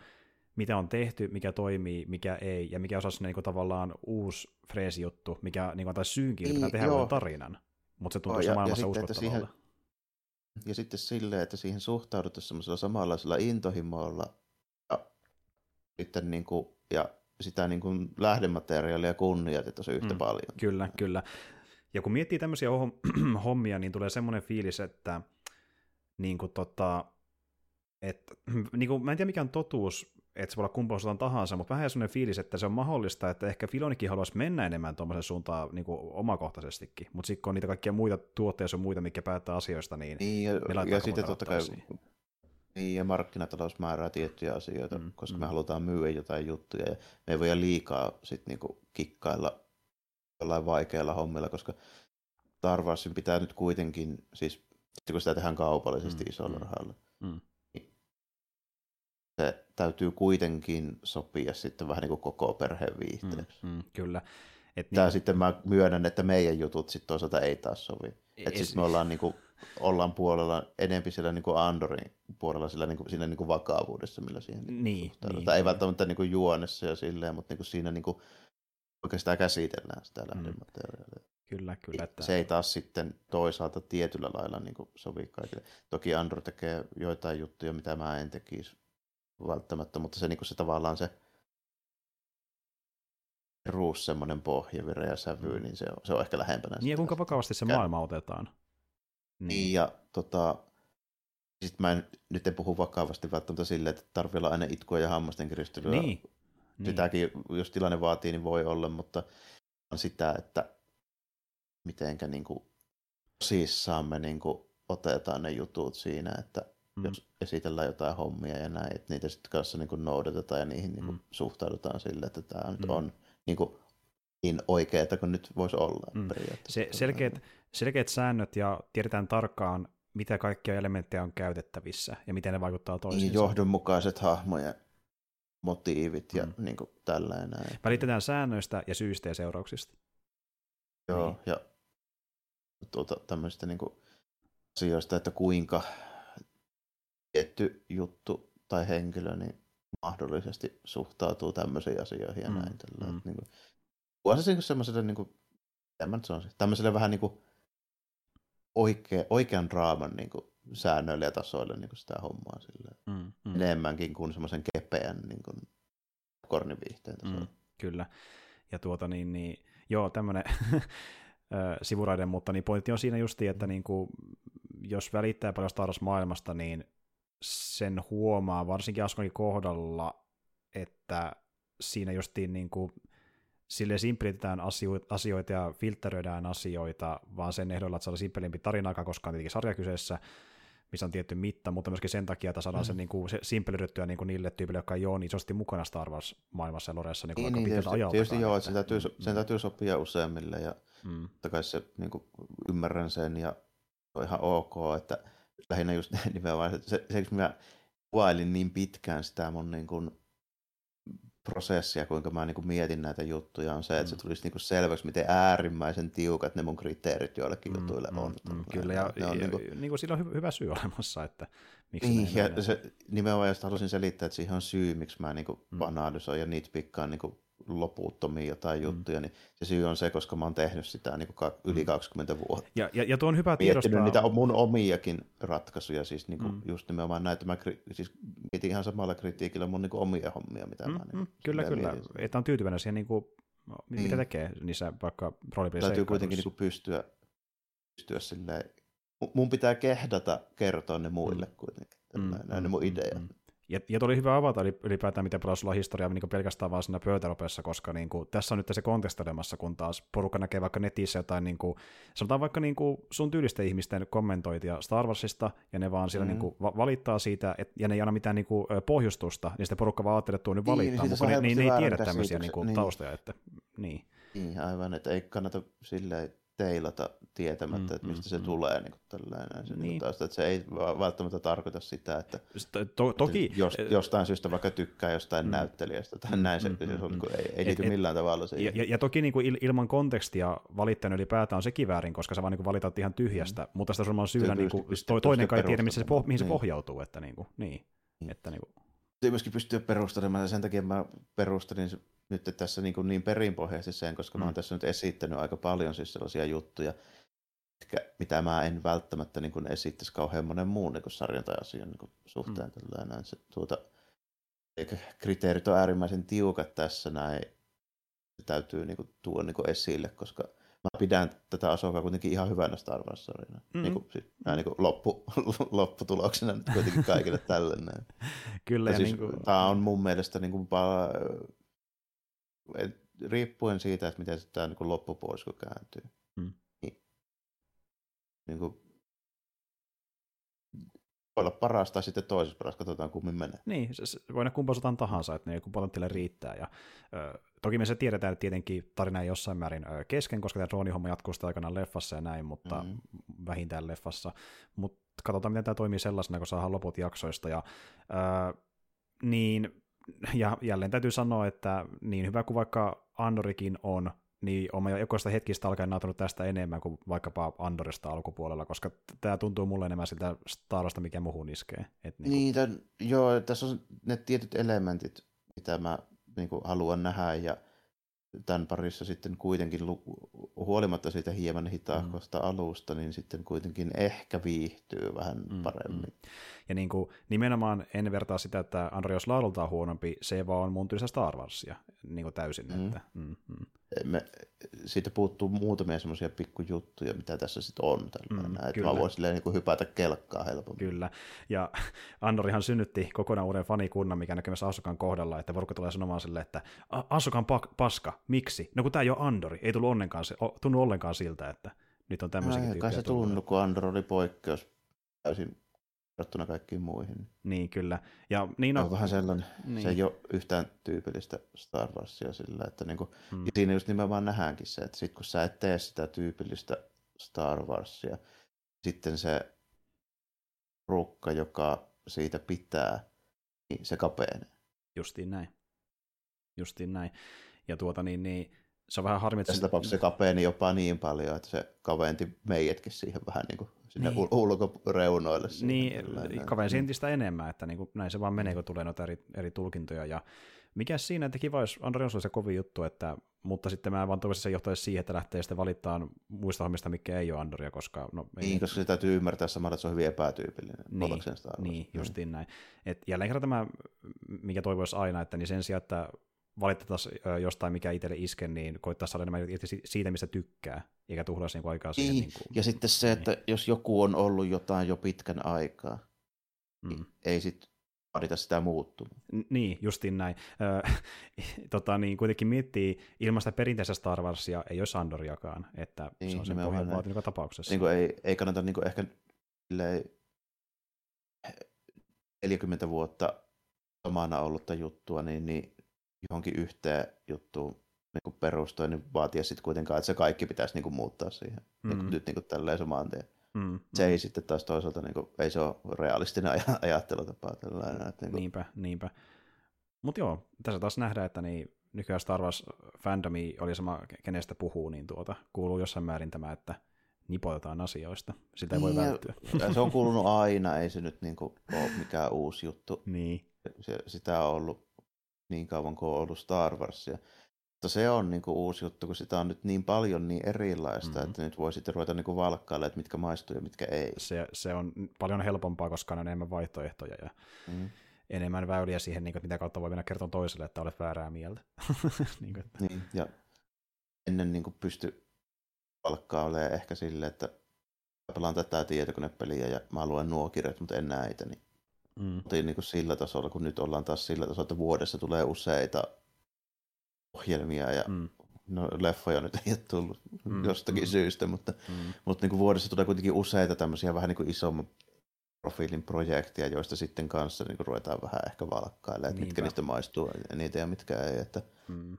Speaker 1: mitä on tehty, mikä toimii, mikä ei, ja mikä osasi niin kuin, tavallaan uusi freesi juttu, mikä niin kuin, tai syynkin yritetään tehdä uuden tarinan. Mutta se tuntuu ja, maailmassa ja sitten, siihen,
Speaker 2: ja sitten silleen, että siihen suhtaudutaan semmoisella samanlaisella intohimoilla ja sitten niin kuin, ja sitä niin kuin lähdemateriaalia kunnioitetaan yhtä mm, paljon.
Speaker 1: Kyllä, kyllä. Ja kun miettii tämmöisiä hommia, niin tulee semmoinen fiilis, että niin kuin tota, että, niin kuin, mä en tiedä mikä on totuus, että se voi olla kumpaan suuntaan tahansa, mutta vähän semmoinen fiilis, että se on mahdollista, että ehkä Filonikin haluaisi mennä enemmän tuommoisen suuntaan niin kuin omakohtaisestikin, mutta sitten kun on niitä kaikkia muita tuotteita ja muita, mikä päättää asioista, niin,
Speaker 2: niin ja, ja sitten totta kai niin, ja markkinatalous määrää tiettyjä asioita, mm, koska mm. me halutaan myyä jotain juttuja, ja me ei voida liikaa sit niinku kikkailla jollain vaikealla hommilla, koska Star Warsin pitää nyt kuitenkin, siis kun sitä tehdään kaupallisesti mm, isolla mm, rahalla, mm. niin se täytyy kuitenkin sopia sitten vähän niin kuin koko perheen viihteeksi.
Speaker 1: Mm, mm, kyllä.
Speaker 2: Et Tämä niin... sitten mä myönnän, että meidän jutut sitten toisaalta ei taas sovi. Että sitten me ollaan, niin kuin, ollaan puolella enempi siellä niin kuin Andorin puolella sillä, niin kuin, siinä niin kuin vakavuudessa, millä siihen
Speaker 1: niin, niin,
Speaker 2: niin, Ei välttämättä niin kuin juonessa ja silleen, mutta niin kuin siinä niin kuin, oikeastaan käsitellään sitä mm. lähdemateriaalia.
Speaker 1: Kyllä, kyllä. Että...
Speaker 2: Se ei taas sitten toisaalta tietyllä lailla niin kuin sovi kaikille. Toki Andro tekee joitain juttuja, mitä mä en tekisi välttämättä, mutta se, niin kuin se tavallaan se ruus semmoinen pohjavire ja sävy, mm. niin se on, se on ehkä lähempänä.
Speaker 1: Niin ja kuinka vakavasti se maailma otetaan.
Speaker 2: Niin, niin ja tota, sitten mä en, nyt en puhu vakavasti välttämättä silleen, että tarvii olla aina itkua ja hammasten kiristelyä niin. Niin. Sitäkin, jos tilanne vaatii, niin voi olla, mutta on sitä, että mitenkä niin kuin tosissaan me niin kuin otetaan ne jutut siinä, että mm. jos esitellään jotain hommia ja näin, että niitä sitten kanssa niin kuin noudatetaan ja niihin niin kuin mm. suhtaudutaan sille, että tämä mm. nyt on niin, kuin niin oikeaa kuin nyt voisi olla mm.
Speaker 1: Se, selkeät, selkeät säännöt ja tiedetään tarkkaan, mitä kaikkia elementtejä on käytettävissä ja miten ne vaikuttaa toisiinsa.
Speaker 2: Niin, johdonmukaiset hahmoja motiivit ja mm. niin kuin tällainen.
Speaker 1: Välitetään säännöistä ja syistä ja seurauksista.
Speaker 2: Joo, niin. ja tuota, tämmöistä niin kuin asioista, että kuinka tietty juttu tai henkilö niin mahdollisesti suhtautuu tämmöisiin asioihin ja mm. näin. Tällä, mm. niin kuin, se semmoiselle, niin kuin, tämmöiselle vähän niin kuin oikea, oikean draaman niin kuin, säännöille ja tasoille niin kuin sitä hommaa sille. Mm, mm. enemmänkin kuin semmoisen kepeän niin kuin, korniviihteen tasolla. Mm,
Speaker 1: kyllä. Ja tuota niin, niin joo, tämmöinen sivuraiden, mutta niin pointti on siinä justi, että niin kuin, jos välittää paljon Star Wars-maailmasta, niin sen huomaa, varsinkin Askonin kohdalla, että siinä justiin niin kuin, sille simplitetään asioita ja filtteröidään asioita, vaan sen ehdolla, että saadaan simppelimpi tarina, koska on tietenkin sarja kyseessä, missä on tietty mitta, mutta myöskin sen takia, että saadaan mm. se, niin kuin, se simppelöidyttyä niin kuin niille tyypille, jotka ei ole niin isosti mukana Star Wars-maailmassa ja Loreessa niin niin, niin,
Speaker 2: tietysti, tietysti joo, että sen täytyy, sen täytyy sopia useimmille ja mm. kai se niin kuin, ymmärrän sen ja on ihan ok, että lähinnä just nimenomaan, se, se, se mä kuvailin niin pitkään sitä mun niin kuin, prosessia, kuinka mä niin kuin mietin näitä juttuja, on se, että mm. se tulisi niin kuin selväksi, miten äärimmäisen tiukat ne mun kriteerit joillekin mm, jutuille on. Mm,
Speaker 1: mm, kyllä, ja, ne on, ja, niin kuin... niin kuin sillä on hy- hyvä syy olemassa, että miksi
Speaker 2: niin, ja se, nimenomaan, jos halusin selittää, että siihen on syy, miksi mä niin kuin mm. analysoin ja nitpikkaan niin kuin loputtomia jotain mm. juttuja, niin se syy on se, koska mä oon tehnyt sitä niin kuin yli 20 mm. vuotta.
Speaker 1: Ja, ja, ja tuo on hyvä tiedostaa.
Speaker 2: niitä mun omiakin ratkaisuja, siis niin kuin mm. just nimenomaan näitä, mä siis mietin ihan samalla kritiikillä mun niin kuin omia hommia, mitä mm, mä niin,
Speaker 1: mm, Kyllä, kyllä, mietin. että on tyytyväinen siihen, niin kuin, mitä niin. tekee niissä vaikka roolipeleissä.
Speaker 2: Täytyy kuitenkin niin kuin pystyä, pystyä silleen, mun pitää kehdata kertoa ne muille mm. kuitenkin, mm, näin mm, mun ideat. Mm.
Speaker 1: Ja, ja oli hyvä avata ylipäätään, miten paljon sulla on historiaa niin pelkästään vaan siinä pöytäropeessa, koska niin kuin, tässä on nyt se kontestoidemassa, kun taas porukka näkee vaikka netissä jotain, niin kuin, sanotaan vaikka niin kuin sun tyylisten ihmisten kommentointia Star Warsista, ja ne vaan siellä mm. niin kuin, valittaa siitä, et, ja ne ei anna mitään niin kuin, pohjustusta, niin sitten porukka vaan ajattelee, että tuo nyt niin, valittaa, niin, mutta ne, ne, ne ei tiedä tämmöisiä niin kuin, niin. taustoja. Että, niin.
Speaker 2: niin, aivan, että ei kannata silleen teilata tietämättä, mm, että mistä mm, se mm. tulee. Niin tällainen. Se, niin. taas, että se ei välttämättä tarkoita sitä, että,
Speaker 1: to, toki,
Speaker 2: että jos, jostain syystä vaikka tykkää jostain mm, näyttelijästä tai näin, se, mm, se on, mm, ei, ei liity millään tavalla
Speaker 1: siihen. Ja, ja toki niin kuin ilman kontekstia valittanut ylipäätään on sekin väärin, koska sä vaan niin valitat ihan tyhjästä, mm. mutta sitä on syynä, niin kuin, to, toinen kai tiedä, missä se, mihin niin. se pohjautuu. Että, niin kuin, niin, niin. Että, niin kuin.
Speaker 2: Myöskin pystyä perustelemaan, ja sen takia mä perustelin nyt tässä niin, niin perinpohjaisesti sen, koska mm. mä oon tässä nyt esittänyt aika paljon siis sellaisia juttuja, mitä mä en välttämättä niin esittäisi kauhean monen muun niin sarjan tai asian niin suhteen. Mm. Näin. Se, tuota, kriteerit on äärimmäisen tiukat tässä näin. Se täytyy niin kuin, tuoda niin esille, koska mä pidän tätä Asokaa kuitenkin ihan hyvänä Star Wars-sarjana. Mm. Niin kuin, siis, näin, niin kuin loppu, lopputuloksena nyt kuitenkin kaikille tälle. Näin.
Speaker 1: Kyllä. Ja
Speaker 2: siis, niin kuin... Tämä on mun mielestä niin kuin, et, riippuen siitä, että miten tämä niin loppupuolisko kääntyy. Mm. Niin, niin kuin, voi olla paras tai sitten toisessa paras, katsotaan kummin menee.
Speaker 1: Niin, se, se voi olla kumpa tahansa, että ne paljon teille riittää. Ja, ö, toki me se tiedetään, että tietenkin tarina ei jossain määrin kesken, koska tämä droonihomma jatkuu sitä aikana leffassa ja näin, mutta mm-hmm. vähintään leffassa. Mutta katsotaan, miten tämä toimii sellaisena, kun saadaan loput jaksoista. Ja, ö, niin ja jälleen täytyy sanoa, että niin hyvä kuin vaikka Andorikin on, niin olen jokaista hetkistä alkaen nautunut tästä enemmän kuin vaikkapa Andorista alkupuolella, koska tämä tuntuu mulle enemmän siltä Starasta, mikä muuhun iskee. Et
Speaker 2: niin, niin tämän, joo, tässä on ne tietyt elementit, mitä mä niin kuin, haluan nähdä, ja tämän parissa sitten kuitenkin, huolimatta siitä hieman hitaahkosta mm. alusta, niin sitten kuitenkin ehkä viihtyy vähän mm, paremmin. Mm.
Speaker 1: Ja niin kuin, nimenomaan en vertaa sitä, että Andri jos laulultaan huonompi, se vaan on mun tyylistä Star Warsia niin kuin täysin. Mm. Että, mm, mm.
Speaker 2: Me, siitä puuttuu muutamia semmoisia pikkujuttuja, mitä tässä sitten on. Mm, että mä voisin niin hypätä kelkkaa helpommin.
Speaker 1: Kyllä, ja Andorihan synnytti kokonaan uuden fanikunnan, mikä näkyy myös Asukan kohdalla, että porukka tulee sanomaan sille, että Asukan paska, miksi? No kun tämä ei ole Andori, ei tullut ollenkaan, tunnu ollenkaan siltä, että nyt on tämmöisiä
Speaker 2: Kai se tunnu, kun Andor oli poikkeus täysin verrattuna kaikkiin muihin.
Speaker 1: Niin, kyllä. Ja, niin on,
Speaker 2: on vähän sellainen, niin. se ei ole yhtään tyypillistä Star Warsia sillä, että niinku, hmm. siinä just nimenomaan nähdäänkin se, että sit kun sä et tee sitä tyypillistä Star Warsia, sitten se rukka, joka siitä pitää, niin se kapenee.
Speaker 1: justiin näin. Justiin näin. Ja tuota niin, niin se on vähän harmi, että...
Speaker 2: Tässä tapauksessa se kapeeni jopa niin paljon, että se kaventi meidätkin siihen vähän niin kuin sinne niin. ulkoreunoille.
Speaker 1: Niin, kavensi entistä enemmän, että niin kuin, näin se vaan menee, kun tulee noita eri, eri tulkintoja. Ja mikä siinä, että kiva, jos Android on se kovin juttu, että, mutta sitten mä vaan toivoisin, se johtaisi siihen, että lähtee sitten valittaan muista hommista, mikä ei ole Androidia, koska... No,
Speaker 2: ei, niin, koska se täytyy ymmärtää samalla, että se on hyvin epätyypillinen.
Speaker 1: Niin, niin justiin näin. Et jälleen kerran tämä, mikä toivoisi aina, että niin sen sijaan, että valitettaisiin jostain, mikä itselle iske, niin koittaa saada enemmän siitä, mistä tykkää, eikä tuhlaisi niin aikaa siihen.
Speaker 2: Niin,
Speaker 1: niin kuin,
Speaker 2: ja sitten se, että niin. jos joku on ollut jotain jo pitkän aikaa, mm. niin ei sitten vaadita sitä muuttumaan.
Speaker 1: Niin, justiin näin. tota, niin, kuitenkin miettii ilmasta perinteistä Star Warsia, ei ole Sandoriakaan, että niin, se on sen pohjan vaatinut joka tapauksessa.
Speaker 2: Niin kuin ei, ei kannata niin kuin ehkä 40 vuotta omana ollutta juttua, niin, niin johonkin yhteen juttuun niin perustuen, niin vaatia sitten kuitenkaan, että se kaikki pitäisi niin kuin muuttaa siihen. Mm. Niin kuin, nyt niin kuin tälleen samaan tien. Mm, se mm. ei sitten taas toisaalta, niin kuin, ei se ole realistinen aj- ajattelutapa. Tällainen, että, niin kuin...
Speaker 1: Niinpä, niinpä. Mutta joo, tässä taas nähdään, että niin, nykyään Star Wars fandomi oli sama, kenestä puhuu, niin tuota, kuuluu jossain määrin tämä, että nipotetaan asioista. Sitä ei voi niin, välttyä.
Speaker 2: Se on kuulunut aina, ei se nyt niin kuin ole mikään uusi juttu.
Speaker 1: Niin.
Speaker 2: Se, sitä on ollut niin kauan kuin on ollut Star Warsia. Mutta se on niin kuin uusi juttu, kun sitä on nyt niin paljon niin erilaista, mm-hmm. että nyt voi sitten ruveta niin valkkailemaan, että mitkä maistuu ja mitkä ei.
Speaker 1: Se, se on paljon helpompaa, koska on enemmän vaihtoehtoja ja mm. enemmän väyliä siihen, niin kuin, mitä kautta voi mennä kertomaan toiselle, että olet väärää mieltä.
Speaker 2: niin, kuin, että... niin, ja ennen niin kuin pysty valkkailemaan ehkä silleen, että pelaan tätä tietokonepeliä ja mä luen nuo kirjat, mutta en näitä, niin Mm. niin kuin sillä tasolla, kun nyt ollaan taas sillä tasolla, että vuodessa tulee useita ohjelmia ja mm. no, leffoja nyt ei ole tullut mm. jostakin mm. syystä, mutta, mm. mutta niin kuin vuodessa tulee kuitenkin useita tämmöisiä vähän niin kuin isomman profiilin projekteja, joista sitten kanssa niin kuin ruvetaan vähän ehkä valkkailemaan, että mitkä niistä maistuu niitä ja mitkä ei, että mm.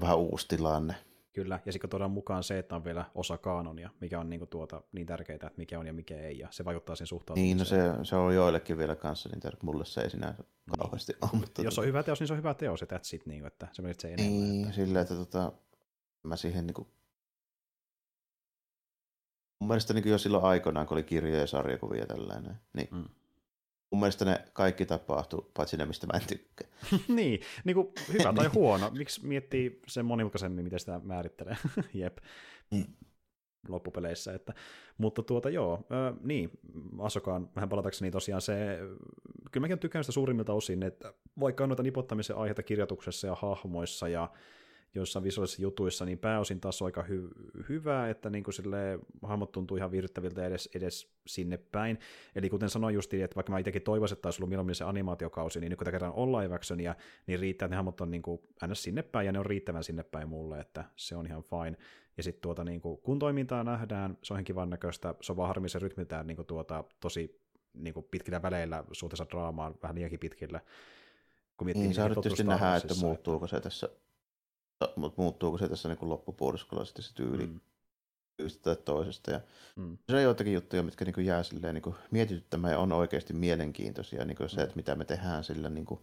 Speaker 2: vähän uusi tilanne.
Speaker 1: Kyllä, ja sitten tuodaan mukaan se, että on vielä osa kaanonia, mikä on niin, kuin tuota, niin tärkeää, että mikä on ja mikä ei, ja se vaikuttaa sen suhtautumiseen.
Speaker 2: Niin, no se, se on joillekin vielä kanssa niin tärkeää, mulle se ei sinänsä niin. kauheasti ole. Mutta
Speaker 1: Jos on hyvä teos, niin se on hyvä teos, ja that's it, niin kuin, että se se enemmän.
Speaker 2: Niin, että... silleen, että tota, mä siihen niin kuin... Mun mielestä niin jo silloin aikoinaan, kun oli kirjoja ja sarjakuvia tällainen, niin mm mun mielestä ne kaikki tapahtuu, paitsi ne, mistä mä en tykkää.
Speaker 1: niin, niin kuin hyvä tai huono. Miksi miettii sen monimutkaisemmin, miten sitä määrittelee? Jep. Mm. loppupeleissä. Että, mutta tuota joo, ö, niin, Asokaan vähän palatakseni tosiaan se, kyllä mäkin tykkään sitä suurimmilta osin, että vaikka on noita nipottamisen aiheita kirjoituksessa ja hahmoissa ja joissain visuaalisissa jutuissa, niin pääosin taas on aika hy- hyvää, että niin kuin sille hahmot tuntuu ihan virttäviltä edes, edes sinne päin. Eli kuten sanoin justiin, että vaikka mä itsekin toivoisin, että olisi ollut milloin se animaatiokausi, niin nyt kun kerran on live actionia, niin riittää, että ne hahmot on niin kuin aina sinne päin, ja ne on riittävän sinne päin mulle, että se on ihan fine. Ja sitten tuota, niin kuin, kun toimintaa nähdään, se on ihan kivan näköistä, se on vaan harmi se rytmitään niin kuin tuota, tosi niin kuin pitkillä väleillä suhteessa draamaan, vähän liiankin pitkillä.
Speaker 2: Kun miettii, niin, niin saa tietysti nähdä, että muuttuuko se tässä mutta muuttuuko se tässä niin loppupuoliskolla sitten se tyyli mm. tai toisesta. Ja mm. Se on joitakin juttuja, mitkä niin jää silleen niin mietityttämään ja on oikeasti mielenkiintoisia. Niin se, että mitä me tehdään sillä niin kuin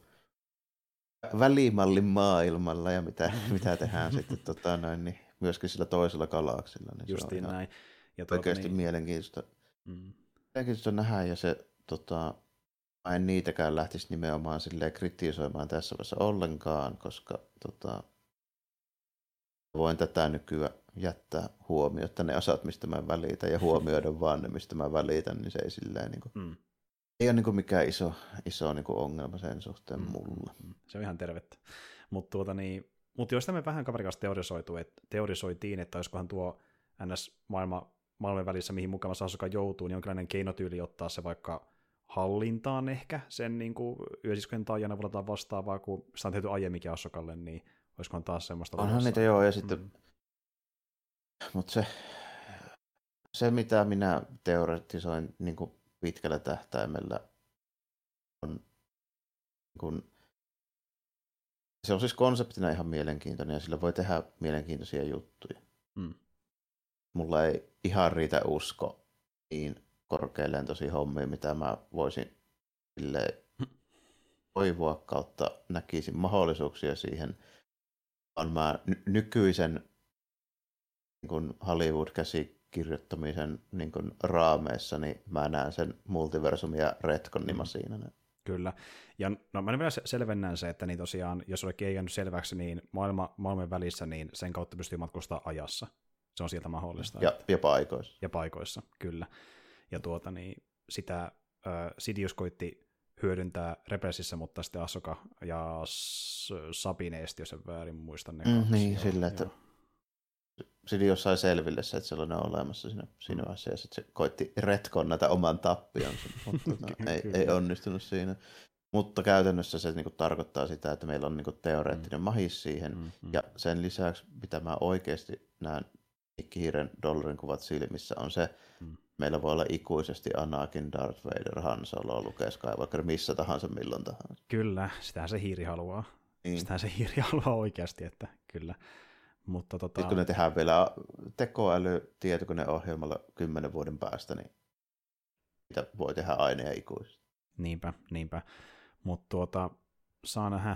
Speaker 2: välimallin maailmalla ja mitä, mitä tehdään sitten tota, noin, niin myöskin sillä toisella galaksilla. Niin
Speaker 1: Justiin se on näin.
Speaker 2: Ja tuota, oikeasti niin... mielenkiintoista. Mm. Mielenkiintoista nähdä ja se tota, en niitäkään lähtisi nimenomaan silleen kritisoimaan tässä vaiheessa ollenkaan, koska tota, voin tätä nykyään jättää huomiota ne osat, mistä mä välitän, ja huomioida vaan ne, mistä mä välitän, niin se ei silleen niin kuin, mm. ei ole niin kuin mikään iso, iso niin kuin ongelma sen suhteen mm. mulla. Mm.
Speaker 1: Se on ihan tervettä. Mutta tuota niin, mut jos me vähän kaverin kanssa teorisoitu, et, teorisoitiin, että olisikohan tuo NS-maailma maailman välissä, mihin mukaan Sasuka joutuu, niin jonkinlainen keinotyyli ottaa se vaikka hallintaan ehkä sen niin kuin yösiskojen taijana vastaavaa, kun sitä on tehty aiemminkin Asokalle, niin Olisikohan taas semmoista
Speaker 2: Onhan niitä joo, ja sitten, mm. mutta se, se, mitä minä teoretisoin niin kuin pitkällä tähtäimellä, on niin kuin, se on siis konseptina ihan mielenkiintoinen ja sillä voi tehdä mielenkiintoisia juttuja. Mm. Mulla ei ihan riitä usko niin korkealentoisiin hommiin, mitä mä voisin silleen toivoa kautta näkisin mahdollisuuksia siihen, mä ny- nykyisen niin kuin Hollywood-käsikirjoittamisen niin kuin raameissa, niin mä näen sen multiversum ja retconnima mm. siinä.
Speaker 1: Kyllä. Ja no mä vielä selvennän se, että niin tosiaan, jos olikin ei jäänyt selväksi, niin maailma, maailman välissä, niin sen kautta pystyy matkustaa ajassa. Se on sieltä mahdollista.
Speaker 2: Ja, ja paikoissa.
Speaker 1: Ja paikoissa, kyllä. Ja tuota, niin sitä äh, Sidious koitti hyödyntää Rebelsissä, mutta sitten Asoka ja Sabine esti, jos en väärin muista ne
Speaker 2: mm, Niin, sillä, että Sidious sai selville se, että sellainen on olemassa siinä, siinä mm. vaiheessa, ja sitten se koitti retkonnata oman tappionsa, mutta no, ei, ei onnistunut siinä. Mutta käytännössä se niinku tarkoittaa sitä, että meillä on niinku teoreettinen mm. mahis siihen, mm-hmm. ja sen lisäksi, mitä mä oikeasti näen Hiiren dollarin kuvat silmissä, on se, mm. Meillä voi olla ikuisesti Anakin, Darth Vader, Han Solo, Luke Skywalker, missä tahansa, milloin tahansa.
Speaker 1: Kyllä, sitähän se hiiri haluaa. Niin. Sitähän se hiiri haluaa oikeasti, että kyllä. Mutta tota...
Speaker 2: Sitten kun ne tehdään vielä tekoäly tietokoneohjelmalla kymmenen vuoden päästä, niin mitä voi tehdä aineja ikuisesti.
Speaker 1: Niinpä, niinpä. Mutta tuota, saa nähdä,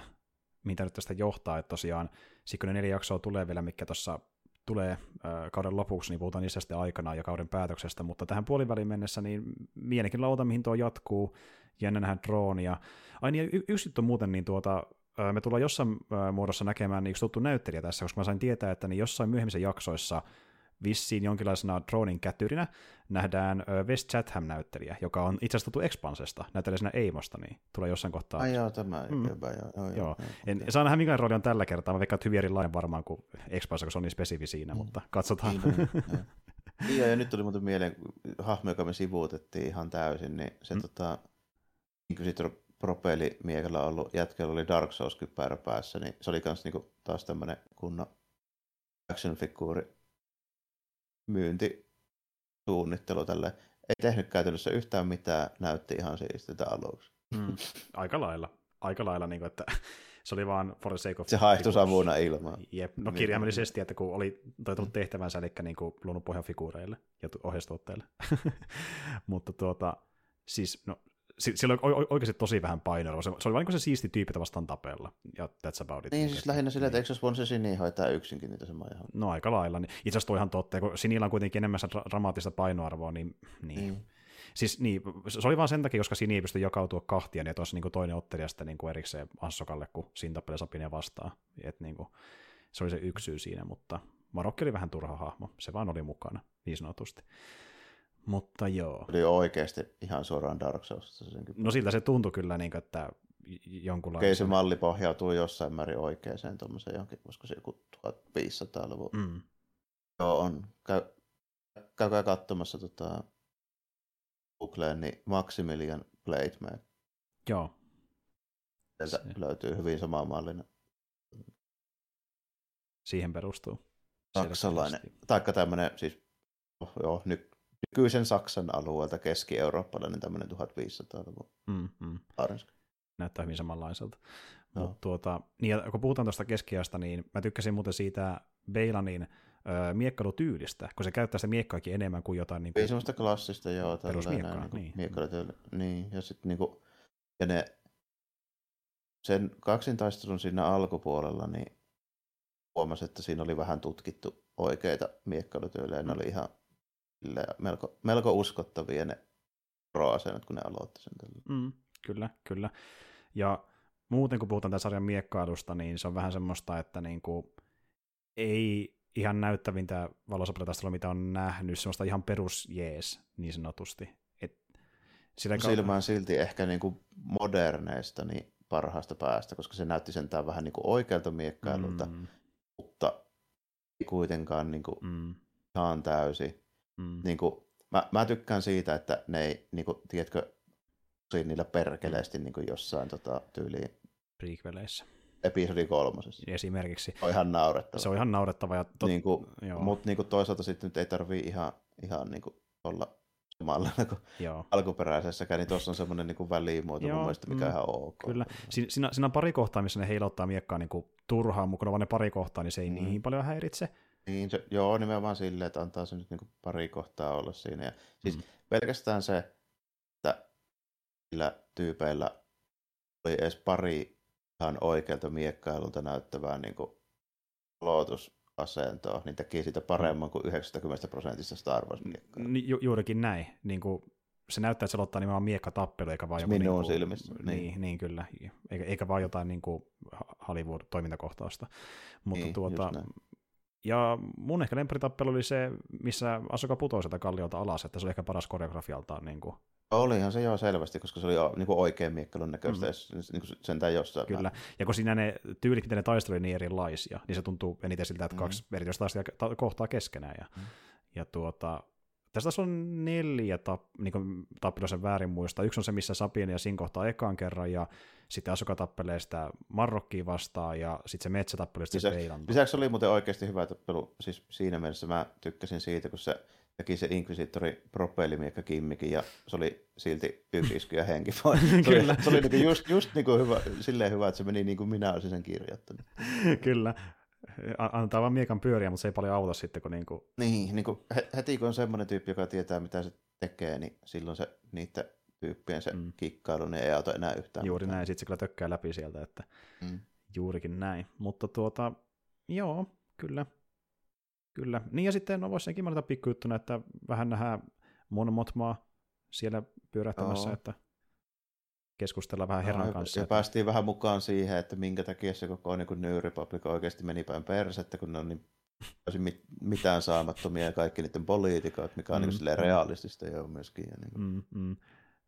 Speaker 1: mitä nyt tästä johtaa, että tosiaan sitten neljä jaksoa tulee vielä, mikä tuossa tulee kauden lopuksi, niin puhutaan niistä sitten aikanaan ja kauden päätöksestä, mutta tähän puoliväliin mennessä niin mielenkiinnolla lauta, mihin tuo jatkuu, jännä nähdä droonia. Ai niin, yksi juttu muuten, niin tuota, me tullaan jossain muodossa näkemään niin tuttu näyttelijä tässä, koska mä sain tietää, että niin jossain myöhemmissä jaksoissa vissiin jonkinlaisena dronin kätyrinä nähdään West Chatham-näyttelijä, joka on itse asiassa tuttu Expansesta, näyttelijä Eimosta, niin tulee jossain kohtaa.
Speaker 2: Ai joo, tämä mm. hyvä, joo, joo, joo,
Speaker 1: joo. En, saa nähdä, mikä rooli on tällä kertaa. Mä veikkaan, että hyvin erilainen varmaan kuin Expanse, kun se on niin spesifi siinä, mm. mutta katsotaan.
Speaker 2: Niin, niin, ja, ja nyt tuli muuten mieleen, hahmo, joka me sivuutettiin ihan täysin, niin se mm. tota, niin kuin propellimiekalla ollut jätkellä oli Dark Souls-kypärä päässä, niin se oli kans niinku taas tämmönen kunnon action figuuri myynti suunnittelu tälle. Ei tehnyt käytännössä yhtään mitään, näytti ihan siistiltä aluksi.
Speaker 1: Mm, aika lailla. Aika lailla, niin kuin, että se oli vaan for the sake of...
Speaker 2: Se haihtui savuna ilmaan.
Speaker 1: Jep, no kirjaimellisesti, että kun oli toitunut tehtävänsä, eli niin kuin luonut pohjan figuureille ja ohjeistuotteille. Mutta tuota, siis, no sillä oli oikeasti tosi vähän painoa. Se, se oli vain niin se siisti tyyppi vastaan tapella, ja that's about it.
Speaker 2: Niin, siis lähinnä sillä, että eikö se se Sini hoitaa yksinkin niitä samoja
Speaker 1: No aika lailla. Niin. Itse asiassa toi ihan totta, kun Sinillä on kuitenkin enemmän dramaattista painoarvoa, niin, niin. Mm. Siis niin, se oli vain sen takia, koska Sini ei pysty jakautua kahtia, niin tuossa niin toinen ottelija sitten niin kuin erikseen Assokalle, kun siinä tappelee Sapinia vastaan. Et, niin kuin, se oli se yksi syy siinä, mutta Marokki oli vähän turha hahmo, se vaan oli mukana, niin sanotusti. Mutta joo.
Speaker 2: Oli oikeasti ihan suoraan Dark Souls.
Speaker 1: No siltä se tuntui kyllä, niin kuin, että jonkunlainen...
Speaker 2: Okei, se malli pohjautuu jossain määrin oikeaan tuommoiseen johonkin, koska se joku 1500-luvun. Mm. Joo, on. Käy, käykää katsomassa tota, Googleen, niin Maximilian Blade
Speaker 1: Joo.
Speaker 2: Sieltä se. löytyy hyvin sama mallinen.
Speaker 1: Siihen perustuu.
Speaker 2: Saksalainen. Taikka tämmöinen, siis oh, joo, nyt nykyisen Saksan alueelta keski-eurooppalainen tämmöinen 1500-luvun mm, mm.
Speaker 1: Näyttää hyvin samanlaiselta. No. Mut tuota, niin, ja kun puhutaan tuosta keskiasta, niin mä tykkäsin muuten siitä Beilanin öö, miekkalutyylistä, kun se käyttää sitä miekkaakin enemmän kuin jotain... Niin
Speaker 2: kuin, Ei semmoista klassista, joo. Perusmiekkaa, niin. niin. niin. Ja sitten niinku, ja ne, sen kaksintaistelun siinä alkupuolella, niin huomasi, että siinä oli vähän tutkittu oikeita miekkalutyylejä. Mm. Ne oli ihan melko, melko uskottavia ne pro-asennot, kun ne aloitti sen.
Speaker 1: Mm, kyllä, kyllä. Ja muuten kun puhutaan tämän sarjan miekkailusta, niin se on vähän semmoista, että niin kuin ei ihan näyttävintä valosapelitaistelua, mitä on nähnyt, semmoista ihan perus jees, niin sanotusti. Et
Speaker 2: sitä kautta... Silmään silti ehkä niin kuin moderneista niin parhaasta päästä, koska se näytti sentään vähän niin kuin oikealta miekkailulta, mm. mutta ei kuitenkaan niin kuin mm. ihan täysi. Mm. Niin kuin, mä, mä, tykkään siitä, että ne ei, niin kuin, tiedätkö, tosi niillä perkeleesti mm. niin kuin jossain tota, tyyliin.
Speaker 1: Prequeleissä.
Speaker 2: Episodi kolmosessa.
Speaker 1: Esimerkiksi.
Speaker 2: On ihan naurettava.
Speaker 1: Se on ihan naurettava. Ja tot...
Speaker 2: niin kuin, Mutta niin kuin toisaalta sitten nyt ei tarvii ihan, ihan niin kuin olla samalla kuin Joo. alkuperäisessäkään, niin tuossa on semmoinen niin välimuoto Joo, mun mielestä, mikä mm, ihan ok.
Speaker 1: Kyllä. Siinä, siinä on pari kohtaa, missä ne heilauttaa miekkaa niin kuin turhaan, mutta kun on vain ne pari kohtaa, niin se ei mm. niin paljon häiritse.
Speaker 2: Niin, se, joo, nimenomaan silleen, että antaa se nyt niin pari kohtaa olla siinä. Ja, siis mm. pelkästään se, että sillä tyypeillä oli edes pari ihan oikealta miekkailulta näyttävää niin kuin aloitusasentoa, niin teki siitä paremman kuin 90 prosentista Star Wars miekkaa.
Speaker 1: Ju- juurikin näin. Niin kuin, se näyttää, että se aloittaa nimenomaan miekka-tappelu, eikä vaan joku...
Speaker 2: Minun
Speaker 1: niin kuin,
Speaker 2: silmissä, niin.
Speaker 1: Niin, niin kyllä. Eikä, eikä vaan jotain niin kuin Hollywood-toimintakohtausta. Mutta
Speaker 2: Niin,
Speaker 1: tuota. Ja mun ehkä lempäritappelu oli se, missä Asuka putosi sieltä kalliolta alas, että se oli ehkä paras koreografialtaan. Niin kuin,
Speaker 2: Olihan se jo selvästi, koska se oli jo niin kuin oikein miekkailun näköistä, mm. niin kuin sentään jossain.
Speaker 1: Kyllä, ja kun siinä ne tyylit, miten ne taistelu oli niin erilaisia, niin se tuntuu eniten siltä, että
Speaker 2: Mm.
Speaker 1: kaksi erityistä taistelijaa ta- kohtaa keskenään. Ja,
Speaker 2: Mm.
Speaker 1: ja tuota, tässä on neljä tap, niin kuin tappeluisen väärin muista. Yksi on se, missä Sabine ja Sin kohtaa ekaan kerran, ja sitten Asuka tappelee sitä Marrokkia vastaan, ja sitten se Metsä tappelee sitä
Speaker 2: Lisäksi, lisäksi oli muuten oikeasti hyvä tappelu, siis siinä mielessä mä tykkäsin siitä, kun se teki se Inquisitori propellimiekka kimmikin ja se oli silti yksi isku ja henki pois. Se oli,
Speaker 1: Kyllä.
Speaker 2: se oli niinku just, just niinku hyvä, silleen hyvä, että se meni niin kuin minä olisin sen kirjoittanut.
Speaker 1: Kyllä. Antaa vaan miekan pyöriä, mutta se ei paljon auta sitten, kun niinku,
Speaker 2: Niin, niin kuin heti kun on semmoinen tyyppi, joka tietää mitä se tekee, niin silloin se niiden tyyppien se
Speaker 1: Mm.
Speaker 2: kikkailu niin ei auta enää yhtään.
Speaker 1: juuri
Speaker 2: mitään.
Speaker 1: näin, sitten se kyllä tökkää läpi sieltä, että
Speaker 2: Mm.
Speaker 1: Juurikin näin. Mutta tuota, joo, kyllä. Kyllä. Niin ja sitten no voisi senkin mainita pikkujuttuna, että vähän nähdään Mon Mothmaa siellä pyörähtämässä,
Speaker 2: Joo.
Speaker 1: että keskustellaan vähän herran
Speaker 2: ja,
Speaker 1: kanssa.
Speaker 2: Ja
Speaker 1: että-
Speaker 2: päästiin vähän mukaan siihen, että minkä takia se koko niin kuin New Republic oikeasti meni päin persettä, kun ne on niin täysin mit, mitään saamattomia ja kaikki niiden poliitikot, mikä on
Speaker 1: Mm.
Speaker 2: mm. niin realistista jo myöskin. Ja niin kuin.
Speaker 1: Mm, mm.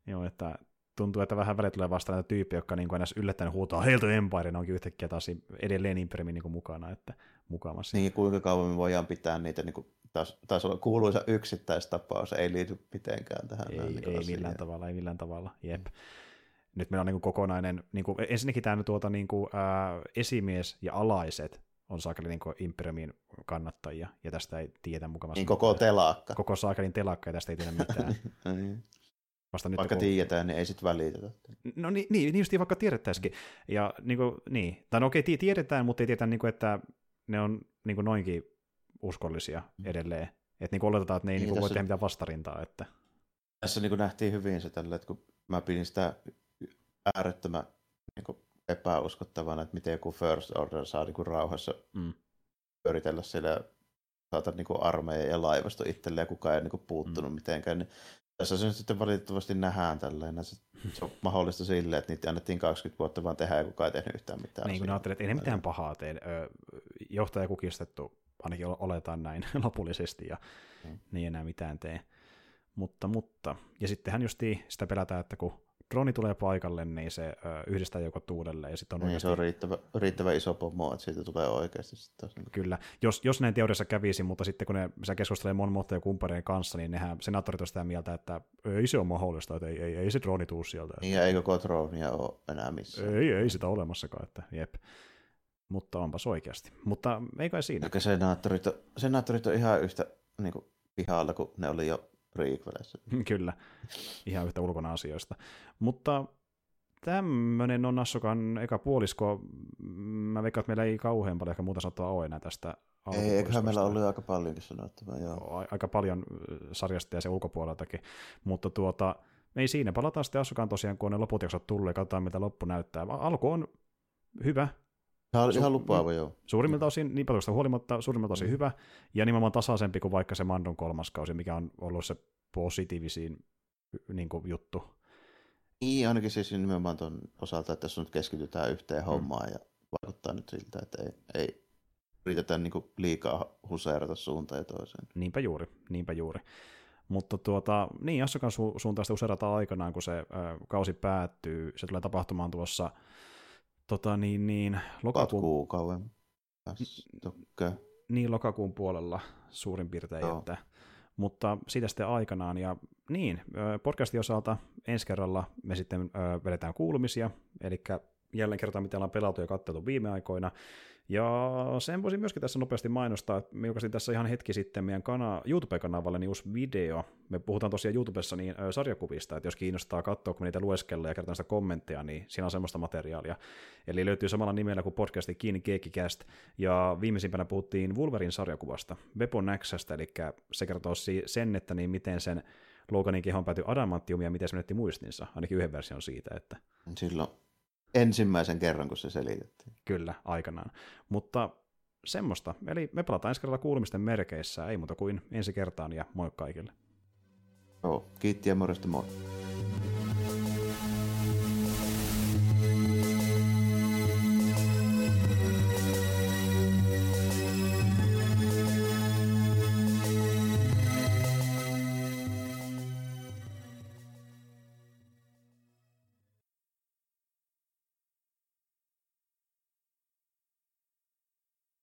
Speaker 1: Joo, että tuntuu, että vähän välillä tulee vastaan näitä tyyppejä, jotka niin kuin yllättäen huutaa Hail to Empire, ne onkin yhtäkkiä taas edelleen Imperiumin niin mukana, että mukamassa.
Speaker 2: niin kuinka kauan me voidaan pitää niitä, niin kuin, taas, taas olla kuuluisa yksittäistapaus, ei liity mitenkään tähän.
Speaker 1: Ei,
Speaker 2: näin
Speaker 1: ei
Speaker 2: niin kuin
Speaker 1: millään tavalla, ei millään tavalla, jep. Nyt meillä on niin kuin kokonainen, niin kuin, ensinnäkin tämä tuota, niin kuin, ää, esimies ja alaiset on saakeli niin kuin Imperiumin kannattajia, ja tästä ei tiedä mukamassa.
Speaker 2: Niin koko telakka.
Speaker 1: koko saakelin telakka, ja tästä ei tiedä mitään.
Speaker 2: Niin.
Speaker 1: Vasta nyt,
Speaker 2: Vaikka
Speaker 1: kun-
Speaker 2: tiedetään, niin ei sitten välitetä.
Speaker 1: No niin, niin, niin just vaikka tiedettäisikin. Ja niin, kuin, niin. tai no okei, tie- tiedetään, mutta ei tiedetä, niin kuin, että ne on niin kuin noinkin uskollisia edelleen. Että niin kuin oletetaan, että ne ei
Speaker 2: Niin,
Speaker 1: niin kuin voi
Speaker 2: tässä-
Speaker 1: tehdä mitään vastarintaa. Että...
Speaker 2: Tässä niin kuin nähtiin hyvin se tällä, että kun mä pidin sitä äärettömän niin kuin epäuskottavana, että miten joku First Order saa niin kuin rauhassa
Speaker 1: Mm.
Speaker 2: pyöritellä siellä ja saada niin kuin armeija ja laivasto itselleen ja kukaan ei niin kuin puuttunut mm. mitenkään. Niin tässä se nyt sitten valitettavasti nähdään tälleen. Se, se on mahdollista silleen, että niitä annettiin 20 vuotta vaan tehdä ja kukaan ei tehnyt yhtään mitään.
Speaker 1: Niin kuin ajattelee, että ei ne mitään pahaa tee. Johtaja kukistettu, ainakin ol- oletaan näin lopullisesti, ja
Speaker 2: Mm.
Speaker 1: ne ei enää mitään tee. Mutta, mutta. Ja sittenhän justiin sitä pelätään, että kun droni tulee paikalle, niin se ö, yhdistää joukot uudelleen, ja sitten on
Speaker 2: Niin,
Speaker 1: oikeasti
Speaker 2: se on riittävä, riittävä iso pomo, että siitä tulee oikeasti sitten taas. Niin kuin,
Speaker 1: Kyllä, jos, jos näin teoriassa kävisi, mutta sitten kun ne se keskustelee Mon ja kumppaneiden kanssa, niin nehän senaattorit on sitä mieltä, että ei se ole mahdollista, että ei, ei, ei se droni tuu sieltä.
Speaker 2: niin ja ei koko troonia ole enää missään.
Speaker 1: Ei, ei sitä olemassakaan, että jep. Mutta onpas oikeasti. Mutta ei kai siinä.
Speaker 2: Eikä senaattorit, on- senaattorit on ihan yhtä niin kuin, pihalla kuin ne oli jo prequelissä.
Speaker 1: Kyllä, ihan yhtä ulkona asioista. Mutta tämmöinen on Assokan eka puolisko. Mä veikkaan, että meillä ei kauhean paljon ehkä muuta sanottavaa ole enää tästä
Speaker 2: Ei, eiköhän meillä ollut aika paljonkin sanottavaa, joo.
Speaker 1: aika paljon sarjasta ja sen ulkopuoleltakin, mutta tuota, ei siinä, palataan sitten Asukaan tosiaan, kun ne loput jaksot tullut ja katsotaan, mitä loppu näyttää. Alku on hyvä,
Speaker 2: Ihan,
Speaker 1: Su-
Speaker 2: ihan lupaava, joo.
Speaker 1: suurimmilta osin, niin paljon huolimatta, suurimmilta osin
Speaker 2: Mm.
Speaker 1: hyvä, ja nimenomaan tasaisempi kuin vaikka se Mandon kolmas kausi, mikä on ollut se positiivisin niin kuin, juttu.
Speaker 2: Niin, ainakin siis nimenomaan tuon osalta, että tässä nyt keskitytään yhteen hommaan ja vaikuttaa nyt siltä, että ei, ei yritetä niin kuin liikaa huseerata suuntaan ja toiseen.
Speaker 1: Niinpä juuri, niinpä juuri. Mutta tuota, niin, Assokan su- suuntaan sitä aikanaan, kun se ö, kausi päättyy. Se tulee tapahtumaan tuossa tota, niin, niin, lokakuun,
Speaker 2: päästä.
Speaker 1: niin, lokakuun puolella suurin piirtein.
Speaker 2: Joo.
Speaker 1: Että, mutta siitä sitten aikanaan. Ja niin, podcastin osalta ensi kerralla me sitten vedetään kuulumisia, eli jälleen kertaan, mitä ollaan pelattu ja katseltu viime aikoina. Ja sen voisin myöskin tässä nopeasti mainostaa, että me julkaisin tässä ihan hetki sitten meidän kana- YouTube-kanavalle niin uusi video. Me puhutaan tosiaan YouTubessa niin ö, sarjakuvista, että jos kiinnostaa katsoa, kun me niitä lueskellaan ja kertaan sitä kommentteja, niin siinä on semmoista materiaalia. Eli löytyy samalla nimellä kuin podcasti Kiinni Keekkikäst. Ja viimeisimpänä puhuttiin Wolverin sarjakuvasta, Weapon Xstä, eli se kertoo sen, että niin miten sen Loganin kehon päätyi adamantiumia miten se menetti muistinsa, ainakin yhden version siitä. Että...
Speaker 2: Silloin ensimmäisen kerran, kun se selitettiin.
Speaker 1: Kyllä, aikanaan. Mutta semmoista. Eli me palataan ensi kerralla kuulumisten merkeissä, ei muuta kuin ensi kertaan ja moi kaikille.
Speaker 2: Joo, kiitti ja morjesta moi.